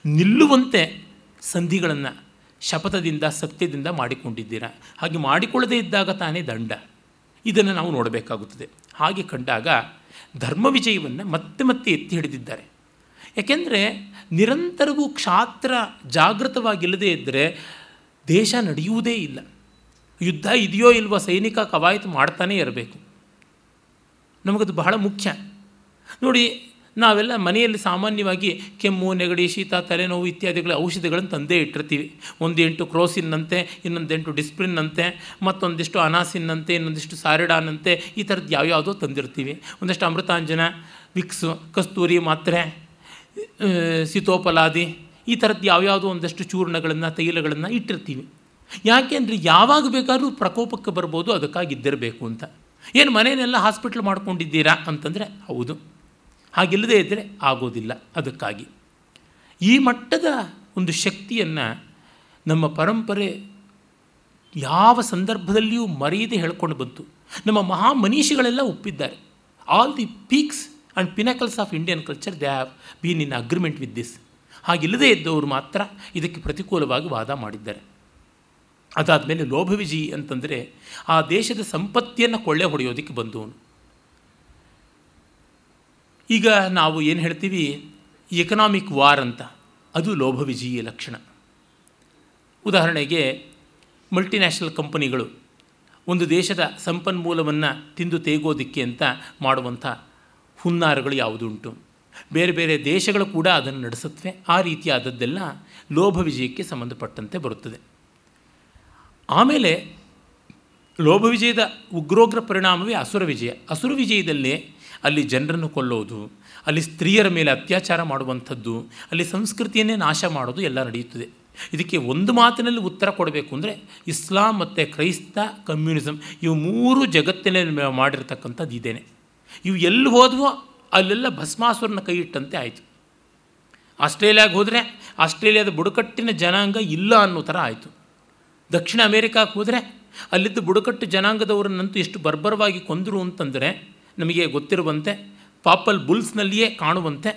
ನಿಲ್ಲುವಂತೆ ಸಂಧಿಗಳನ್ನು ಶಪಥದಿಂದ, ಸತ್ಯದಿಂದ ಮಾಡಿಕೊಂಡಿದ್ದೀರಾ? ಹಾಗೆ ಮಾಡಿಕೊಳ್ಳದೇ ಇದ್ದಾಗ ತಾನೇ ದಂಡ. ಇದನ್ನು ನಾವು ನೋಡಬೇಕಾಗುತ್ತದೆ. ಹಾಗೆ ಕಂಡಾಗ ಧರ್ಮ ವಿಜಯವನ್ನು ಮತ್ತೆ ಮತ್ತೆ ಎತ್ತಿ ಹಿಡಿದಿದ್ದಾರೆ. ಯಾಕೆಂದರೆ ನಿರಂತರವೂ ಕ್ಷಾತ್ರ ಜಾಗೃತವಾಗಿಲ್ಲದೇ ಇದ್ದರೆ ದೇಶ ನಡೆಯುವುದೇ ಇಲ್ಲ. ಯುದ್ಧ ಇದೆಯೋ ಇಲ್ವೋ ಸೈನಿಕ ಕವಾಯತು ಮಾಡ್ತಾನೇ ಇರಬೇಕು. ನಮಗದು ಬಹಳ ಮುಖ್ಯ. ನೋಡಿ, ನಾವೆಲ್ಲ ಮನೆಯಲ್ಲಿ ಸಾಮಾನ್ಯವಾಗಿ ಕೆಮ್ಮು, ನೆಗಡಿ, ಶೀತ, ತಲೆನೋವು ಇತ್ಯಾದಿಗಳ ಔಷಧಿಗಳನ್ನು ತಂದೇ ಇಟ್ಟಿರ್ತೀವಿ. ಒಂದೆಂಟು ಕ್ರೋಸಿನ್ನಂತೆ, ಇನ್ನೊಂದೆಂಟು ಡಿಸ್ಪ್ಲಿನ್ನಂತೆ ಮತ್ತೊಂದಿಷ್ಟು ಅನಾಸಿನ್ನಂತೆ, ಇನ್ನೊಂದಿಷ್ಟು ಸಾರಿಡಾನಂತೆ ಈ ಥರದ್ದು ಯಾವ್ಯಾವುದೋ ತಂದಿರ್ತೀವಿ. ಒಂದಷ್ಟು ಅಮೃತಾಂಜನ, ವಿಕ್ಸು, ಕಸ್ತೂರಿ ಮಾತ್ರೆ ಸಿತೋಪಲಾದಿ, ಈ ಥರದ್ದು ಯಾವ್ಯಾವುದೋ ಒಂದಷ್ಟು ಚೂರ್ಣಗಳನ್ನು, ತೈಲಗಳನ್ನು ಇಟ್ಟಿರ್ತೀವಿ. ಯಾಕೆ ಅಂದರೆ ಯಾವಾಗ ಬೇಕಾದರೂ ಪ್ರಕೋಪಕ್ಕೆ ಬರ್ಬೋದು ಅದಕ್ಕಾಗಿ ಇದ್ದಿರಬೇಕು ಅಂತ. ಏನು ಮನೆಯನ್ನೆಲ್ಲ ಹಾಸ್ಪಿಟ್ಲ್ ಮಾಡ್ಕೊಂಡಿದ್ದೀರಾ ಅಂತಂದರೆ, ಹೌದು. ಹಾಗಿಲ್ಲದೇ ಇದ್ದರೆ ಆಗೋದಿಲ್ಲ, ಅದಕ್ಕಾಗಿ. ಈ ಮಟ್ಟದ ಒಂದು ಶಕ್ತಿಯನ್ನು ನಮ್ಮ ಪರಂಪರೆ ಯಾವ ಸಂದರ್ಭದಲ್ಲಿಯೂ ಮರೆಯದೆ ಹೇಳ್ಕೊಂಡು ಬಂತು. ನಮ್ಮ ಮಹಾ ಮನೀಷಿಗಳೆಲ್ಲ ಒಪ್ಪಿದ್ದಾರೆ. All the peaks and pinnacles of Indian culture they have been in agreement with this ಹಾಗಿಲ್ಲದೇ ಇದ್ದವರು ಮಾತ್ರ ಇದಕ್ಕೆ ಪ್ರತಿಕೂಲವಾಗಿ ವಾದ ಮಾಡಿದ್ದಾರೆ. ಅದಾದ ಮೇಲೆ ಲೋಭವಿಜಿ ಅಂತಂದರೆ ಆ ದೇಶದ ಸಂಪತ್ತಿಯನ್ನು ಕೊಳ್ಳೆ ಹೊಡೆಯೋದಕ್ಕೆ ಬಂದವನು. ಈಗ ನಾವು ಏನು ಹೇಳ್ತೀವಿ? ಎಕನಾಮಿಕ್ ವಾರ್ ಅಂತ. ಅದು ಲೋಭವಿಜಿಯ ಲಕ್ಷಣ. ಉದಾಹರಣೆಗೆ ಮಲ್ಟಿನ್ಯಾಷನಲ್ ಕಂಪನಿಗಳು ಒಂದು ದೇಶದ ಸಂಪನ್ಮೂಲವನ್ನು ತಿಂದು ತೇಗೋದಿಕ್ಕೆ ಅಂತ ಮಾಡುವಂಥ ಹುನ್ನಾರಗಳು ಯಾವುದುಂಟು? ಬೇರೆ ಬೇರೆ ದೇಶಗಳು ಕೂಡ ಅದನ್ನು ನಡೆಸುತ್ತವೆ. ಆ ರೀತಿಯಾದದ್ದೆಲ್ಲ ಲೋಭ ವಿಜಯಕ್ಕೆ ಸಂಬಂಧಪಟ್ಟಂತೆ ಬರುತ್ತದೆ. ಆಮೇಲೆ ಲೋಭ ವಿಜಯದ ಉಗ್ರೋಗ್ರ ಪರಿಣಾಮವೇ ಅಸುರ ವಿಜಯ. ಅಸುರ ವಿಜಯದಲ್ಲಿ ಅಲ್ಲಿ ಜನರನ್ನು ಕೊಲ್ಲೋದು, ಅಲ್ಲಿ ಸ್ತ್ರೀಯರ ಮೇಲೆ ಅತ್ಯಾಚಾರ ಮಾಡುವಂಥದ್ದು, ಅಲ್ಲಿ ಸಂಸ್ಕೃತಿಯನ್ನೇ ನಾಶ ಮಾಡೋದು ಎಲ್ಲ ನಡೆಯುತ್ತದೆ. ಇದಕ್ಕೆ ಒಂದು ಮಾತಿನಲ್ಲಿ ಉತ್ತರ ಕೊಡಬೇಕು ಅಂದರೆ ಇಸ್ಲಾಂ ಮತ್ತು ಕ್ರೈಸ್ತ ಕಮ್ಯುನಿಸಮ್ ಇವು ಮೂರು ಜಗತ್ತಿನಲ್ಲಿ ಮಾಡಿರ್ತಕ್ಕಂಥದ್ದು ಇದೇನೆ. ಇವು ಎಲ್ಲಿ ಹೋದ್ವೋ ಅಲ್ಲೆಲ್ಲ ಭಸ್ಮಾಸುರನ ಕೈ ಇಟ್ಟಂತೆ ಆಯಿತು. ಆಸ್ಟ್ರೇಲಿಯಾಗೆ ಹೋದರೆ ಆಸ್ಟ್ರೇಲಿಯಾದ ಬುಡಕಟ್ಟಿನ ಜನಾಂಗ ಇಲ್ಲ ಅನ್ನೋ ಥರ ಆಯಿತು. ದಕ್ಷಿಣ ಅಮೇರಿಕಾಕ್ಕೆ ಹೋದರೆ ಅಲ್ಲಿದ್ದ ಬುಡಕಟ್ಟು ಜನಾಂಗದವರನ್ನಂತೂ ಎಷ್ಟು ಬರ್ಬರವಾಗಿ ಕೊಂದರು ಅಂತಂದರೆ ನಮಗೆ ಗೊತ್ತಿರುವಂತೆ ಪಾಪಲ್ ಬುಲ್ಸ್ನಲ್ಲಿಯೇ ಕಾಣುವಂತೆ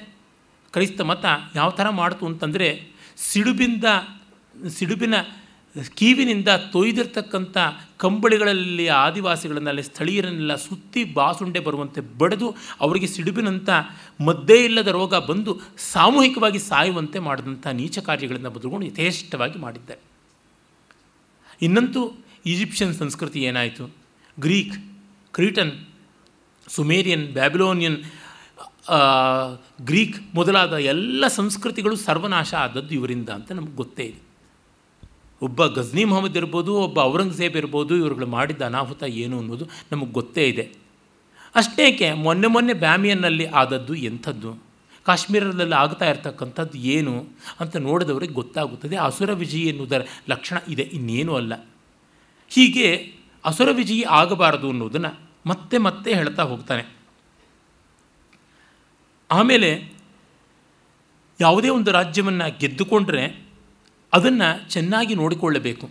ಕ್ರೈಸ್ತ ಮತ ಯಾವ ಥರ ಮಾಡ್ತು ಅಂತಂದರೆ ಸಿಡುಬಿಂದ, ಸಿಡುಬಿನ ಕೀವಿನಿಂದ ತೊಯ್ದಿರ್ತಕ್ಕಂಥ ಕಂಬಳಿಗಳಲ್ಲಿ ಆದಿವಾಸಿಗಳನ್ನಲ್ಲಿ ಸ್ಥಳೀಯರನ್ನೆಲ್ಲ ಸುತ್ತಿ ಬಾಸುಂಡೆ ಬರುವಂತೆ ಬಡಿದು ಅವರಿಗೆ ಸಿಡುಬಿನಂಥ ಮದ್ದೇ ಇಲ್ಲದ ರೋಗ ಬಂದು ಸಾಮೂಹಿಕವಾಗಿ ಸಾಯುವಂತೆ ಮಾಡಿದಂಥ ನೀಚ ಕಾರ್ಯಗಳನ್ನು ಬದುಕೊಂಡು ಯಥೇಷ್ಟವಾಗಿ ಮಾಡಿದ್ದೆ ಇನ್ನಂತೂ ಈಜಿಪ್ಷಿಯನ್ ಸಂಸ್ಕೃತಿ ಏನಾಯಿತು? Greek, Cretan, Sumerian, Babylonian Greek ಮೊದಲಾದ ಎಲ್ಲ ಸಂಸ್ಕೃತಿಗಳು ಸರ್ವನಾಶ ಆದದ್ದು ಇವರಿಂದ ಅಂತ ನಮಗೆ ಗೊತ್ತೇ ಇದೆ. ಒಬ್ಬ ಗಜ್ನಿ ಮೊಹಮ್ಮದ್ ಇರ್ಬೋದು, ಒಬ್ಬ ಔರಂಗಜೇಬ್ ಇರ್ಬೋದು, ಇವ್ರುಗಳು ಮಾಡಿದ್ದ ಅನಾಹುತ ಏನು ಅನ್ನೋದು ನಮಗೆ ಗೊತ್ತೇ ಇದೆ. ಅಷ್ಟೇಕೆ ಮೊನ್ನೆ ಮೊನ್ನೆ ಬ್ಯಾಮಿಯನ್ನಲ್ಲಿ ಆದದ್ದು ಎಂಥದ್ದು? ಕಾಶ್ಮೀರದಲ್ಲಿ ಆಗ್ತಾ ಇರ್ತಕ್ಕಂಥದ್ದು ಏನು ಅಂತ ನೋಡಿದವರಿಗೆ ಗೊತ್ತಾಗುತ್ತದೆ. ಅಸುರ ವಿಜಯಿ ಎನ್ನುವುದರ ಲಕ್ಷಣ ಇದೆ, ಇನ್ನೇನೂ ಅಲ್ಲ. ಹೀಗೆ ಅಸುರ ವಿಜಯಿ ಆಗಬಾರದು ಅನ್ನೋದನ್ನು ಮತ್ತೆ ಮತ್ತೆ ಹೇಳ್ತಾ ಹೋಗ್ತಾನೆ. ಆಮೇಲೆ ಯಾವುದೇ ಒಂದು ರಾಜ್ಯವನ್ನು ಗೆದ್ದುಕೊಂಡ್ರೆ ಅದನ್ನು ಚೆನ್ನಾಗಿ ನೋಡಿಕೊಳ್ಳಬೇಕು.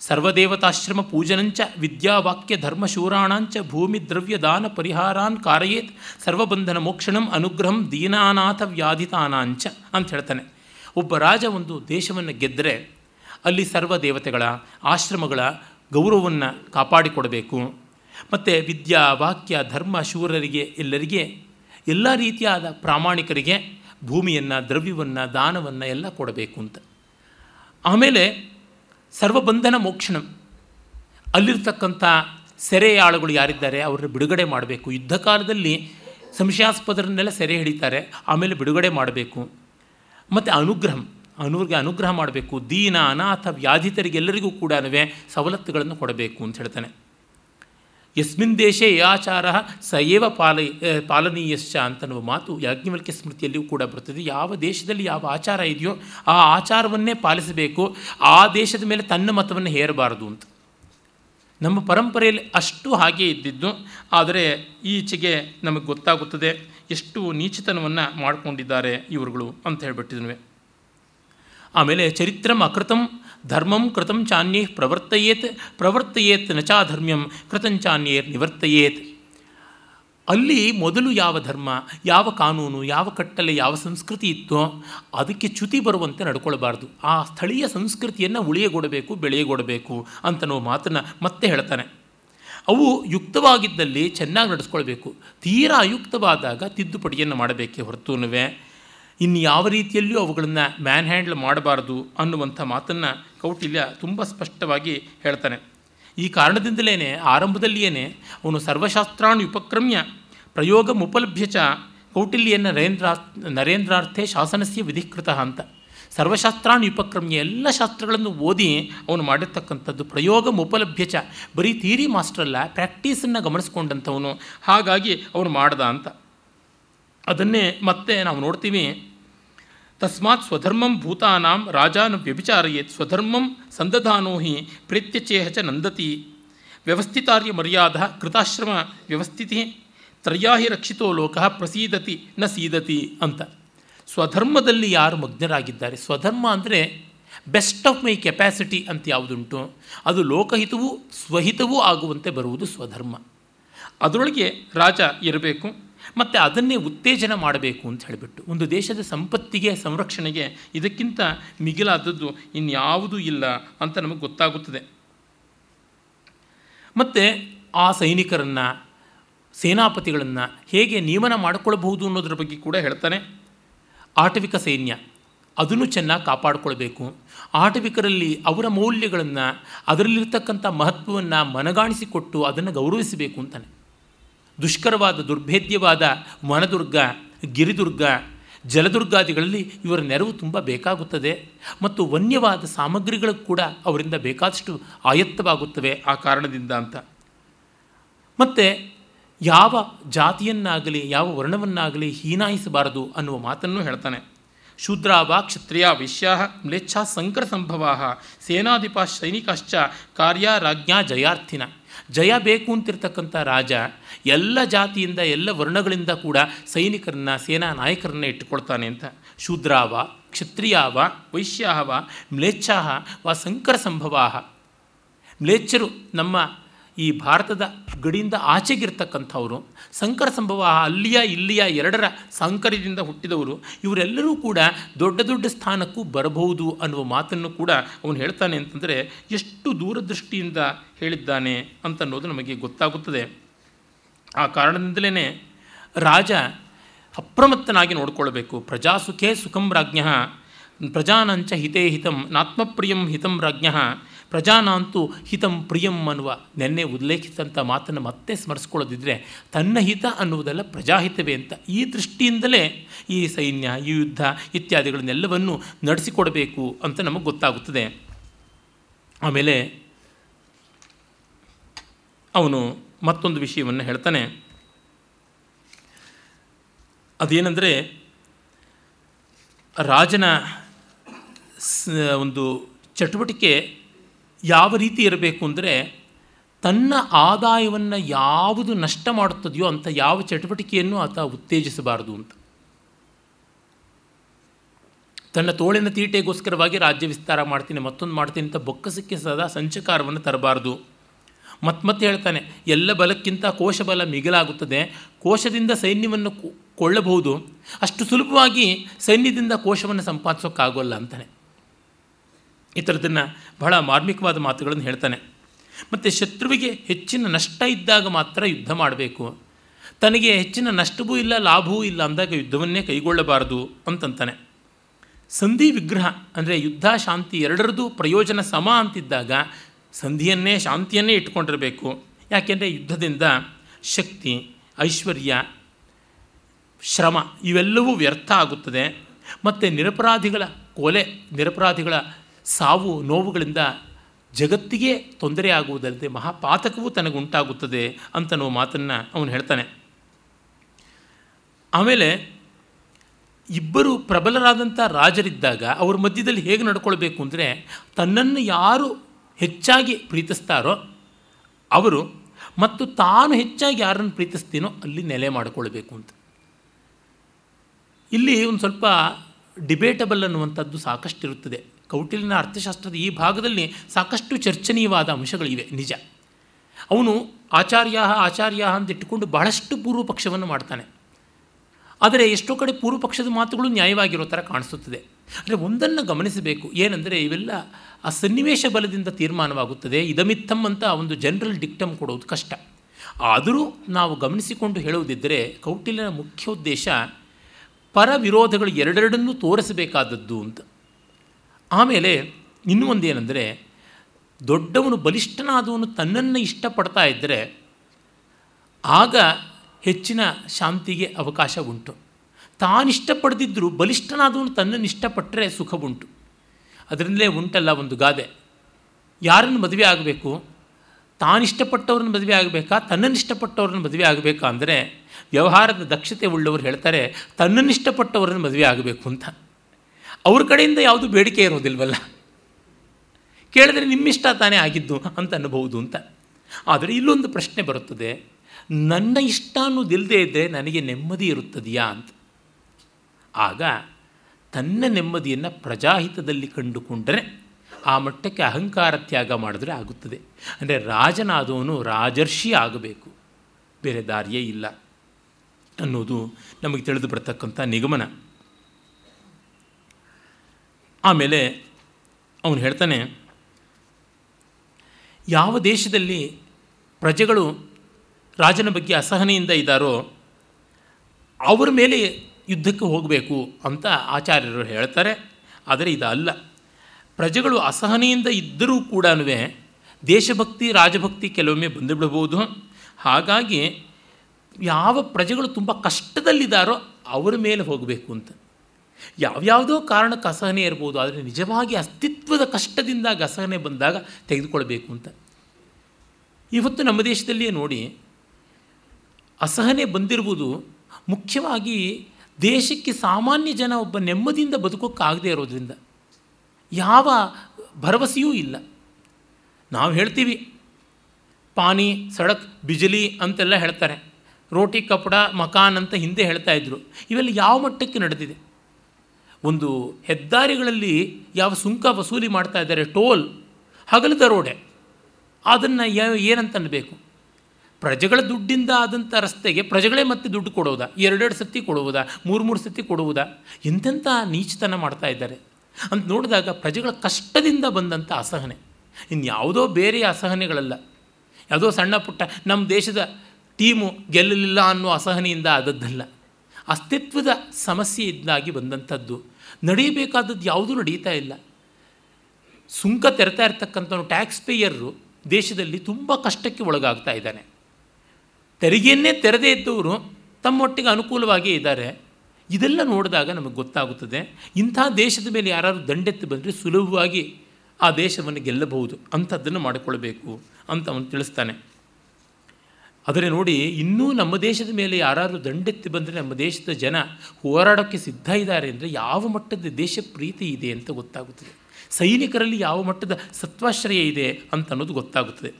ಸರ್ವದೇವತಾಶ್ರಮ ಪೂಜನಂಚ ವಿದ್ಯಾವಾಕ್ಯ ಧರ್ಮಶೂರಾಣಾಂಚ ಭೂಮಿ ದ್ರವ್ಯ ದಾನ ಪರಿಹಾರಾನ್ ಕಾರಯೇತ್ ಸರ್ವಬಂಧನ ಮೋಕ್ಷಣಂ ಅನುಗ್ರಹಂ ದೀನಾನಾಥ ವ್ಯಾಧಿತಾನಾಂಚ ಅಂತ ಹೇಳ್ತಾನೆ. ಒಬ್ಬ ರಾಜ ಒಂದು ದೇಶವನ್ನು ಗೆದ್ದರೆ ಅಲ್ಲಿ ಸರ್ವ ದೇವತೆಗಳ ಆಶ್ರಮಗಳ ಗೌರವವನ್ನು ಕಾಪಾಡಿಕೊಡಬೇಕು. ಮತ್ತು ವಿದ್ಯಾ, ವಾಕ್ಯ, ಧರ್ಮ, ಶೂರರಿಗೆ, ಎಲ್ಲರಿಗೆ, ಎಲ್ಲ ರೀತಿಯಾದ ಪ್ರಾಮಾಣಿಕರಿಗೆ ಭೂಮಿಯನ್ನು, ದ್ರವ್ಯವನ್ನು, ದಾನವನ್ನು ಎಲ್ಲ ಕೊಡಬೇಕು ಅಂತ. ಆಮೇಲೆ ಸರ್ವಬಂಧನ ಮೋಕ್ಷಣಂ. ಅಲ್ಲಿರ್ತಕ್ಕಂಥ ಸೆರೆಯಾಳುಗಳು ಯಾರಿದ್ದಾರೆ, ಅವ್ರನ್ನ ಬಿಡುಗಡೆ ಮಾಡಬೇಕು. ಯುದ್ಧ ಕಾಲದಲ್ಲಿ ಸಂಶಯಾಸ್ಪದರನ್ನೆಲ್ಲ ಸೆರೆ ಹಿಡಿತಾರೆ, ಆಮೇಲೆ ಬಿಡುಗಡೆ ಮಾಡಬೇಕು. ಮತ್ತು ಅನುಗ್ರಹಂ ಅನುವ್ರಿಗೆ ಅನುಗ್ರಹ ಮಾಡಬೇಕು. ದೀನ, ಅನಾಥ, ವ್ಯಾಧಿತರಿಗೆಲ್ಲರಿಗೂ ಕೂಡ ಸವಲತ್ತುಗಳನ್ನು ಕೊಡಬೇಕು ಅಂತ ಹೇಳ್ತಾನೆ. ಯಸ್ಮಿನ್ ದೇಶೇ ಆಚಾರ ಏವ ಪಾಲ ಪಾಲನೀಯಶ್ಚ ಅಂತನ್ನುವ ಮಾತು ಯಾಜ್ಞವಲ್ಕ್ಯ ಸ್ಮೃತಿಯಲ್ಲಿಯೂ ಕೂಡ ಬರ್ತದೆ ಯಾವ ದೇಶದಲ್ಲಿ ಯಾವ ಆಚಾರ ಇದೆಯೋ ಆ ಆಚಾರವನ್ನೇ ಪಾಲಿಸಬೇಕು. ಆ ದೇಶದ ಮೇಲೆ ತನ್ನ ಮತವನ್ನು ಹೇರಬಾರದು ಅಂತ. ನಮ್ಮ ಪರಂಪರೆಯಲ್ಲಿ ಅಷ್ಟು ಹಾಗೆ ಇದ್ದಿದ್ದು, ಆದರೆ ಈಚೆಗೆ ನಮಗೆ ಗೊತ್ತಾಗುತ್ತದೆ ಎಷ್ಟು ನೀಚಿತನವನ್ನು ಮಾಡಿಕೊಂಡಿದ್ದಾರೆ ಇವರುಗಳು ಅಂತ ಹೇಳ್ಬಿಟ್ಟಿದ್ವಿ ಆಮೇಲೆ ಚರಿತ್ರಂ ಅಕೃತಂ ಧರ್ಮಂ ಕೃತಂ ಚಾನ್ಯೇ ಪ್ರವರ್ತಯೇತ್ ಪ್ರವರ್ತಯೇತ್ ನಚಾಧರ್ಮ್ಯಂ ಕೃತಂಚಾನ್ಯೇರ್ ನಿವರ್ತಯೇತ್ ಅಲ್ಲಿ ಮೊದಲು ಯಾವ ಧರ್ಮ, ಯಾವ ಕಾನೂನು, ಯಾವ ಕಟ್ಟಲೆ, ಯಾವ ಸಂಸ್ಕೃತಿ ಇತ್ತೋ ಅದಕ್ಕೆ ಚ್ಯುತಿ ಬರುವಂತೆ ನಡ್ಕೊಳ್ಬಾರ್ದು. ಆ ಸ್ಥಳೀಯ ಸಂಸ್ಕೃತಿಯನ್ನು ಉಳಿಯಗೊಡಬೇಕು, ಬೆಳೆಯಗೊಡಬೇಕು ಅಂತನೋ ಮಾತನ್ನು ಮತ್ತೆ ಹೇಳ್ತಾನೆ. ಅವು ಯುಕ್ತವಾಗಿದ್ದಲ್ಲಿ ಚೆನ್ನಾಗಿ ನಡೆಸ್ಕೊಳ್ಬೇಕು. ತೀರಾ ಅಯುಕ್ತವಾದಾಗ ತಿದ್ದುಪಡಿಯನ್ನು ಮಾಡಬೇಕೇ ಹೊರತುನುವೆ. ಇನ್ನು ಯಾವ ರೀತಿಯಲ್ಲಿಯೂ ಅವುಗಳನ್ನು ಮ್ಯಾನ್ ಹ್ಯಾಂಡ್ಲ್ ಮಾಡಬಾರದು ಅನ್ನುವಂಥ ಮಾತನ್ನು ಕೌಟಿಲ್ಯ ತುಂಬ ಸ್ಪಷ್ಟವಾಗಿ ಹೇಳ್ತಾನೆ. ಈ ಕಾರಣದಿಂದಲೇ ಆರಂಭದಲ್ಲಿಯೇ ಅವನು ಸರ್ವಶಾಸ್ತ್ರಾಣು ಉಪಕ್ರಮ್ಯ ಪ್ರಯೋಗ ಮುಪಲಭ್ಯ ಕೌಟಿಲ್ಯನ ನರೇಂದ್ರ ನರೇಂದ್ರಾರ್ಥೆ ಶಾಸನಸ್ಯ ವಿಧಿಕೃತ ಅಂತ. ಸರ್ವಶಾಸ್ತ್ರಾಣು ಉಪಕ್ರಮ್ಯ ಎಲ್ಲ ಶಾಸ್ತ್ರಗಳನ್ನು ಓದಿ ಅವನು ಮಾಡಿರ್ತಕ್ಕಂಥದ್ದು ಪ್ರಯೋಗ ಮುಪಲಭ್ಯ ಚ. ಬರೀ ಥೀರಿ ಮಾಸ್ಟರ್ ಅಲ್ಲ ಪ್ರಾಕ್ಟೀಸನ್ನು ಗಮನಿಸ್ಕೊಂಡಂಥವನು. ಹಾಗಾಗಿ ಅವನು ಮಾಡ್ದ ಅಂತ. ಅದನ್ನೇ ಮತ್ತೆ ನಾವು ನೋಡ್ತೀವಿ. ತಸ್ಮಾತ್ ಸ್ವಧರ್ಮಂ ಭೂತಾನಾಂ ರಾಜಾನು ವ್ಯಭಿಚಾರಯೇತ್ ಸ್ವಧರ್ಮಂ ಸಂದಧಾನೋ ಹಿ ಪ್ರೇತ್ಯಚೇಹ ಚ ನಂದತಿ. ವ್ಯವಸ್ಥಿತಾರ್ಯ ಮರ್ಯಾದ ಕೃತಾಶ್ರಮ ವ್ಯವಸ್ಥಿತಿ, ತ್ರಯಾಹಿ ರಕ್ಷಿತೋ ಲೋಕ ಪ್ರಸೀದತಿ ನ ಸೀದತಿ ಅಂತ. ಸ್ವಧರ್ಮದಲ್ಲಿ ಯಾರು ಮಗ್ನರಾಗಿದ್ದಾರೆ? ಸ್ವಧರ್ಮ ಅಂದರೆ ಬೆಸ್ಟ್ ಆಫ್ ಮೈ ಕೆಪ್ಯಾಸಿಟಿ ಅಂತ ಯಾವುದುಂಟು? ಅದು ಲೋಕಹಿತವೂ, ಸ್ವಹಿತವೂ ಆಗುವಂತೆ ಬರುವುದು ಸ್ವಧರ್ಮ. ಅದರೊಳಗೆ ರಾಜ ಇರಬೇಕು. ಮತ್ತು ಅದನ್ನೇ ಉತ್ತೇಜನ ಮಾಡಬೇಕು ಅಂತ ಹೇಳಿಬಿಟ್ಟು ಒಂದು ದೇಶದ ಸಂಪತ್ತಿಗೆ ಸಂರಕ್ಷಣೆಗೆ ಇದಕ್ಕಿಂತ ಮಿಗಿಲಾದದ್ದು ಇನ್ಯಾವುದೂ ಇಲ್ಲ ಅಂತ ನಮಗೆ ಗೊತ್ತಾಗುತ್ತದೆ. ಮತ್ತು ಆ ಸೈನಿಕರನ್ನು, ಸೇನಾಪತಿಗಳನ್ನು ಹೇಗೆ ನಿಯಮನ ಮಾಡಿಕೊಳ್ಬಹುದು ಅನ್ನೋದ್ರ ಬಗ್ಗೆ ಕೂಡ ಹೇಳ್ತಾನೆ. ಆಟವಿಕ ಸೈನ್ಯ, ಅದನ್ನು ಚೆನ್ನಾಗಿ ಕಾಪಾಡಿಕೊಳ್ಬೇಕು. ಆಟವಿಕರಲ್ಲಿ ಅವರ ಮೌಲ್ಯಗಳನ್ನು, ಅದರಲ್ಲಿರ್ತಕ್ಕಂಥ ಮಹತ್ವವನ್ನು ಮನಗಾಣಿಸಿಕೊಟ್ಟು ಅದನ್ನು ಗೌರವಿಸಬೇಕು ಅಂತಾನೆ. ದುಷ್ಕರವಾದ, ದುರ್ಭೇದ್ಯವಾದ ವನದುರ್ಗ, ಗಿರಿದುರ್ಗ, ಜಲದುರ್ಗಾದಿಗಳಲ್ಲಿ ಇವರ ನೆರವು ತುಂಬ ಬೇಕಾಗುತ್ತದೆ ಮತ್ತು ವನ್ಯವಾದ ಸಾಮಗ್ರಿಗಳು ಕೂಡ ಅವರಿಂದ ಬೇಕಾದಷ್ಟು ಆಯತ್ತವಾಗುತ್ತವೆ ಆ ಕಾರಣದಿಂದ ಅಂತ. ಮತ್ತು ಯಾವ ಜಾತಿಯನ್ನಾಗಲಿ, ಯಾವ ವರ್ಣವನ್ನಾಗಲಿ ಹೀನಾಯಿಸಬಾರದು ಅನ್ನುವ ಮಾತನ್ನು ಹೇಳ್ತಾನೆ. ಶೂದ್ರ ವಾ ಕ್ಷತ್ರಿಯ ವೈಶ್ಯಾ ಮ್ಲೇಚ್ಛಾ ಸಂಕರ ಸಂಭವಾ ಸೇನಾಧಿಪ ಸೈನಿಕಾಶ್ಚ ಕಾರ್ಯ ರಾಜ್ಞಾ ಜಯಾರ್ಥಿನ. ಜಯ ಬೇಕು ಅಂತಿರ್ತಕ್ಕಂಥ ರಾಜ ಎಲ್ಲ ಜಾತಿಯಿಂದ, ಎಲ್ಲ ವರ್ಣಗಳಿಂದ ಕೂಡ ಸೈನಿಕರನ್ನ, ಸೇನಾ ನಾಯಕರನ್ನ ಇಟ್ಟುಕೊಳ್ತಾನೆ ಅಂತ. ಶೂದ್ರಾವ, ಕ್ಷತ್ರಿಯಾವ, ವೈಶ್ಯಾವ, ಮ್ಲೇಚ್ಛಾಹ, ವ ಸಂಕರ ಸಂಭವಾಹ. ಮ್ಲೇಚ್ಛರು ನಮ್ಮ ಈ ಭಾರತದ ಗಡಿಯಿಂದ ಆಚೆಗಿರ್ತಕ್ಕಂಥವರು, ಸಂಕರ ಸಂಭವ ಅಲ್ಲಿಯ ಇಲ್ಲಿಯ ಎರಡರ ಸಂಕರದಿಂದ ಹುಟ್ಟಿದವರು, ಇವರೆಲ್ಲರೂ ಕೂಡ ದೊಡ್ಡ ದೊಡ್ಡ ಸ್ಥಾನಕ್ಕೂ ಬರಬಹುದು ಅನ್ನುವ ಮಾತನ್ನು ಕೂಡ ಅವನು ಹೇಳ್ತಾನೆ ಅಂತಂದರೆ, ಎಷ್ಟು ದೂರದೃಷ್ಟಿಯಿಂದ ಹೇಳಿದ್ದಾನೆ ಅಂತನ್ನೋದು ನಮಗೆ ಗೊತ್ತಾಗುತ್ತದೆ. ಆ ಕಾರಣದಿಂದಲೇ ರಾಜ ಅಪ್ರಮತ್ತನಾಗಿ ನೋಡಿಕೊಳ್ಬೇಕು. ಪ್ರಜಾಸುಖೇ ಸುಖಂ ರಾಜ್ಞ ಪ್ರಜಾನಂಚ ಹಿತೇ ಹಿತಂ, ನಾತ್ಮಪ್ರಿಯಂ ಹಿತಂ ರಾಜ್ಞ ಪ್ರಜಾನಾಂತೂ ಹಿತಂ ಪ್ರಿಯಂ ಅನ್ನುವ ನೆನ್ನೆ ಉಲ್ಲೇಖಿಸಿದಂಥ ಮಾತನ್ನು ಮತ್ತೆ ಸ್ಮರಿಸ್ಕೊಳ್ಳೋದಿದ್ರೆ ತನ್ನ ಹಿತ ಅನ್ನುವುದೆಲ್ಲ ಪ್ರಜಾಹಿತವೇ ಅಂತ ಈ ದೃಷ್ಟಿಯಿಂದಲೇ ಈ ಸೈನ್ಯ, ಈ ಯುದ್ಧ ಇತ್ಯಾದಿಗಳನ್ನೆಲ್ಲವನ್ನು ನಡೆಸಿಕೊಡಬೇಕು ಅಂತ ನಮಗೆ ಗೊತ್ತಾಗುತ್ತದೆ. ಆಮೇಲೆ ಅವನು ಮತ್ತೊಂದು ವಿಷಯವನ್ನು ಹೇಳ್ತಾನೆ. ಅದೇನೆಂದರೆ ರಾಜನ ಒಂದು ಚಟುವಟಿಕೆ ಯಾವ ರೀತಿ ಇರಬೇಕು ಅಂದರೆ ತನ್ನ ಆದಾಯವನ್ನು ಯಾವುದು ನಷ್ಟ ಮಾಡುತ್ತದೆಯೋ ಅಂಥ ಯಾವ ಚಟುವಟಿಕೆಯನ್ನು ಆತ ಉತ್ತೇಜಿಸಬಾರದು ಅಂತ. ತನ್ನ ತೋಳಿನ ತೀಟೆಗೋಸ್ಕರವಾಗಿ ರಾಜ್ಯ ವಿಸ್ತಾರ ಮಾಡ್ತೀನಿ, ಮತ್ತೊಂದು ಮಾಡ್ತೀನಿ ಅಂತ ಬೊಕ್ಕಸಕ್ಕೆ ಸದಾ ಸಂಚಕಾರವನ್ನು ತರಬಾರ್ದು. ಮತ್ತೆ ಮತ್ತೆ ಹೇಳ್ತಾನೆ, ಎಲ್ಲ ಬಲಕ್ಕಿಂತ ಕೋಶ ಬಲ ಮಿಗಿಲಾಗುತ್ತದೆ. ಕೋಶದಿಂದ ಸೈನ್ಯವನ್ನು ಕೊಳ್ಳಬಹುದು. ಅಷ್ಟು ಸುಲಭವಾಗಿ ಸೈನ್ಯದಿಂದ ಕೋಶವನ್ನು ಸಂಪಾದಿಸೋಕ್ಕಾಗೋಲ್ಲ ಅಂತಾನೆ. ಈ ಥರದನ್ನು ಬಹಳ ಮಾರ್ಮಿಕವಾದ ಮಾತುಗಳನ್ನು ಹೇಳ್ತಾನೆ. ಮತ್ತು ಶತ್ರುವಿಗೆ ಹೆಚ್ಚಿನ ನಷ್ಟ ಇದ್ದಾಗ ಮಾತ್ರ ಯುದ್ಧ ಮಾಡಬೇಕು. ತನಗೆ ಹೆಚ್ಚಿನ ನಷ್ಟವೂ ಇಲ್ಲ, ಲಾಭವೂ ಇಲ್ಲ ಅಂದಾಗ ಯುದ್ಧವನ್ನೇ ಕೈಗೊಳ್ಳಬಾರದು ಅಂತಂತಾನೆ. ಸಂಧಿ ವಿಗ್ರಹ ಅಂದರೆ ಯುದ್ಧ ಶಾಂತಿ ಎರಡರದ್ದು ಪ್ರಯೋಜನ ಸಮ ಅಂತಿದ್ದಾಗ ಸಂಧಿಯನ್ನೇ, ಶಾಂತಿಯನ್ನೇ ಇಟ್ಕೊಂಡಿರಬೇಕು. ಯಾಕೆಂದರೆ ಯುದ್ಧದಿಂದ ಶಕ್ತಿ, ಐಶ್ವರ್ಯ, ಶ್ರಮ ಇವೆಲ್ಲವೂ ವ್ಯರ್ಥ ಆಗುತ್ತದೆ. ಮತ್ತು ನಿರಪರಾಧಿಗಳ ಕೊಲೆ, ನಿರಪರಾಧಿಗಳ ಸಾವು, ನೋವುಗಳಿಂದ ಜಗತ್ತಿಗೆ ತೊಂದರೆ ಆಗುವುದಲ್ಲದೆ ಮಹಾಪಾತಕವೂ ತನಗುಂಟಾಗುತ್ತದೆ ಅಂತನೋ ಮಾತನ್ನು ಅವನು ಹೇಳ್ತಾನೆ. ಆಮೇಲೆ ಇಬ್ಬರು ಪ್ರಬಲರಾದಂಥ ರಾಜರಿದ್ದಾಗ ಅವ್ರ ಮಧ್ಯದಲ್ಲಿ ಹೇಗೆ ನಡ್ಕೊಳ್ಬೇಕು ಅಂದರೆ ತನ್ನನ್ನು ಯಾರು ಹೆಚ್ಚಾಗಿ ಪ್ರೀತಿಸ್ತಾರೋ ಅವರು, ಮತ್ತು ತಾನು ಹೆಚ್ಚಾಗಿ ಯಾರನ್ನು ಪ್ರೀತಿಸ್ತೀನೋ ಅಲ್ಲಿ ನೆಲೆ ಮಾಡಿಕೊಳ್ಬೇಕು ಅಂತ. ಇಲ್ಲಿ ಒಂದು ಸ್ವಲ್ಪ ಡಿಬೇಟಬಲ್ ಅನ್ನುವಂಥದ್ದು ಸಾಕಷ್ಟು ಇರುತ್ತದೆ ಕೌಟಿಲ್ಯನ ಅರ್ಥಶಾಸ್ತ್ರದ ಈ ಭಾಗದಲ್ಲಿ ಸಾಕಷ್ಟು ಚರ್ಚನೀಯವಾದ ಅಂಶಗಳಿವೆ, ನಿಜ. ಅವನು ಆಚಾರ್ಯ ಆಚಾರ್ಯ ಅಂತ ಇಟ್ಟುಕೊಂಡು ಬಹಳಷ್ಟು ಪೂರ್ವ ಪಕ್ಷವನ್ನು ಮಾಡ್ತಾನೆ. ಆದರೆ ಎಷ್ಟೋ ಕಡೆ ಪೂರ್ವ ಪಕ್ಷದ ಮಾತುಗಳು ನ್ಯಾಯವಾಗಿರೋ ಥರ ಕಾಣಿಸುತ್ತದೆ. ಅಂದರೆ ಒಂದನ್ನು ಗಮನಿಸಬೇಕು. ಏನಂದರೆ ಇವೆಲ್ಲ ಆ ಸನ್ನಿವೇಶ ಬಲದಿಂದ ತೀರ್ಮಾನವಾಗುತ್ತದೆ. ಇದಮಿತ್ತಮ್ ಅಂತ ಒಂದು ಜನರಲ್ ಡಿಕ್ಟಮ್ ಕೊಡೋದು ಕಷ್ಟ. ಆದರೂ ನಾವು ಗಮನಿಸಿಕೊಂಡು ಹೇಳುವುದಿದ್ದರೆ ಕೌಟಿಲ್ಯನ ಮುಖ್ಯ ಉದ್ದೇಶ ಪರ ವಿರೋಧಗಳು ಎರಡೆರಡನ್ನೂ ತೋರಿಸಬೇಕಾದದ್ದು ಅಂತ. ಆಮೇಲೆ ಇನ್ನೂ ಒಂದೇನೆಂದರೆ ದೊಡ್ಡವನು ಬಲಿಷ್ಠನಾದವನು ತನ್ನನ್ನು ಇಷ್ಟಪಡ್ತಾ ಇದ್ದರೆ ಆಗ ಹೆಚ್ಚಿನ ಶಾಂತಿಗೆ ಅವಕಾಶ ಉಂಟು. ತಾನಿಷ್ಟಪಡದಿದ್ದರೂ ಬಲಿಷ್ಠನಾದವನು ತನ್ನನ್ನು ಇಷ್ಟಪಟ್ಟರೆ ಉಂಟು. ಅದರಿಂದಲೇ ಉಂಟಲ್ಲ ಒಂದು ಗಾದೆ. ಯಾರನ್ನು ಮದುವೆ ಆಗಬೇಕು? ತಾನಿಷ್ಟಪಟ್ಟವ್ರನ್ನ ಮದುವೆ ಆಗಬೇಕಾ? ತನ್ನನ್ನು ಇಷ್ಟಪಟ್ಟವ್ರನ್ನ ಮದುವೆ ಆಗಬೇಕಾ? ಅಂದರೆ ವ್ಯವಹಾರದ ದಕ್ಷತೆ ಉಳ್ಳವರು ಹೇಳ್ತಾರೆ, ತನ್ನನ್ನು ಇಷ್ಟಪಟ್ಟವ್ರನ್ನ ಮದುವೆ ಆಗಬೇಕು ಅಂತ. ಅವ್ರ ಕಡೆಯಿಂದ ಯಾವುದು ಬೇಡಿಕೆ ಇರೋದಿಲ್ವಲ್ಲ? ಕೇಳಿದ್ರೆ ನಿಮ್ಮಿಷ್ಟ ತಾನೇ ಆಗಿದ್ದು ಅಂತ ಅನ್ನಬಹುದು ಅಂತ. ಆದರೆ ಇಲ್ಲೊಂದು ಪ್ರಶ್ನೆ ಬರುತ್ತದೆ, ನನ್ನ ಇಷ್ಟ ಅನ್ನೋದಿಲ್ಲದೆ ಇದ್ದರೆ ನನಗೆ ನೆಮ್ಮದಿ ಇರುತ್ತದೆಯಾ ಅಂತ. ಆಗ ತನ್ನ ನೆಮ್ಮದಿಯನ್ನು ಪ್ರಜಾಹಿತದಲ್ಲಿ ಕಂಡುಕೊಂಡರೆ ಆ ಮಟ್ಟಕ್ಕೆ ಅಹಂಕಾರ ತ್ಯಾಗ ಮಾಡಿದ್ರೆ ಆಗುತ್ತದೆ. ಅಂದರೆ ರಾಜನಾದವನು ರಾಜರ್ಷಿ ಆಗಬೇಕು. ಬೇರೆ ದಾರಿಯೇ ಇಲ್ಲ ಅನ್ನೋದು ನಮಗೆ ತಿಳಿದು ಬರ್ತಕ್ಕಂಥ ನಿಗಮನ. ಆಮೇಲೆ ಅವನು ಹೇಳ್ತಾನೆ, ಯಾವ ದೇಶದಲ್ಲಿ ಪ್ರಜೆಗಳು ರಾಜನ ಬಗ್ಗೆ ಅಸಹನೆಯಿಂದ ಇದ್ದಾರೋ, ಅವರ ಮೇಲೆ ಯುದ್ಧಕ್ಕೆ ಹೋಗಬೇಕು ಅಂತ ಆಚಾರ್ಯರು ಹೇಳ್ತಾರೆ. ಆದರೆ ಇದಲ್ಲ. ಪ್ರಜೆಗಳು ಅಸಹನೆಯಿಂದ ಇದ್ದರೂ ಕೂಡ ದೇಶಭಕ್ತಿ, ರಾಜಭಕ್ತಿ ಕೆಲವೊಮ್ಮೆ ಬಂದುಬಿಡಬಹುದು. ಹಾಗಾಗಿ ಯಾವ ಪ್ರಜೆಗಳು ತುಂಬ ಕಷ್ಟದಲ್ಲಿದ್ದಾರೋ ಅವರ ಮೇಲೆ ಹೋಗಬೇಕು ಅಂತ. ಯಾವ್ಯಾವುದೋ ಕಾರಣಕ್ಕೆ ಅಸಹನೆ ಇರ್ಬೋದು ಆದರೆ ನಿಜವಾಗಿ ಅಸ್ತಿತ್ವದ ಕಷ್ಟದಿಂದಾಗ ಅಸಹನೆ ಬಂದಾಗ ತೆಗೆದುಕೊಳ್ಬೇಕು ಅಂತ. ಇವತ್ತು ನಮ್ಮ ದೇಶದಲ್ಲಿಯೇ ನೋಡಿ, ಅಸಹನೆ ಬಂದಿರುವುದು ಮುಖ್ಯವಾಗಿ ದೇಶಕ್ಕೆ ಸಾಮಾನ್ಯ ಜನ ಒಬ್ಬ ನೆಮ್ಮದಿಯಿಂದ ಬದುಕೋಕ್ಕಾಗದೇ ಇರೋದ್ರಿಂದ ಯಾವ ಭರವಸೆಯೂ ಇಲ್ಲ. ನಾವು ಹೇಳ್ತೀವಿ, ಪಾನಿ, ಸಡಕ್, ಬಿಜಲಿ ಅಂತೆಲ್ಲ ಹೇಳ್ತಾರೆ. ರೋಟಿ, ಕಪಡ, ಮಕಾನ್ ಅಂತ ಹಿಂದೆ ಹೇಳ್ತಾ ಇದ್ರು. ಇವೆಲ್ಲ ಯಾವ ಮಟ್ಟಕ್ಕೆ ನಡೆದಿದೆ? ಒಂದು ಹೆದ್ದಾರಿಗಳಲ್ಲಿ ಯಾವ ಸುಂಕ ವಸೂಲಿ ಮಾಡ್ತಾ ಇದ್ದಾರೆ, ಟೋಲ್, ಹಗಲದ ರೋಡೆ. ಅದನ್ನು ಯಾವ ಏನಂತ ಅನ್ನಬೇಕು ಪ್ರಜೆಗಳ ದುಡ್ಡಿಂದ ಆದಂಥ ರಸ್ತೆಗೆ ಪ್ರಜೆಗಳೇ ಮತ್ತೆ ದುಡ್ಡು ಕೊಡುವುದಾ? ಎರಡೆರಡು ಸತಿ ಕೊಡುವುದಾ? ಮೂರು ಮೂರು ಸತಿ ಕೊಡುವುದಾ? ಎಂತೆಂಥ ನೀಚತನ ಮಾಡ್ತಾ ಇದ್ದಾರೆ. ಅಂತ ನೋಡಿದಾಗ ಪ್ರಜೆಗಳ ಕಷ್ಟದಿಂದ ಬಂದಂಥ ಅಸಹನೆ. ಇನ್ಯಾವುದೋ ಬೇರೆ ಅಸಹನೆಗಳಲ್ಲ. ಯಾವುದೋ ಸಣ್ಣ ಪುಟ್ಟ ನಮ್ಮ ದೇಶದ ಟೀಮು ಗೆಲ್ಲಲಿಲ್ಲ ಅನ್ನೋ ಅಸಹನೆಯಿಂದ ಆದದ್ದಲ್ಲ. ಅಸ್ತಿತ್ವದ ಸಮಸ್ಯೆಯಿಂದಾಗಿ ಬಂದಂಥದ್ದು. ನಡೆಯಬೇಕಾದದ್ದು ಯಾವುದೂ ನಡೀತಾ ಇಲ್ಲ. ಸುಂಕ ತೆರತಾ ಇರ್ತಕ್ಕಂಥ ಟ್ಯಾಕ್ಸ್ ಪೇಯರು ದೇಶದಲ್ಲಿ ತುಂಬ ಕಷ್ಟಕ್ಕೆ ಒಳಗಾಗ್ತಾ ಇದ್ದಾನೆ ತೆರಿಗೆಯನ್ನೇ ತೆರೆದೇ ಇದ್ದವರು ತಮ್ಮೊಟ್ಟಿಗೆ ಅನುಕೂಲವಾಗಿ ಇದ್ದಾರೆ. ಇದೆಲ್ಲ ನೋಡಿದಾಗ ನಮಗೆ ಗೊತ್ತಾಗುತ್ತದೆ. ಇಂಥ ದೇಶದ ಮೇಲೆ ಯಾರಾದರೂ ದಂಡೆತ್ತಿ ಬಂದರೆ ಸುಲಭವಾಗಿ ಆ ದೇಶವನ್ನು ಗೆಲ್ಲಬಹುದು ಅಂಥದ್ದನ್ನು ಮಾಡಿಕೊಳ್ಬೇಕು ಅಂತ ಅವನು ತಿಳಿಸ್ತಾನೆ. ಆದರೆ ನೋಡಿ, ಇನ್ನೂ ನಮ್ಮ ದೇಶದ ಮೇಲೆ ಯಾರಾದರೂ ದಂಡೆತ್ತಿ ಬಂದರೆ ನಮ್ಮ ದೇಶದ ಜನ ಹೋರಾಡೋಕ್ಕೆ ಸಿದ್ಧ ಇದ್ದಾರೆ ಅಂದರೆ ಯಾವ ಮಟ್ಟದ ದೇಶ ಪ್ರೀತಿ ಇದೆ ಅಂತ ಗೊತ್ತಾಗುತ್ತದೆ. ಸೈನಿಕರಲ್ಲಿ ಯಾವ ಮಟ್ಟದ ಸತ್ವಾಶ್ರಯ ಇದೆ ಅಂತ ಅನ್ನೋದು ಗೊತ್ತಾಗುತ್ತದೆ.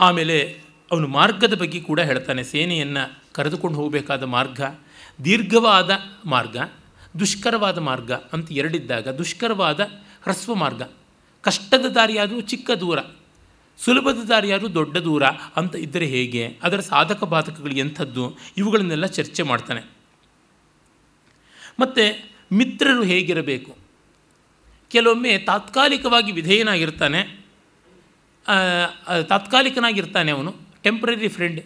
ಆಮೇಲೆ ಅವನು ಮಾರ್ಗದ ಬಗ್ಗೆ ಕೂಡ ಹೇಳ್ತಾನೆ. ಸೇನೆಯನ್ನು ಕರೆದುಕೊಂಡು ಹೋಗಬೇಕಾದ ಮಾರ್ಗ, ದೀರ್ಘವಾದ ಮಾರ್ಗ, ದುಷ್ಕರವಾದ ಮಾರ್ಗ ಅಂತ ಎರಡಿದ್ದಾಗ ದುಷ್ಕರವಾದ ಹ್ರಸ್ವ ಮಾರ್ಗ. ಕಷ್ಟದ ದಾರಿಯಾದರೂ ಚಿಕ್ಕ ದೂರ, ಸುಲಭದ ದಾರಿಯಾದರೂ ದೊಡ್ಡ ದೂರ ಅಂತ ಇದ್ದರೆ ಹೇಗೆ? ಅದರ ಸಾಧಕ ಬಾಧಕಗಳು ಎಂಥದ್ದು? ಇವುಗಳನ್ನೆಲ್ಲ ಚರ್ಚೆ ಮಾಡ್ತಾನೆ. ಮತ್ತು ಮಿತ್ರರು ಹೇಗಿರಬೇಕು? ಕೆಲವೊಮ್ಮೆ ತಾತ್ಕಾಲಿಕವಾಗಿ ವಿಧೇಯನಾಗಿರ್ತಾನೆ. ತಾತ್ಕಾಲಿಕನಾಗಿರ್ತಾನೆ ಅವನು. Temporary friend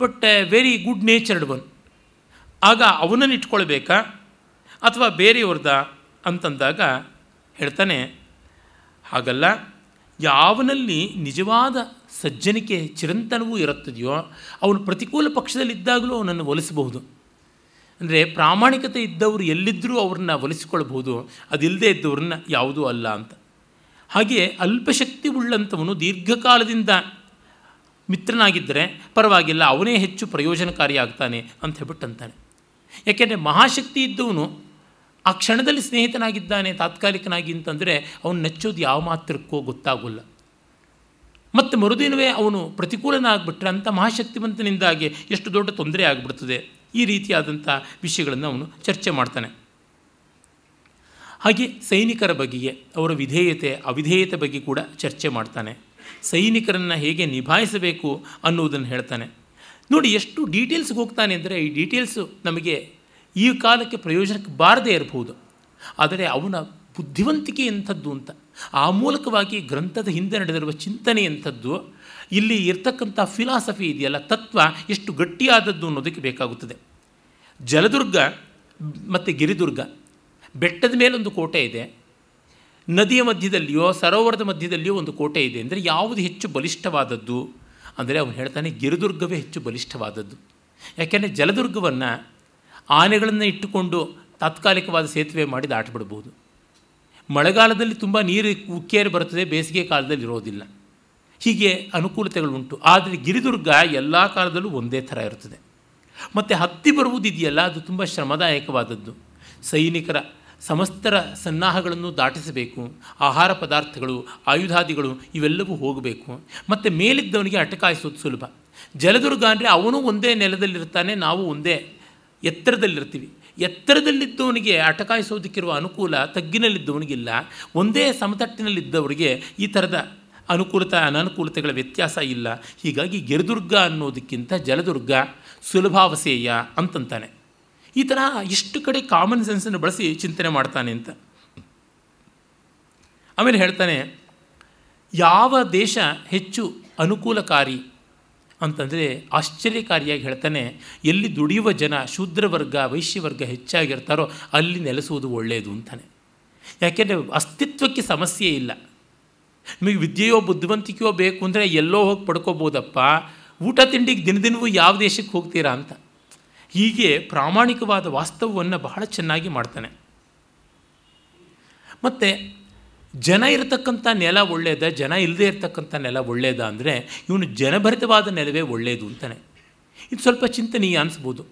but very good natured one ಆಗ ಅವನನ್ನು ಇಟ್ಕೊಳ್ಬೇಕಾ? ಅಥವಾ ಬೇರೆಯವ್ರದ ಅಂತಂದಾಗ ಹೇಳ್ತಾನೆ, ಹಾಗಲ್ಲ, ಯಾವನಲ್ಲಿ ನಿಜವಾದ ಸಜ್ಜನಿಕೆ ಚಿರಂತನವೂ ಇರುತ್ತದೆಯೋ, ಅವನು ಪ್ರತಿಕೂಲ ಪಕ್ಷದಲ್ಲಿದ್ದಾಗಲೂ ಅವನನ್ನು ಒಲಿಸಬಹುದು. ಅಂದರೆ ಪ್ರಾಮಾಣಿಕತೆ ಇದ್ದವರು ಎಲ್ಲಿದ್ದರೂ ಅವ್ರನ್ನ ಒಲಿಸಿಕೊಳ್ಬಹುದು ಅದಿಲ್ಲದೆ ಇದ್ದವ್ರನ್ನ ಯಾವುದೂ ಅಲ್ಲ ಅಂತ. ಹಾಗೆ ಅಲ್ಪಶಕ್ತಿ ಉಳ್ಳಂಥವನು ದೀರ್ಘಕಾಲದಿಂದ ಮಿತ್ರನಾಗಿದ್ದರೆ ಪರವಾಗಿಲ್ಲ, ಅವನೇ ಹೆಚ್ಚು ಪ್ರಯೋಜನಕಾರಿಯಾಗ್ತಾನೆ ಅಂತ ಹೇಳ್ಬಿಟ್ಟು ಅಂತಾನೆ ಯಾಕೆಂದರೆ ಮಹಾಶಕ್ತಿ ಇದ್ದವನು ಆ ಕ್ಷಣದಲ್ಲಿ ಸ್ನೇಹಿತನಾಗಿದ್ದಾನೆ, ತಾತ್ಕಾಲಿಕನಾಗಿ ಅಂತಂದರೆ ಅವನು ನೆಚ್ಚೋದು ಯಾವ ಮಾತ್ರಕ್ಕೋ ಗೊತ್ತಾಗೋಲ್ಲ. ಮತ್ತು ಮರುದಿನವೇ ಅವನು ಪ್ರತಿಕೂಲನಾಗ್ಬಿಟ್ರೆ ಅಂಥ ಮಹಾಶಕ್ತಿವಂತನಿಂದಾಗಿ ಎಷ್ಟು ದೊಡ್ಡ ತೊಂದರೆ ಆಗಿಬಿಡ್ತದೆ. ಈ ರೀತಿಯಾದಂಥ ವಿಷಯಗಳನ್ನು ಅವನು ಚರ್ಚೆ ಮಾಡ್ತಾನೆ. ಹಾಗೆ ಸೈನಿಕರ ಬಗೆಗೆ, ಅವರ ವಿಧೇಯತೆ, ಅವಿಧೇಯತೆ ಬಗ್ಗೆ ಕೂಡ ಚರ್ಚೆ ಮಾಡ್ತಾನೆ. ಸೈನಿಕರನ್ನು ಹೇಗೆ ನಿಭಾಯಿಸಬೇಕು ಅನ್ನುವುದನ್ನು ಹೇಳ್ತಾನೆ. ನೋಡಿ, ಎಷ್ಟು ಡೀಟೇಲ್ಸ್ಗೆ ಹೋಗ್ತಾನೆ ಅಂದರೆ ಈ ಡೀಟೇಲ್ಸು ನಮಗೆ ಈ ಕಾಲಕ್ಕೆ ಪ್ರಯೋಜನಕ್ಕೆ ಬಾರದೇ ಇರಬಹುದು. ಆದರೆ ಅವನ ಬುದ್ಧಿವಂತಿಕೆ ಎಂಥದ್ದು ಅಂತ, ಆ ಮೂಲಕವಾಗಿ ಗ್ರಂಥದ ಹಿಂದೆ ನಡೆದಿರುವ ಚಿಂತನೆ ಎಂಥದ್ದು, ಇಲ್ಲಿ ಇರ್ತಕ್ಕಂಥ ಫಿಲಾಸಫಿ ಇದೆಯಲ್ಲ, ತತ್ವ ಎಷ್ಟು ಗಟ್ಟಿಯಾದದ್ದು ಅನ್ನೋದಕ್ಕೆ ಬೇಕಾಗುತ್ತದೆ. ಜಲದುರ್ಗ ಮತ್ತು ಗಿರಿದುರ್ಗ, ಬೆಟ್ಟದ ಮೇಲೊಂದು ಕೋಟೆ ಇದೆ. ನದಿಯ ಮಧ್ಯದಲ್ಲಿಯೋ, ಸರೋವರದ ಮಧ್ಯದಲ್ಲಿಯೋ ಒಂದು ಕೋಟೆ ಇದೆ. ಅಂದರೆ ಯಾವುದು ಹೆಚ್ಚು ಬಲಿಷ್ಠವಾದದ್ದು? ಅಂದರೆ ಅವನು ಹೇಳ್ತಾನೆ, ಗಿರಿದುರ್ಗವೇ ಹೆಚ್ಚು ಬಲಿಷ್ಠವಾದದ್ದು. ಯಾಕೆಂದರೆ ಜಲದುರ್ಗವನ್ನು ಆನೆಗಳನ್ನು ಇಟ್ಟುಕೊಂಡು ತಾತ್ಕಾಲಿಕವಾದ ಸೇತುವೆ ಮಾಡಿ ದಾಟಿಬಿಡ್ಬೋದು. ಮಳೆಗಾಲದಲ್ಲಿ ತುಂಬ ನೀರು ಉಕ್ಕೇರಿ ಬರುತ್ತದೆ, ಬೇಸಿಗೆ ಕಾಲದಲ್ಲಿ ಇರೋದಿಲ್ಲ. ಹೀಗೆ ಅನುಕೂಲತೆಗಳುಂಟು. ಆದರೆ ಗಿರಿದುರ್ಗ ಎಲ್ಲ ಕಾಲದಲ್ಲೂ ಒಂದೇ ಥರ ಇರುತ್ತದೆ. ಮತ್ತು ಹತ್ತಿ ಬರುವುದಿದೆಯಲ್ಲ, ಅದು ತುಂಬ ಶ್ರಮದಾಯಕವಾದದ್ದು. ಸೈನಿಕರ ಸಮಸ್ತರ ಸನ್ನಾಹಗಳನ್ನು ದಾಟಿಸಬೇಕು. ಆಹಾರ ಪದಾರ್ಥಗಳು, ಆಯುಧಾದಿಗಳು ಇವೆಲ್ಲವೂ ಹೋಗಬೇಕು. ಮತ್ತು ಮೇಲಿದ್ದವನಿಗೆ ಅಟಕಾಯಿಸೋದು ಸುಲಭ. ಜಲದುರ್ಗ ಅಂದರೆ ಅವನು ಒಂದೇ ನೆಲದಲ್ಲಿರ್ತಾನೆ, ನಾವು ಒಂದೇ ಎತ್ತರದಲ್ಲಿರ್ತೀವಿ. ಎತ್ತರದಲ್ಲಿದ್ದವನಿಗೆ ಅಟಕಾಯಿಸೋದಕ್ಕಿರುವ ಅನುಕೂಲ ತಗ್ಗಿನಲ್ಲಿದ್ದವನಿಗಿಲ್ಲ. ಒಂದೇ ಸಮತಟ್ಟಿನಲ್ಲಿದ್ದವರಿಗೆ ಈ ಥರದ ಅನುಕೂಲತೆ, ಅನನುಕೂಲತೆಗಳ ವ್ಯತ್ಯಾಸ ಇಲ್ಲ. ಹೀಗಾಗಿ ಗಿರಿದುರ್ಗ ಅನ್ನೋದಕ್ಕಿಂತ ಜಲದುರ್ಗ ಸುಲಭಾವಸೇಯ ಅಂತಂತಾನೆ. ಈ ಥರ ಇಷ್ಟು ಕಡೆ ಕಾಮನ್ ಸೆನ್ಸನ್ನು ಬಳಸಿ ಚಿಂತನೆ ಮಾಡ್ತಾನೆ ಅಂತ. ಆಮೇಲೆ ಹೇಳ್ತಾನೆ, ಯಾವ ದೇಶ ಹೆಚ್ಚು ಅನುಕೂಲಕಾರಿ ಅಂತಂದರೆ ಆಶ್ಚರ್ಯಕಾರಿಯಾಗಿ ಹೇಳ್ತಾನೆ, ಎಲ್ಲಿ ದುಡಿಯುವ ಜನ ಶೂದ್ರವರ್ಗ ವೈಶ್ಯವರ್ಗ ಹೆಚ್ಚಾಗಿರ್ತಾರೋ ಅಲ್ಲಿ ನೆಲೆಸುವುದು ಒಳ್ಳೆಯದು ಅಂತಾನೆ. ಯಾಕೆಂದರೆ ಅಸ್ತಿತ್ವಕ್ಕೆ ಸಮಸ್ಯೆ ಇಲ್ಲ. ನಿಮಗೆ ವಿದ್ಯೆಯೋ, ಬುದ್ಧಿವಂತಿಕೆಯೋ ಬೇಕು ಅಂದರೆ ಎಲ್ಲೋ ಹೋಗಿ ಪಡ್ಕೋಬೋದಪ್ಪ. ಊಟ ತಿಂಡಿಗೆ ದಿನ ದಿನವೂ ಯಾವ ದೇಶಕ್ಕೆ ಹೋಗ್ತೀರಾ ಅಂತ. ಹೀಗೆ ಪ್ರಾಮಾಣಿಕವಾದ ವಾಸ್ತವವನ್ನು ಬಹಳ ಚೆನ್ನಾಗಿ ಮಾಡ್ತಾನೆ. ಮತ್ತು ಜನ ಇರತಕ್ಕಂಥ ನೆಲ ಒಳ್ಳೆಯದ ಜನ ಇಲ್ಲದೇ ಇರತಕ್ಕಂಥ ನೆಲ ಒಳ್ಳೆಯದ ಅಂದರೆ ಇವನು ಜನಭರಿತವಾದ ನೆಲವೇ ಒಳ್ಳೆಯದು ಅಂತಾನೆ. ಇದು ಸ್ವಲ್ಪ ಚಿಂತನೀಯ ಅನಿಸ್ಬೋದು.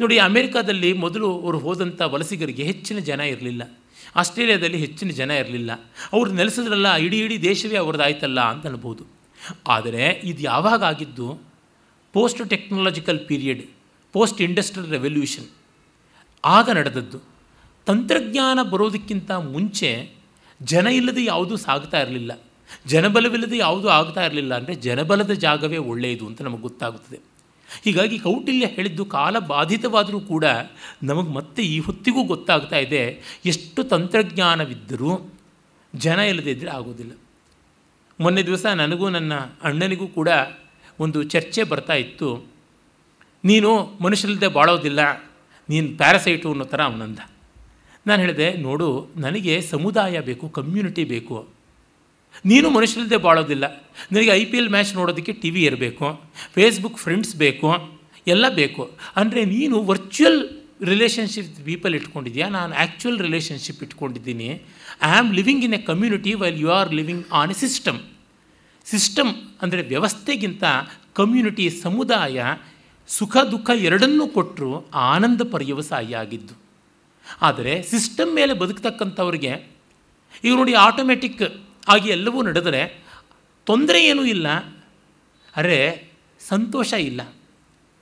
ನೋಡಿ, ಅಮೇರಿಕಾದಲ್ಲಿ ಮೊದಲು ಅವರು ಹೋದಂಥ ವಲಸಿಗರಿಗೆ ಹೆಚ್ಚಿನ ಜನ ಇರಲಿಲ್ಲ. ಆಸ್ಟ್ರೇಲಿಯಾದಲ್ಲಿ ಹೆಚ್ಚಿನ ಜನ ಇರಲಿಲ್ಲ. ಅವರು ನೆಲೆಸಿದ್ರಲ್ಲ, ಇಡೀ ಇಡೀ ದೇಶವೇ ಅವ್ರದ್ದಾಯ್ತಲ್ಲ ಅಂತ ಅನ್ಬೋದು. ಆದರೆ ಇದು ಯಾವಾಗ ಆಗಿದ್ದು? Post technological period post industrial revolution ಆಗ ನಡೆದದ್ದು. ತಂತ್ರಜ್ಞಾನ ಬರೋದಕ್ಕಿಂತ ಮುಂಚೆ ಜನ ಇಲ್ಲದೆ ಯಾವುದೂ ಸಾಗ್ತಾ ಇರಲಿಲ್ಲ. ಜನಬಲವಿಲ್ಲದೆ ಯಾವುದೂ ಆಗ್ತಾ ಇರಲಿಲ್ಲ ಅಂದರೆ ಜನಬಲದ ಜಾಗವೇ ಒಳ್ಳೆಯದು ಅಂತ ನಮಗೆ ಗೊತ್ತಾಗುತ್ತದೆ. ಹೀಗಾಗಿ ಕೌಟಿಲ್ಯ ಹೇಳಿದ್ದು ಕಾಲ ಬಾಧಿತವಾದರೂ ಕೂಡ ನಮಗೆ ಮತ್ತೆ ಈ ಹೊತ್ತಿಗೂ ಗೊತ್ತಾಗ್ತಾ ಇದೆ ಎಷ್ಟು ತಂತ್ರಜ್ಞಾನವಿದ್ದರೂ ಜನ ಇಲ್ಲದೆ ಇದ್ದರೆ ಆಗೋದಿಲ್ಲ. ಮೊನ್ನೆ ದಿವಸ ನನಗೂ ನನ್ನ ಅಣ್ಣನಿಗೂ ಕೂಡ ಒಂದು ಚರ್ಚೆ ಬರ್ತಾ ಇತ್ತು. ನೀನು ಮನುಷ್ಯರಿಲ್ಲದೆ ಬಾಳೋದಿಲ್ಲ, ನೀನು ಪ್ಯಾರಸೈಟು ಅನ್ನೋ ಥರ ಅವನಂದ. ನಾನು ಹೇಳಿದೆ, ನೋಡು, ನನಗೆ ಸಮುದಾಯ ಬೇಕು ಕಮ್ಯುನಿಟಿ ಬೇಕು. ನೀನು ಮನುಷ್ಯರಿಲ್ಲದೆ ಬಾಳೋದಿಲ್ಲ, ನನಗೆ ಐ ಪಿ ಎಲ್ ಮ್ಯಾಚ್ ನೋಡೋದಕ್ಕೆ ಟಿ ವಿ ಇರಬೇಕು ಫೇಸ್ಬುಕ್ ಫ್ರೆಂಡ್ಸ್ ಬೇಕು, ಎಲ್ಲ ಬೇಕು. ಅಂದರೆ ನೀನು ವರ್ಚುವಲ್ ರಿಲೇಷನ್ಶಿಪ್ ಪೀಪಲ್ ಇಟ್ಕೊಂಡಿದ್ಯಾ? ನಾನು ಆ್ಯಕ್ಚುಯಲ್ ರಿಲೇಷನ್ಶಿಪ್ ಇಟ್ಕೊಂಡಿದ್ದೀನಿ. I am living in a community while you are living on a system system ಅಂದರೆ ವ್ಯವಸ್ಥೆಗಿಂತ ಕಮ್ಯುನಿಟಿ ಸಮುದಾಯ ಸುಖ, ದುಃಖ ಎರಡನ್ನೂ ಕೊಟ್ಟರು ಆನಂದ ಪರ್ಯವಸಾಯಿ ಆಗಿದ್ದು. ಆದರೆ ಸಿಸ್ಟಮ್ ಮೇಲೆ ಬದುಕ್ತಕ್ಕಂಥವ್ರಿಗೆ ಈಗ ನೋಡಿ ಆಟೋಮೆಟಿಕ್ ಆಗಿ ಎಲ್ಲವೂ ನಡೆದರೆ ತೊಂದರೆ ಏನೂ ಇಲ್ಲ. ಅರೆ ಸಂತೋಷ ಇಲ್ಲ.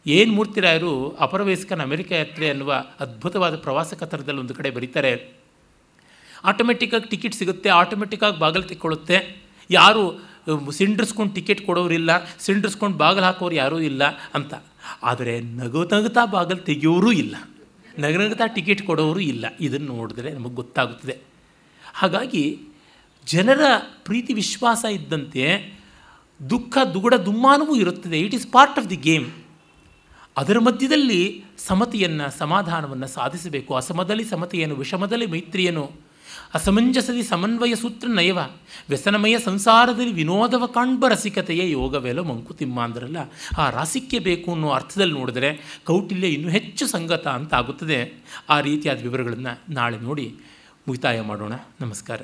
ಏನು ಮೂರ್ತಿರಾಯರು ಅಪರವಯಸ್ಕನ ಅಮೆರಿಕ ಯಾತ್ರೆ ಅನ್ನುವ ಅದ್ಭುತವಾದ ಪ್ರವಾಸ ಕಥನದಲ್ಲಿ ಒಂದು ಕಡೆ ಬರೀತಾರೆ. ಆಟೋಮೆಟಿಕ್ಕಾಗಿ ಟಿಕೆಟ್ ಸಿಗುತ್ತೆ ಆಟೋಮೆಟಿಕ್ಕಾಗಿ ಬಾಗಿಲು ತಿಕ್ಕೊಳ್ಳುತ್ತೆ. ಯಾರು ಸಿಂಡ್ರಿಸ್ಕೊಂಡು ಟಿಕೆಟ್ ಕೊಡೋರಿಲ್ಲ ಸಿಂಡ್ರಿಸ್ಕೊಂಡು ಬಾಗಿಲು ಹಾಕೋರು ಯಾರೂ ಇಲ್ಲ ಅಂತ. ಆದರೆ ನಗು ನಗುತ್ತಾ ಬಾಗಿಲು ತೆಗೆಯೋರೂ ಇಲ್ಲ. ನಗನಗುತ್ತಾ ಟಿಕೆಟ್ ಕೊಡೋರು ಇಲ್ಲ. ಇದನ್ನು ನೋಡಿದ್ರೆ ನಮಗೆ ಗೊತ್ತಾಗುತ್ತದೆ. ಹಾಗಾಗಿ ಜನರ ಪ್ರೀತಿ ವಿಶ್ವಾಸ ಇದ್ದಂತೆ ದುಃಖ, ದುಗುಡ, ದುಮ್ಮಾನವೂ ಇರುತ್ತದೆ. It is part of the game ಅದರ ಮಧ್ಯದಲ್ಲಿ ಸಮತೆಯನ್ನು, ಸಮಾಧಾನವನ್ನು ಸಾಧಿಸಬೇಕು. ಅಸಮದಲ್ಲಿ ಸಮತೆಯನ್ನು, ವಿಷಮದಲ್ಲಿ ಮೈತ್ರಿಯನು ಅಸಮಂಜಸದಿ ಸಮನ್ವಯ ಸೂತ್ರ ನಯವ, ವ್ಯಸನಮಯ ಸಂಸಾರದಲ್ಲಿ ವಿನೋದವ ಕಾಣ್ಬ ರಸಿಕತೆಯೇ ಯೋಗವೇಲೋ ಮಂಕುತಿಮ್ಮ ಅಂದ್ರಲ್ಲ, ಆ ರಾಸಿಕ್ಯ ಬೇಕು ಅನ್ನೋ ಅರ್ಥದಲ್ಲಿ ನೋಡಿದರೆ ಕೌಟಿಲ್ಯ ಇನ್ನೂ ಹೆಚ್ಚು ಸಂಗತ ಅಂತ ಆಗುತ್ತದೆ. ಆ ರೀತಿಯಾದ ವಿವರಗಳನ್ನು ನಾಳೆ ನೋಡಿ ಮುಗಿತಾಯ ಮಾಡೋಣ. ನಮಸ್ಕಾರ.